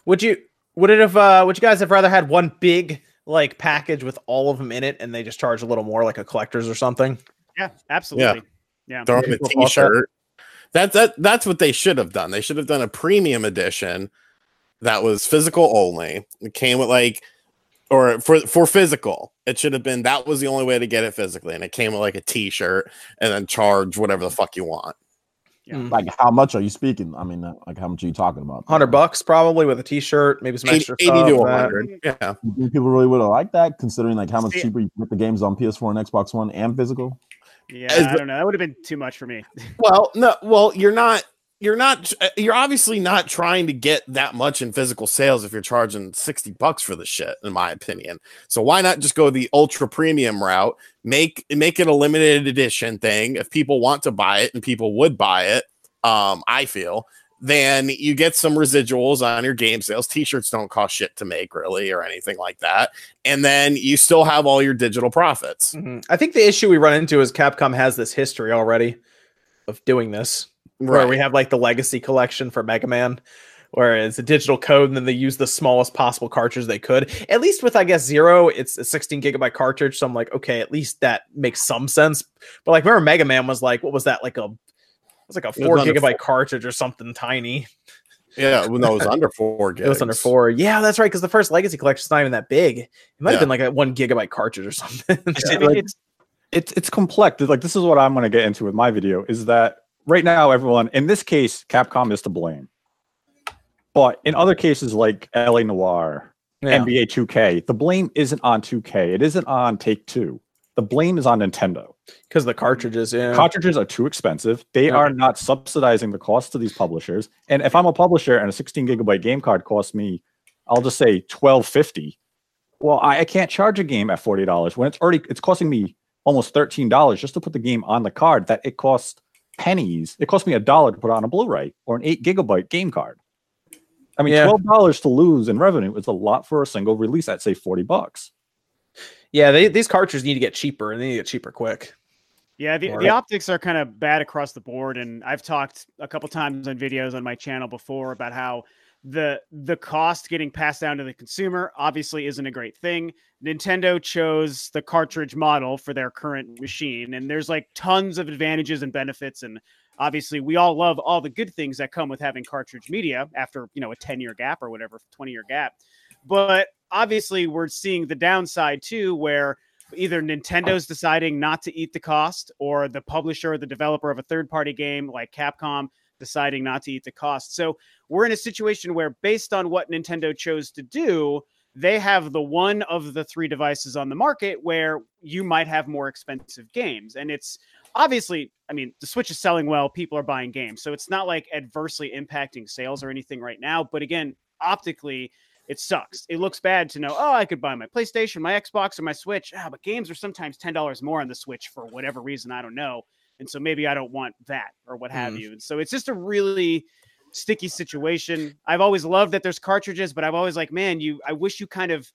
Would you would it have uh would you guys have rather had one big like package with all of them in it and they just charge a little more like a collector's or something? Yeah, absolutely. Yeah. yeah. Throw in a People thought that. t-shirt. That that that's what they should have done. They should have done a premium edition that was physical only. It came with like or for for physical. It should have been that was the only way to get it physically. And it came with like a t-shirt and then charge whatever the fuck you want. Like, how much are you speaking? I mean, uh, like, how much are you talking about? Hundred bucks probably with a t-shirt, maybe some 80, extra 80 stuff. to that. 100. Yeah. Think people really would have liked that, considering like how much See- cheaper you can get the games on PS4 and Xbox One and physical? Yeah, As I don't know. That would have been too much for me. Well, no, well, you're not you're not uh, you're obviously not trying to get that much in physical sales if you're charging 60 bucks for the shit in my opinion. So why not just go the ultra premium route, make make it a limited edition thing if people want to buy it and people would buy it, um I feel then you get some residuals on your game sales. T-shirts don't cost shit to make really or anything like that. And then you still have all your digital profits. Mhm. I think the issue we run into is Capcom has this history already of doing this, where we have like the Legacy Collection for Mega Man, where it's a digital code and then they use the smallest possible cartridge they could. At least with I guess Zero, it's a 16 gigabyte cartridge, so I'm like, okay, at least that makes some sense. But like, remember Mega Man was like, what was that? Like a it was like a four gigabyte four. cartridge or something tiny. Yeah, well, no, it was under four gigs. It was under four. Yeah, that's right. Because the first Legacy Collection is not even that big. It might have been like a one gigabyte cartridge or something. I mean, like- it's- it's it's complex. Like this is what I'm going to get into with my video is that right now everyone in this case Capcom is to blame. But in other cases like LA Noire, Yeah. NBA 2K, the blame isn't on 2K. It isn't on Take 2. The blame is on Nintendo. because the cartridges. Yeah, Cartridges are too expensive. They Yeah. are not subsidizing the cost to these publishers. And if I'm a publisher and a 16 gigabyte game card costs me, I'll just say 1250. Well, I, I can't charge a game at $40 when it's already it's costing me almost $13 just to put the game on the card that it costs pennies. It cost me a dollar to put on a Blu-ray or an eight gigabyte game card. I mean, Yeah. twelve dollars to lose in revenue is a lot for a single release at say 40 bucks. yeah. They, these cartridges need to get cheaper, and they need to get cheaper quick. Yeah, the, Or- the optics are kind of bad across the board, and I've talked a couple times on videos on my channel before about how the the cost getting passed down to the consumer obviously isn't a great thing. Nintendo chose the cartridge model for their current machine, and there's like tons of advantages and benefits, and obviously we all love all the good things that come with having cartridge media after you know a 10 year gap or whatever 20 year gap but obviously we're seeing the downside too where either Nintendo's deciding not to eat the cost, or the publisher or the developer of a third party game like Capcom deciding not to eat the cost. So we're in a situation where, based on what Nintendo chose to do, they have the one of the three devices on the market where you might have more expensive games. And it's obviously, I mean, the Switch is selling well, people are buying games. So it's not like adversely impacting sales or anything right now. But again, optically, it sucks. It looks bad to know, oh, I could buy my PlayStation, my Xbox, or my Switch. Ah, but games are sometimes $10 more on the Switch for whatever reason. I don't know. And so maybe I don't want that or what have Hmm. you. And so it's just a really sticky situation. I've always loved that there's cartridges, but I've always like, man, you I wish you kind of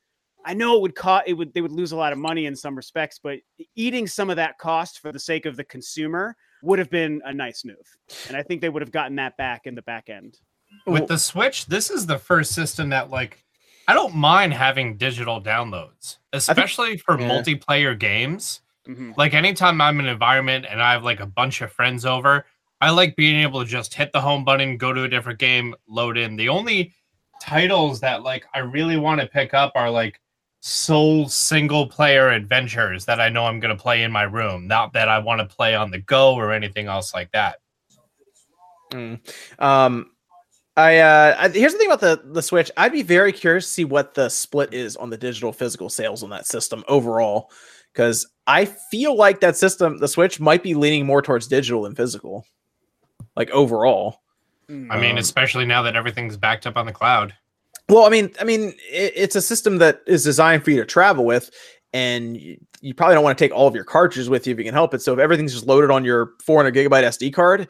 I know it would cost it would they would lose a lot of money in some respects, but eating some of that cost for the sake of the consumer would have been a nice move. And I think they would have gotten that back in the back end. with the Switch, this is the first system that like I don't mind having digital downloads, especially for yeah. multiplayer games. Mhm. Like anytime I'm in an environment and I have like a bunch of friends over, I like being able to just hit the home button, go to a different game, load in. The only titles that like I really want to pick up are like sole single player adventures that I know I'm going to play in my room, not that I want to play on the go or anything else like that. Mm. Um, I, uh, I here's the thing about the the Switch. I'd be very curious to see what the split is on the digital physical sales on that system overall, because I feel like that system, the Switch, might be leaning more towards digital than physical, like overall. I mean, Um, especially now that everything's backed up on the cloud. Well, I mean, I mean, it, it's a system that is designed for you to travel with. and you, you probably don't want to take all of your cartridges with you if you can help it. So if everything's just loaded on your 400 gigabyte SD card,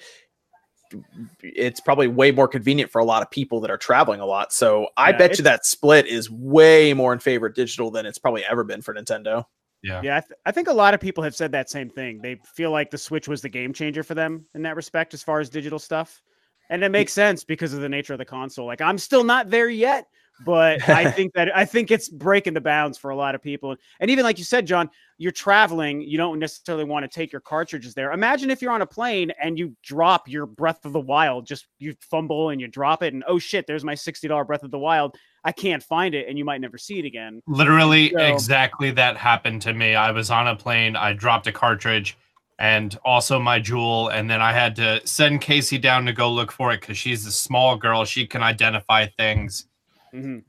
it's probably way more convenient for a lot of people that are traveling a lot. So I Yeah, bet you that split is way more in favor of digital than it's probably ever been for Nintendo. Yeah. Yeah, I, th- I think a lot of people have said that same thing. They feel like the Switch was the game changer for them in that respect, as far as digital stuff, and it makes sense because of the nature of the console. Like, I'm still not there yet, but I think that I think it's breaking the bounds for a lot of people. And even like you said, John, you're traveling, you don't necessarily want to take your cartridges there. Imagine if you're on a plane and you drop your Breath of the Wild, just you fumble and you drop it, and oh shit, there's my sixty dollar Breath of the Wild. I can't find it, and you might never see it again. Literally, So- exactly that happened to me. I was on a plane, I dropped a cartridge and also my jewel, and then I had to send Casey down to go look for it because she's a small girl. She can identify things. Mhm.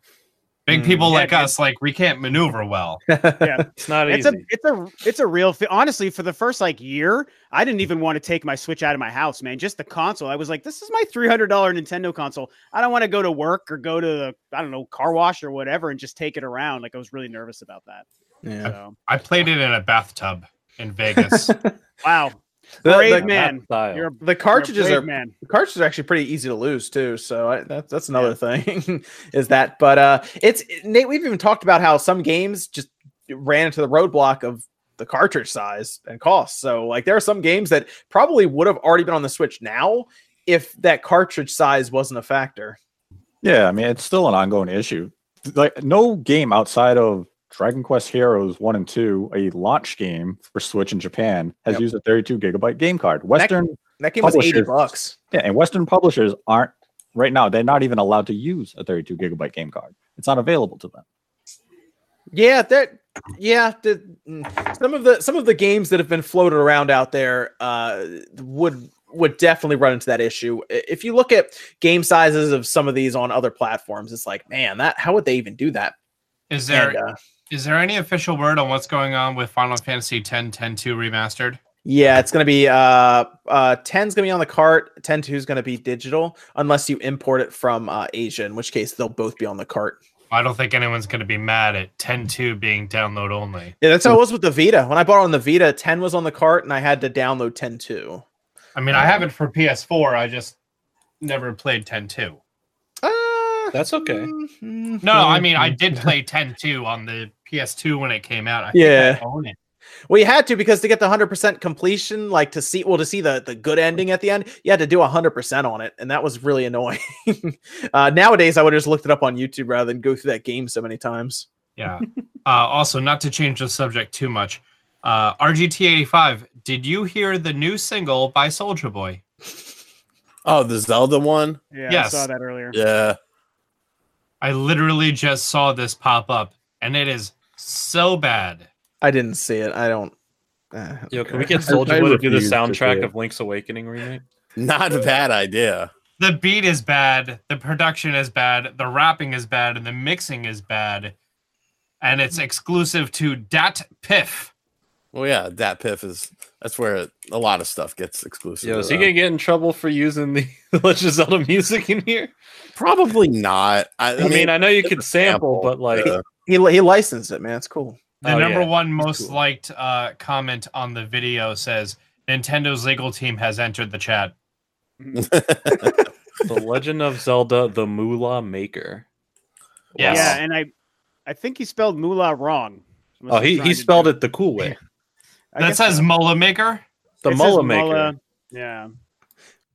Big Mm. people Yeah, like it- us, like we can't maneuver well. Yeah, It's not it's easy. a it's a it's a real fi- honestly for the first like year i didn't even want to take my switch out of my house man just the console i was like this is my $300 nintendo console i don't want to go to work or go to the i don't know car wash or whatever and just take it around like i was really nervous about that Yeah. so I played it in a bathtub in Vegas. wow The- brave the- man Style. you're a, The cartridges you're a are man the cartridges are actually pretty easy to lose too. So I, that's that's another thing is that. But uh, it's Nate. We've even talked about how some games just ran into the roadblock of the cartridge size and cost. So like there are some games that probably would have already been on the Switch now if that cartridge size wasn't a factor. Yeah, I mean it's still an ongoing issue. Like no game outside of Dragon Quest Heroes One and Two, a launch game for Switch in Japan, has Yep. used a 32 gigabyte game card. Western, That game was eighty bucks. yeah, and Western publishers aren't right now. They're not even allowed to use a 32 gigabyte game card. It's not available to them. Yeah, that yeah, the, some of the some of the games that have been floated around out there uh would would definitely run into that issue. If you look at game sizes of some of these on other platforms, it's like, man, that how would they even do that? Is there And, is there any official word on what's going on with Final Fantasy 10 10 2 remastered? yeah, it's gonna be uh uh 10's gonna be on the cart, 10 2 is gonna be digital, unless you import it from uh Asia, in which case they'll both be on the cart. I don't think anyone's going to be mad at 10 2 being download only. Yeah, that's how it was with the Vita. When I bought it on the Vita, 10 was on the cart and I had to download 10 2. I mean, I have it for PS4. I just never played 10 2. Uh, That's okay. mm, No, I mean, I did play 10 2 on the PS2 when it came out. I Yeah. think I own it. Well, you had to because to get the hundred percent completion, like to see well to see the the good ending at the end, you had to do hundred percent on it, and that was really annoying. uh, nowadays, I would have just looked it up on YouTube rather than go through that game so many times. Yeah. uh, also, not to change the subject too much, uh, RGT85, did you hear the new single by Soulja Boy? Oh, the Zelda one. yeah Yes. i saw that earlier Yeah. I literally just saw this pop up, and it is so bad. I didn't see it. I don't. Uh, Yo, can we get Soulja Boy to do the soundtrack of Link's Awakening remake? Not a bad idea. The beat is bad, the production is bad, the rapping is bad, and the mixing is bad. And it's exclusive to Dat Piff. Well, yeah, that piff is that's where a lot of stuff gets exclusive. Yo, to is he gonna get in trouble for using the Legend of Zelda music in here? Probably not. I, I mean, I know you it's could sample, but like, uh, He he licensed it, man. It's cool. The Oh, number yeah. one most cool. liked uh, comment on the video says Nintendo's legal team has entered the chat. the Legend of Zelda: The Moolah Maker. Yes. yeah and i i think he spelled moolah wrong Oh, he, he spelled it the cool way. That says Mullah Maker. The It Mullah Maker. mullah. yeah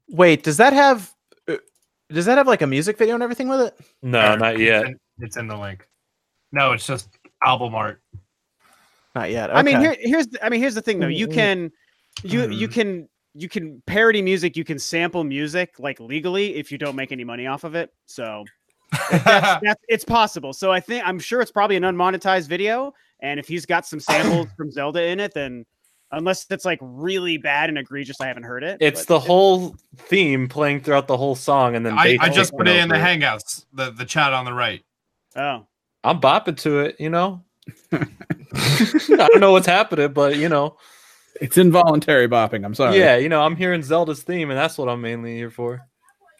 Wait, does that have? uh, Does that have like a music video and everything with it? No, not yet. It's in, it's in the link. No, it's just album art. Not yet. I mean, Okay. here, here's the, I mean, here's the thing though. You Mm, mm. can, you you Mm. can you can parody music. You can sample music like legally if you don't make any money off of it. So that's, that's it's possible. So I think I'm sure it's probably an unmonetized video. And if he's got some samples from Zelda in it, then unless it's like really bad and egregious, I haven't heard it. It's but the it- whole theme playing throughout the whole song, and then I, I just put it in the over Hangouts, the, the chat on the right. Oh, I'm bopping to it, you know. I don't know what's happening, but you know, It's involuntary bopping. I'm sorry. yeah, you know, I'm hearing Zelda's theme, and that's what I'm mainly here for.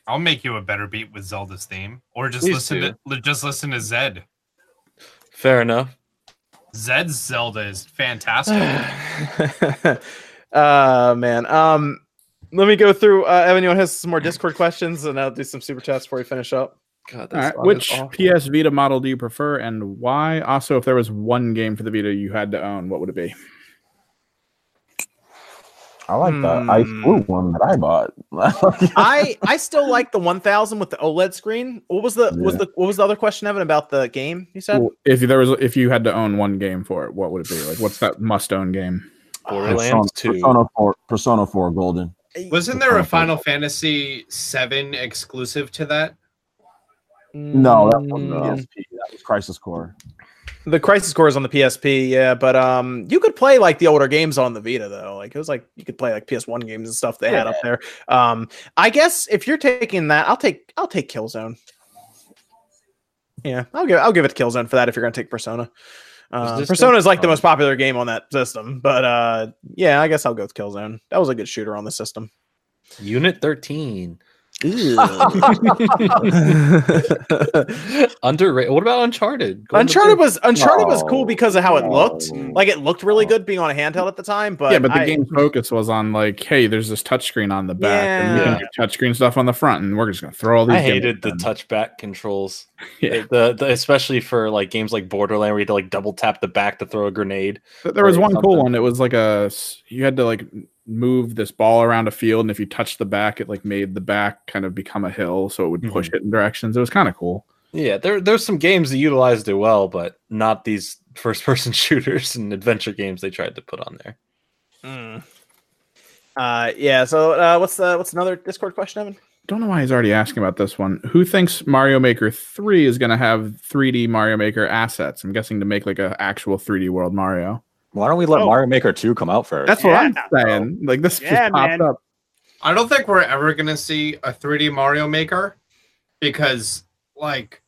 I'll make you a better beat with Zelda's theme, or just Please listen do. to just listen to Zedd. Fair enough. Zedd's Zelda is fantastic. uh man. Um let me go through uh Evan, you want to have some more Discord questions and I'll do some super chats before we finish up. God, All right. Which. PS Vita model do you prefer and why? Also, if there was one game for the Vita you had to own, what would it be? I like that ice Hmm. blue one that I bought. I I still like the 1000 with the OLED screen. What was the was Yeah. the what was the other question Evan about the game you said? Well, if there was, if you had to own one game for it, what would it be? Like, what's that must-own game? Borderlands Persona, 2. Persona 4, Persona 4 Golden. Wasn't there a Final Fantasy VII exclusive to that? No, that was Mm, PSP. That was Crisis Core. The Crisis Core is on the PSP, yeah, but um, you could play like the older games on the Vita though. Like it was like you could play like PS1 games and stuff they had up there. Um, I guess if you're taking that, I'll take I'll take Killzone. Yeah, I'll give I'll give it to Killzone for that if you're gonna take Persona. Uh, Persona is like the most popular game on that system, but uh, yeah, I guess I'll go with Killzone. That was a good shooter on the system. Unit 13. Underrated. What about Uncharted? Golden Uncharted Break? was Uncharted was cool Oh, because of how it looked. Oh. Like it looked really good being on a handheld at the time, but yeah, but the I- game's focus was on like, hey, there's this touchscreen on the back, and you can do touchscreen stuff on the front, and we're just gonna throw all these. I hated the in. touchback controls. Yeah. The, the especially for like games like Borderland where you had to like double tap the back to throw a grenade. But There was or one cool one. It was like a you had to like move this ball around a field, and if you touched the back, it like made the back kind of become a hill, so it would push it in directions. It was kind of cool. Yeah, there there's some games that utilized it well, but not these first person shooters and adventure games they tried to put on there. Mm. Uh, yeah. So, uh, what's the what's another Discord question, Evan? Don't know why he's already asking about this one. Who thinks Mario Maker 3 is going to have 3D Mario Maker assets? I'm guessing to make like a actual 3D World Mario. Why don't we let Oh. Mario Maker 2 come out first? That's what I'm saying. Like this Yeah, just popped man. up. I don't think we're ever gonna see a 3D Mario Maker because like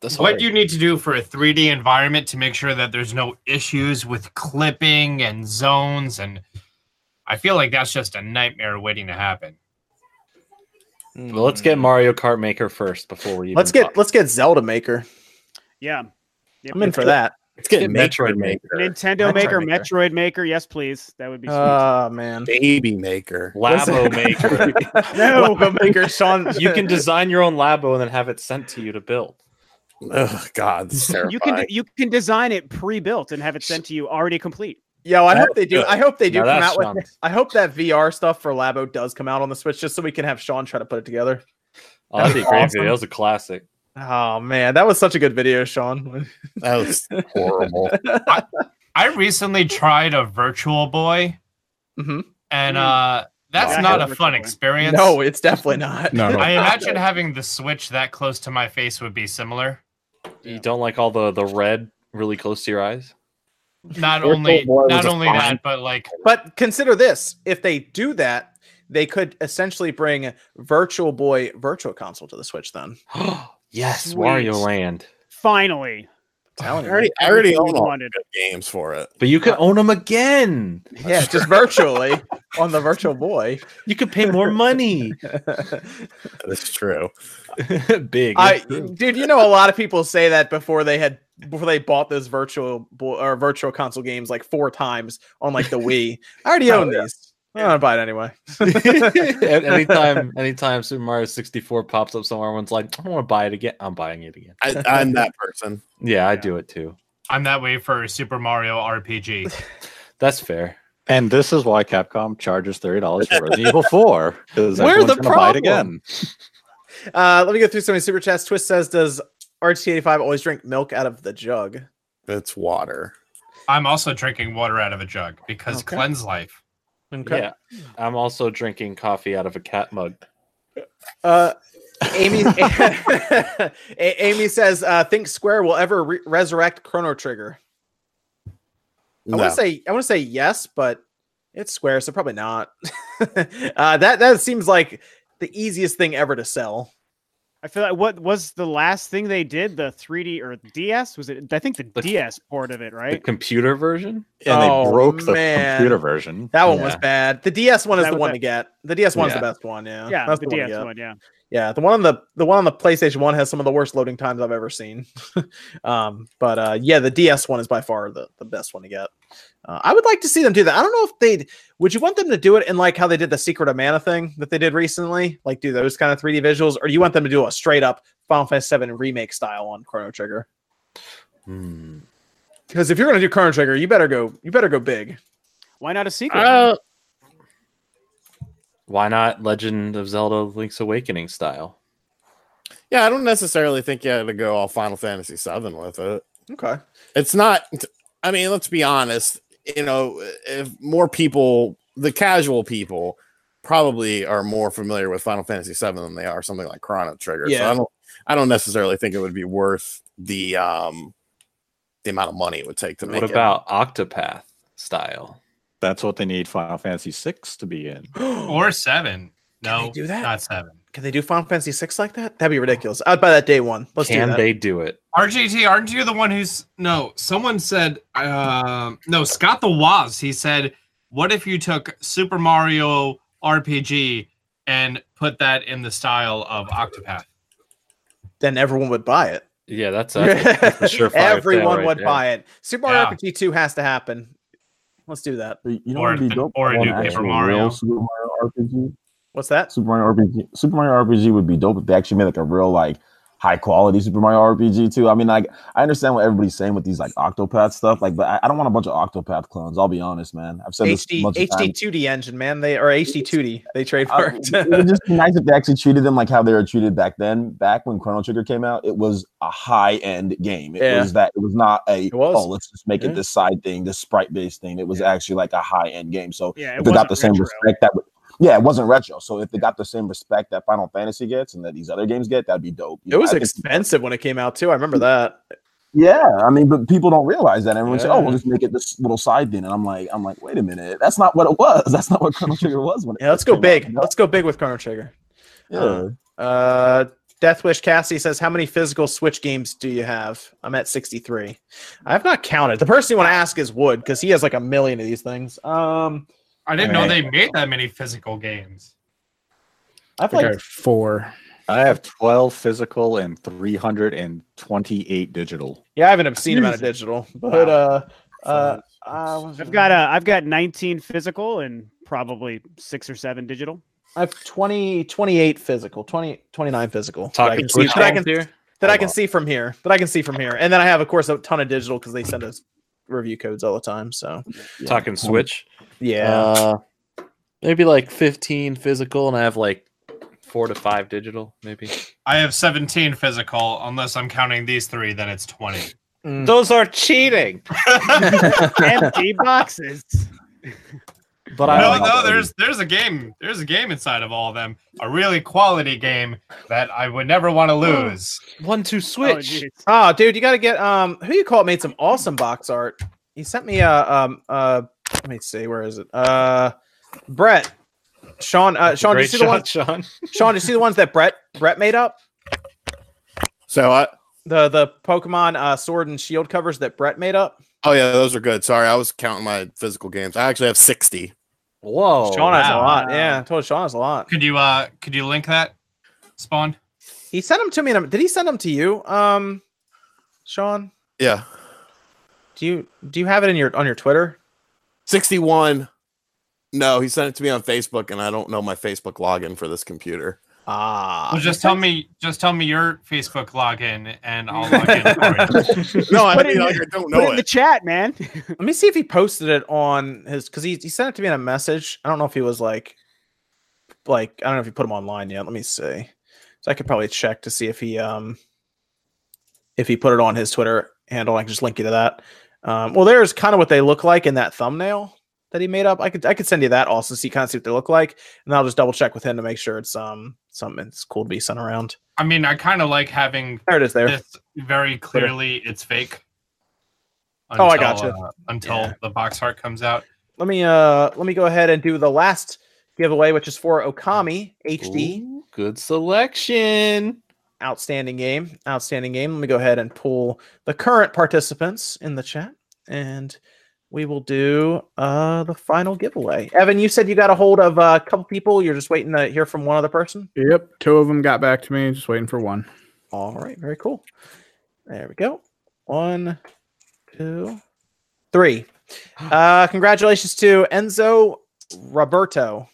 That's what hard. you need to do for a 3D environment to make sure that there's no issues with clipping and zones and I feel like that's just a nightmare waiting to happen. Well, let's get hmm. Mario Kart Maker first before we even Let's get talk. let's get Zelda Maker. Yeah. Yep, I'm in for that. Let's get get Metroid Maker. Maker, Nintendo Metroid Maker, Maker. Metroid Maker. Yes, please. That would be sweet. Oh man. Baby maker. Labo Maker. No. Labo Maker, Sean. you can design your own Labo and then have it sent to you to build. Oh God, this is terrifying. you can you can design it pre-built and have it sent to you already complete. Yo, I hope they do. good. I hope they do Now come that's out with. Sean's. I hope that VR stuff for Labo does come out on the Switch, just so we can have Sean try to put it together. Oh, that'd be a great Awesome. video. That was a classic. Oh man, that was such a good video, Sean. that was horrible. I recently tried a Virtual Boy Mhm. and Mm. uh that's Yeah, not a a fun Boy. experience. No, it's definitely not. No, no. I imagine having the Switch that close to my face would be similar. You don't like all the the red really close to your eyes. Not Virtual only Boy not only fine- that, but like But consider this: if they do that, they could essentially bring Virtual Boy Virtual Console to the Switch. Then, yes, Sweet. Wario Land. Finally. telling I you. already, I already own all the wanted. good games for it. But you can uh, own them again. yeah, just virtually on the Virtual Boy. You could pay more money. That's true. Big. I, dude, you know, a lot of people say that before they had before they bought those virtual Boy or virtual console games like four times on like the Wii. I already Oh, own these. I'm gonna buy it anyway. Anytime, anytime Super Mario 64 pops up somewhere, everyone's like, I want to buy it again. I'm buying it again. I, I'm that person. Yeah, I do it too. I'm that way for Super Mario RPG. That's fair. And this is why Capcom charges thirty dollars for Resident Evil Four because everyone's the gonna buy it problem? again. Uh, let me go through some of the super chats. Twist says, "Does RT85 always drink milk out of the jug?" It's water. I'm also drinking water out of a jug because Okay. cleanse life. Okay. Yeah. I'm also drinking coffee out of a cat mug. Uh, Amy A- Amy says, uh, "Think Square will ever re- resurrect Chrono Trigger?" I want to say I want to say yes, but it's Square, so probably not. uh, that that seems like the easiest thing ever to sell. I feel like what was the last thing they did? The 3D or DS? Was it? I think the The- DS port of it, right? The computer version? And they Oh, broke the man. computer version. That one was bad. The DS one is That the one that- to get. The DS one's Yeah. the best one. Yeah, Yeah, That's the one DS get. one. Yeah. Yeah, the one on the the one on the PlayStation One has some of the worst loading times I've ever seen. um, but uh, yeah, the DS one is by far the, the best one to get. Uh, I would like to see them do that. I don't know if they'd. Would you want them to do it in like how they did the Secret of Mana thing that they did recently? Like do those kind of 3D visuals, or do you want them to do a straight up Final Fantasy VII remake style on Chrono Trigger? Hmm. Because if you're gonna do Chrono Trigger, you better go. You better go big. Why not a sequel? Uh, why not Legend of Zelda: Link's Awakening style? Yeah, I don't necessarily think you had to go all Final Fantasy VII with it. Okay. It's not. I mean, let's be honest. You know, if more people, the casual people, probably are more familiar with Final Fantasy VII than they are something like Chrono Trigger. So Yeah. I don't. I don't necessarily think it would be worth the um the amount of money it would take to make it. What it. about Octopath style? That's what they need Final Fantasy VI to be in. or seven. No, do that? not seven. Can they do Final Fantasy six like that? That'd be ridiculous. I'd buy that day one. Let's Can do that. they do it? RGT, aren't you the one who's no? Someone said, um, no, Scott the Woz. He said, "What if you took Super Mario RPG and put that in the style of Octopath?" then everyone would buy it. Yeah, that's, that's, that's a surefire sale everyone right would there. buy it. Super Mario Yeah. RPG two has to happen. Let's do that. You know Or what would be dope? or a new Paper Mario. real Super Mario RPG. What's that? Super Mario RPG. Super Mario RPG would be dope if they actually made like a real like high quality Super Mario RPG too. I mean, like I understand what everybody's saying with these like Octopath stuff, like, but I, I don't want a bunch of Octopath clones. I'll be honest, man. I've said this HD of HD two D engine, man. They or HD two D. They trademarked. it would just be nice if they actually treated them like how they were treated back then. Back when Chrono Trigger came out, it was a high end game. It Yeah. was that. It was not a was. oh let's just make Yeah. it this side thing, this sprite based thing. It was actually like a high end game. So Yeah, if it they got the same retro. respect that would. Yeah, it wasn't retro. So if they got the same respect that Final Fantasy gets and that these other games get, that'd be dope. You it know, was I think- expensive when it came out too. I remember that. Yeah, I mean, but people don't realize that. Everyone say, "Oh, we'll just make it this little side thing," and I'm like, "I'm like, wait a minute, that's not what it was. That's not what Chrono Trigger was when it Yeah, let's go came out, big. Let's go big with Chrono Trigger. Yeah. Uh, Deathwish Cassie says, "How many physical Switch games do you have?" I'm at 63. I have not counted. The person you want to ask is Wood because he has like a million of these things. Um, I didn't know they made that many physical games. I've I I like have four. I have 12 physical and 328 digital. yeah, I have an obscene amount of digital, but uh, uh, uh, I've got uh, I've got 19 physical and probably six or seven digital. I have 20, 28 physical, 20, 29 physical. that I Talking can see, that I can, that I can see from here. That I can see from here, and then I have, of course, a ton of digital because they send us review codes all the time. So Talking Switch. yeah, Uh, maybe like 15 physical, and I have like four to five digital, maybe. I have 17 physical. Unless I'm counting these three, then it's 20. Mm. Those are cheating. Empty boxes. But I no, like no, there's there's a game. There's a game inside of all of them. A really quality game that I would never want to lose. one two Oh, switch. geez. Oh, dude, you got to get um. Who you call it made some awesome box art. He sent me a um uh. Let me see, where is it? Uh, Brett, Sean, uh, Sean, did you Great see the ones? Sean. Sean, did you see the ones that Brett Brett made up? So I The the Pokemon uh Sword and Shield covers that Brett made up. oh yeah, those are good. Sorry, I was counting my physical games. I actually have 60. Whoa. Sean has a lot. Yeah, I told Sean has a lot. Could you uh could you link that? Spawn? He sent them to me. Did he send them to you, um, Sean? Yeah. Do you do you have it in your on your Twitter? 61. No, he sent it to me on Facebook, and I don't know my Facebook login for this computer. Ah, Well, just tell me just tell me your Facebook login and I'll log in for it. No, I mean it- like, I don't Put know it in the chat, man. Let me see if he posted it on his because he, he sent it to me in a message. I don't know if he was like like I don't know if he put him online yet. Let me see. So I could probably check to see if he um if he put it on his Twitter handle. I can just link you to that. Um, well, there's kind of what they look like in that thumbnail that he made up. I could I could send you that also, see kind of see what they look like, and I'll just double check with him to make sure it's um something that's cool to be sent around. I mean, I kind of like having There it is. There. this very clearly it's fake. Oh, I gotcha. uh, until Yeah. the box art comes out. Let me uh let me go ahead and do the last giveaway, which is for Okami HD. Ooh, good selection. outstanding game outstanding game let me go ahead and pull the current participants in the chat and we will do uh the final giveaway. Evan, you said you got a hold of uh, a couple people. You're just waiting to hear from one other person. Yep, two of them got back to me. Just waiting for one. All right, very cool. There we go. One, two, three. Uh, congratulations to Enzo Roberto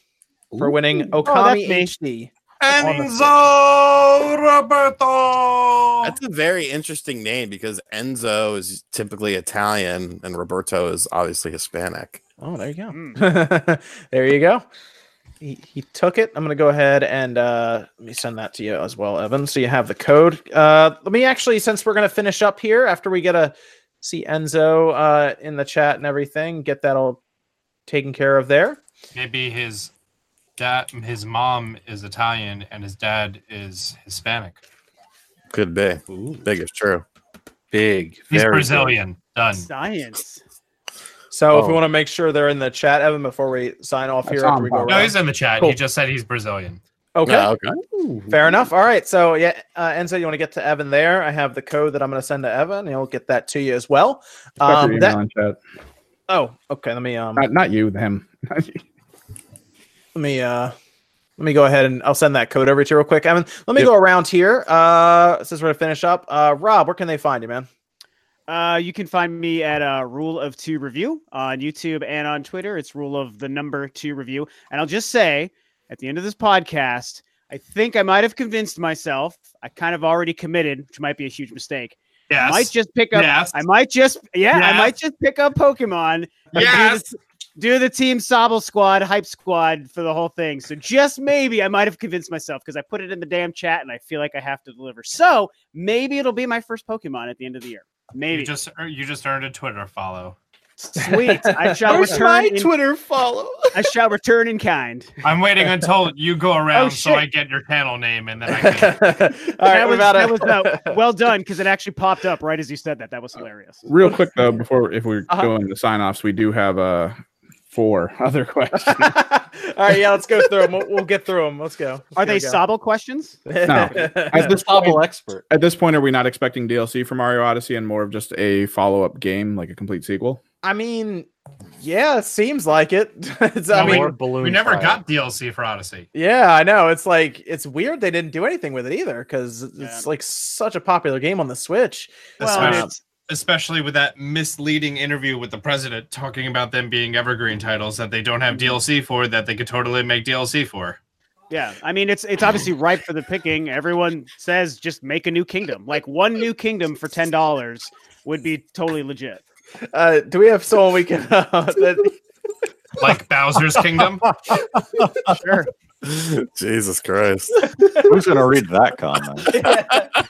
for winning Okami me. HD. Enzo Roberto. That's a very interesting name because Enzo is typically Italian and Roberto is obviously Hispanic. Oh, there you go. Mm. there you go. He, he took it. I'm going to go ahead and uh, let me send that to you as well, Evan. So you have the code. Uh, let me actually, since we're going to finish up here after we get a see Enzo uh, in the chat and everything, get that all taken care of there. Maybe his dad, his mom is Italian and his dad is Hispanic. Could be. Big if true. Big. He's very big. Brazilian. Done. Science. So if we Oh. want to make sure they're in the chat, Evan, before we sign off That's here, after we go No, around. he's in the chat. Cool. He just said he's Brazilian. Okay. Yeah, okay. Fair enough. All right. So yeah, uh, Enzo, you want to get to Evan there? I have the code that I'm going to send to Evan. He'll get that to you as well. Um, that, chat. oh, okay. Let me um, Not, not you, him. let me uh, let me go ahead and I'll send that code over to you real quick, Evan. Let me Yep. go around here. Uh, since we're gonna finish up, uh, Rob, where can they find you, man? Uh, you can find me at uh, Rule of Two Review on YouTube and on Twitter. It's Rule of the Number Two Review. And I'll just say at the end of this podcast, I think I might have convinced myself. I kind of already committed, which might be a huge mistake. I might just pick up. Yes. I might just, yeah, I might just pick up Pokemon. and do the- Yes. Do the Team Sobble Squad hype squad for the whole thing. So just maybe I might have convinced myself because I put it in the damn chat and I feel like I have to deliver. So maybe it'll be my first Pokemon at the end of the year. Maybe. You just you just earned a Twitter follow. Sweet. I shall Where's return. my In, Twitter follow? I shall return in kind. I'm waiting until you go around so. I get your channel name and then I can. right, that was, about that to- was uh, well done because it actually popped up right as you said that. That was hilarious. Real quick though, before if we're Uh-huh. doing the sign offs, we do have uh four other questions. All right, yeah, let's go through them. We'll, we'll get through them. Let's go. Are they Here we. Sobble questions? No. At this Hobble point, expert. at this point, are we not expecting DLC for Mario Odyssey and more of just a follow up game, like a complete sequel? I mean, yeah, it seems like it. it's, I Well, we- More We never fire. got DLC for Odyssey. yeah, I know. It's like it's weird they didn't do anything with it either because it's Yeah. like such a popular game on the Switch. Well, Especially, it's- especially with that misleading interview with the president talking about them being evergreen titles that they don't have DLC for that they could totally make DLC for. Yeah, I mean it's it's obviously ripe for the picking. Everyone says just make a new kingdom. Like one new kingdom for ten dollars would be totally legit. Uh, do we have someone we can? Uh, that, Like Bowser's Kingdom. Sure. Jesus Christ. Who's gonna read that comment?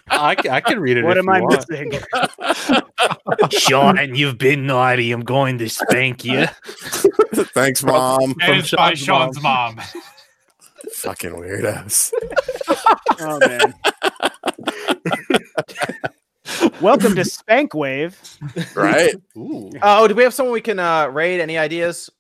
I, I can read it. What if am you I want. missing? Sean, you've been naughty. I'm going to spank you. Thanks, mom. And From it's by Sean's Sean's mom. Fucking weirdos. Oh man. Welcome to Spank Wave. Right? Ooh. oh, do we have someone we can uh, raid? Any ideas?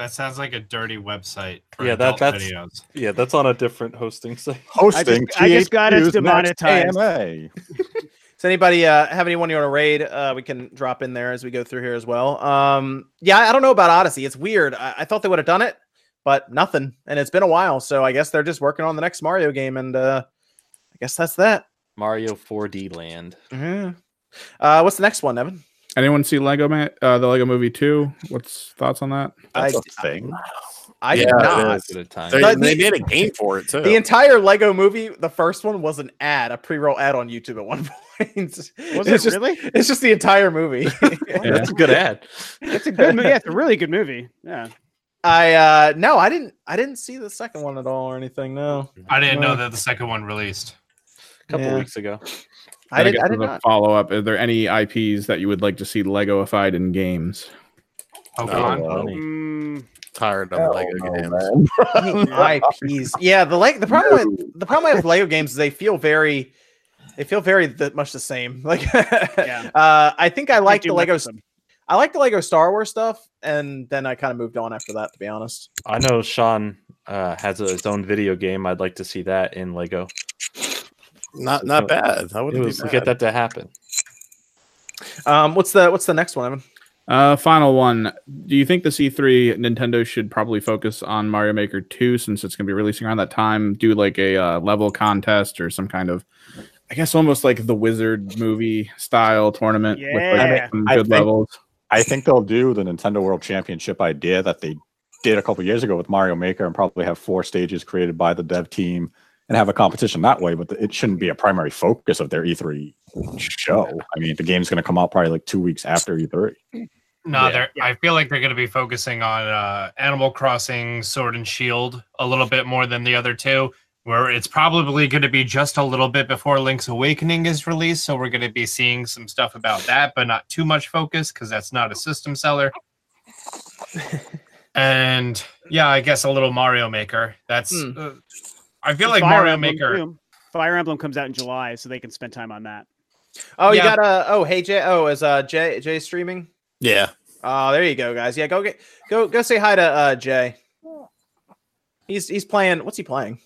That sounds like a dirty website for Yeah, that- that's- videos. Yeah, that's on a different hosting site. Hosting. I just got us THQ's next demonetized. AMA. Does anybody uh, have anyone you want to raid? Uh, we can drop in there as we go through here as well. Um, yeah, I don't know about Odyssey. It's weird. I, I thought they would have done it, but nothing. And it's been a while, so I guess they're just working on the next Mario game, and uh, I guess that's that. Mario 4D Land. Mhm. Uh, what's the next one, Evan? Anyone see Lego Man, uh, the Lego Movie Two? What's thoughts on that? That's I- a thing. I Yeah, did it not. is. Time. They, But they made a game for it too. The entire Lego movie, the first one was an ad, a pre-roll ad on YouTube at one point. Was it's it just, really? It's just the entire movie. Yeah. That's a good ad. It's a good movie. Yeah, it's a really good movie. Yeah. I uh no, I didn't. I didn't see the second one at all or anything. No, I didn't know Uh, that the second one released. A couple Yeah. weeks ago. I did, I, I did not follow up. Are there any IPs that you would like to see Legoified in games? Pokemon. Oh, Mm, tired of Lego no, games. man. IPs. Yeah, the like the problem with the problem with Lego games is they feel very they feel very th- much the same. Like Yeah. uh I think I like do the much Lego with. I like the Lego Star Wars stuff and then I kind of moved on after that to be honest. I know Sean uh, has a, his own video game. I'd like to see that in Lego. Not not bad. That It wouldn't was bad. get that to happen. Um what's the what's the next one, Evan? Uh, final one. Do you think the E3 Nintendo should probably focus on Mario Maker 2 since it's going to be releasing around that time? Do like a uh, level contest or some kind of, I guess, almost like the Wizard movie style tournament with Yeah. like some I good think- levels. I think they'll do the Nintendo World Championship idea that they did a couple years ago with Mario Maker and probably have four stages created by the dev team and have a competition that way. But it shouldn't be a primary focus of their E3 show. I mean, the game's going to come out probably like two weeks after E E3. No, Yeah. they're. I feel like they're going to be focusing on uh, Animal Crossing, Sword and Shield a little bit more than the other two. Where it's probably going to be just a little bit before Link's Awakening is released, so we're going to be seeing some stuff about that, but not too much focus because that's not a system seller. and yeah, I guess a little Mario Maker. That's. Hmm. Uh, I feel like Fire Mario Emblem, Maker. too. Fire Emblem comes out in July, so they can spend time on that. Oh, you Yeah. got uh oh hey Jay oh is uh Jay Jay streaming? Yeah. Oh, there you go, guys. Yeah, go get go go say hi to uh Jay. He's he's playing. What's he playing?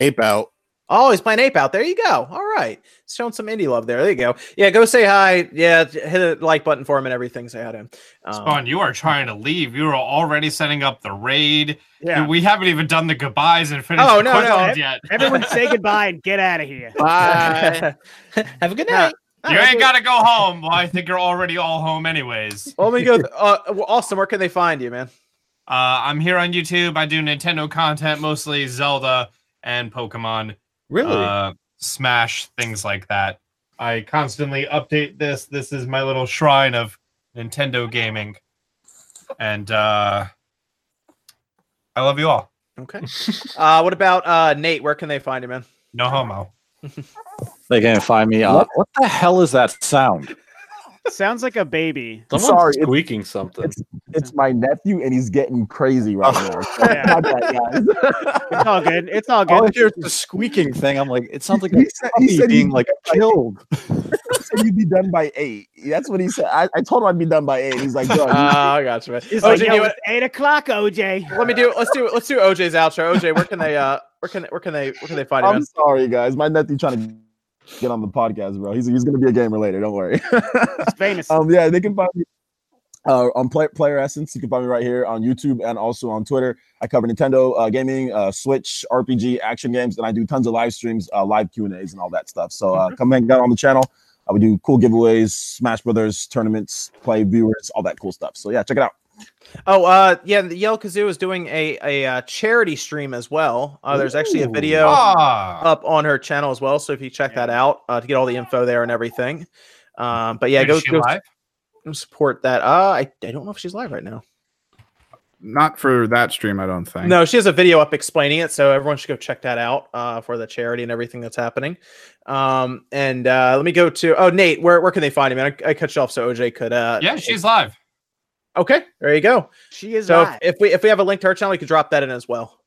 Ape out. Oh, he's playing Ape Out. There you go. All right, He's showing some indie love there. There you go. Yeah, go say hi. Yeah, hit the like button for him and everything. Say hi to him. Um, Spawn, you are trying to leave. You are already setting up the raid. Yeah. We haven't even done the goodbyes and finished Oh, the no, no. questions yet. Everyone say goodbye and get out of here. Bye. Have a good night. You ain't got to go home. Well, I think you're already all home, anyways. Well, let me go. Uh, well, Austin, where can they find you, man? Uh, I'm here on YouTube. I do Nintendo content, mostly Zelda and Pokemon, Really? uh, Smash, things like that. I constantly update this. This is my little shrine of Nintendo gaming. And uh, I love you all. Okay. uh, what about uh Nate? Where can they find you, man? No homo. They can find me on. What the hell is that sound? Sounds like a baby. Someone's sorry, it's- squeaking something. It's my nephew, and he's getting crazy right now. Yeah. my guys. It's all good. It's all All I good. hear is the squeaking thing. I'm like, it sounds like a He said- he said being like be killed. He said you'd be done by eight. That's what he said. I, I told him I'd be done by eight. He's like, Oh, "Bro, you- I got you, man. It's OJ, like, yo, you- it's eight o'clock, OJ. let me do. Let's do. Let's do OJ's outro. OJ, where can they? Uh, where can where can they where can they find you, I'm man? sorry, guys. My nephew trying to get on the podcast, bro. He's he's gonna be a gamer later. Don't worry. It's famous. um, yeah, they can find me uh, on Play, Player Essence. You can find me right here on YouTube and also on Twitter. I cover Nintendo uh, gaming, uh, Switch, RPG, action games, and I do tons of live streams, uh, live Q and A's, and all that stuff. So uh, come hang out on the channel. Uh, would do cool giveaways, Smash Brothers tournaments, play viewers, all that cool stuff. So yeah, check it out. Oh, uh, yeah, the Yell Kazoo is doing a a uh, charity stream as well. Uh, there's actually a video Ah, up on her channel as well. So if you check that out uh, to get all the info there and everything. Um, but yeah, is go, go live? support that. Uh, I, I don't know if she's live right now. Not for that stream, I don't think. No, she has a video up explaining it, so everyone should go check that out uh, for the charity and everything that's happening. Um, and uh, let me go to oh Nate, where where can they find you, man? I, I cut you off so OJ could. Uh, Yeah, she's live. Okay. There you go. She is So live. if, if we if we have a link to her channel, we could drop that in as well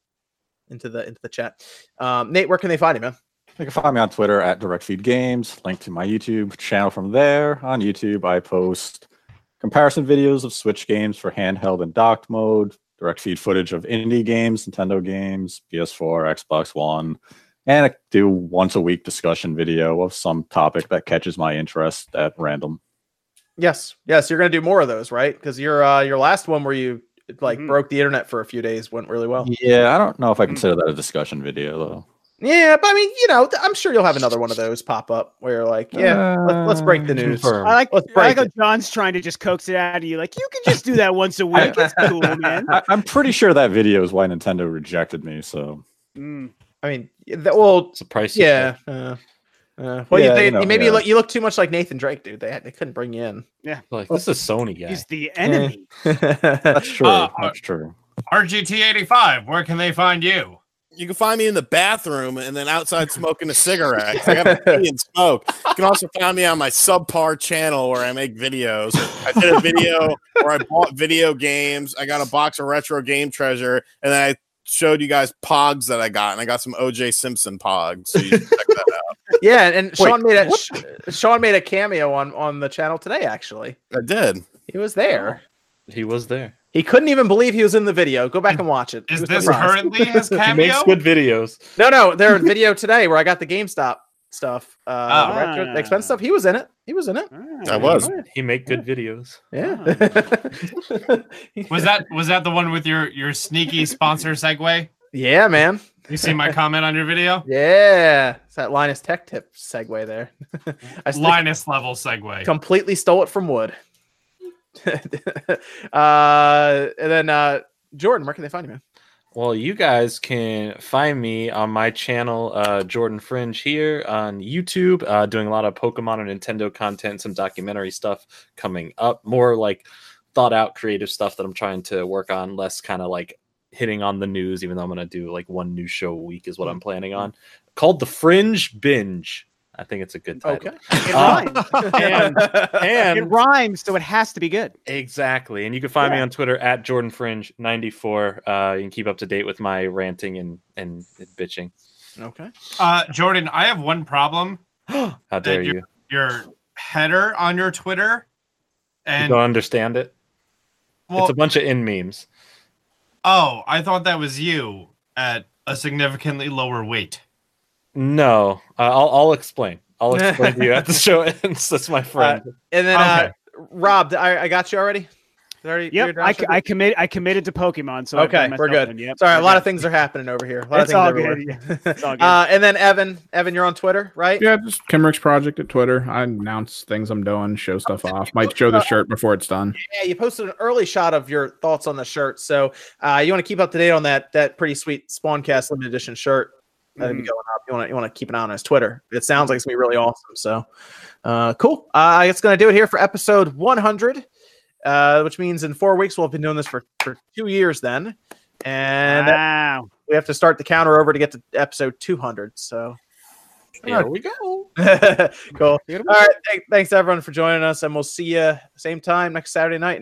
into the into the chat. Um, Nate, where can they find you, man? You can find me on Twitter at DirectFeed Games. Link to my YouTube channel from there. On YouTube, I post comparison videos of Switch games for handheld and docked mode, direct feed footage of indie games, Nintendo games, PS4, Xbox One, and I do once a week discussion video of some topic that catches my interest at random. Yes, yes, you're gonna do more of those, right? Because your uh your last one where you like Mhm. broke the internet for a few days went really well. Yeah, I don't know if I consider that a discussion video though. Yeah, but I mean, you know, I'm sure you'll have another one of those pop up where you're like, yeah, let, let's break the Uh, news. confirm. I like, Let's I break like how. John's trying to just coax it out of you. Like, you can just do that once a week. It's cool, man. I, I'm pretty sure that video is why Nintendo rejected me. So Mm. I mean, that, well, It's a price. you yeah. Uh, uh, well, Yeah, they, you know, maybe you look you look too much like Nathan Drake, dude. They they couldn't bring you in. Yeah, Like this is Sony guy. He's the enemy. that's true. Uh, that's true. RGT85, where can they find you? You can find me in the bathroom and then outside smoking a cigarette. I got to pee and smoke. You can also find me on my subpar channel where I make videos. I did a video where I bought video games. I got a box of retro game treasure, and then I showed you guys pogs that I got, and I got some OJ Simpson pogs. So you should check that out. yeah, and, and Wait, Sean made a Sh- Sean made a cameo on on the channel today. Actually, I did. he was there. He was there. He couldn't even believe he was in the video. Go back and watch it. He Is was this surprised. currently his cameo? He makes good videos. No, no, there's a video today where I got the GameStop stuff. Uh, Ah. retro expense stuff. He was in it. He was in it. Ah, I was. He make good videos. Yeah. Was that was that the one with your your sneaky sponsor segue? yeah, man. You see my comment on your video? Yeah, it's that Linus Tech Tip segue there. I still Linus level segue. completely stole it from Wood. uh, and then uh, Jordan, where can they find you, man? Well, you guys can find me on my channel, uh, Jordan Fringe, here on YouTube, uh, doing a lot of Pokemon and Nintendo content, some documentary stuff coming up, more like thought out creative stuff that I'm trying to work on, less kind of like hitting on the news, even though I'm going to do like one new show a week, is what I'm planning on. Called The Fringe Binge. I think it's a good title. Okay. It Uh, rhymes. And, and it rhymes, so it has to be good. Exactly. And you can find me on Twitter at Jordan Fringe 94. Uh, you can keep up to date with my ranting and, and bitching. okay. Uh, Jordan, I have one problem. How dare you're- you? Your header on your Twitter, You don't understand it? well, it's a bunch of in memes. Oh, I thought that was you at a significantly lower weight. No, uh, I'll, I'll explain. I'll explain to you at the show ends. That's my friend. And then uh, Rob, I, I got you already. Already, Yep, I, I commit. I committed to Pokemon. So I've Okay, we're good. in. Yep, Sorry, a we're lot good. of things are happening over here. A lot It's of all things good, yeah. It's all good. Uh, and then Evan, Evan, you're on Twitter, right? Yeah, just Kimrick's project at Twitter. I announce things I'm doing, show stuff off. Might show the shirt before it's done. Yeah, you posted an early shot of your thoughts on the shirt. So uh, you want to keep up to date on that that pretty sweet Spawncast limited edition shirt that'll be Mhm. going up. You want to you want to keep an eye on his Twitter. It sounds like it's gonna be really awesome. So uh, cool. Uh, it's gonna do it here for episode 100, uh, which means in four weeks we'll have been doing this for for two years then, and wow. we have to start the counter over to get to episode 200. So Here we go. cool. All right. Thank, thanks everyone for joining us, and we'll see you same time next Saturday night.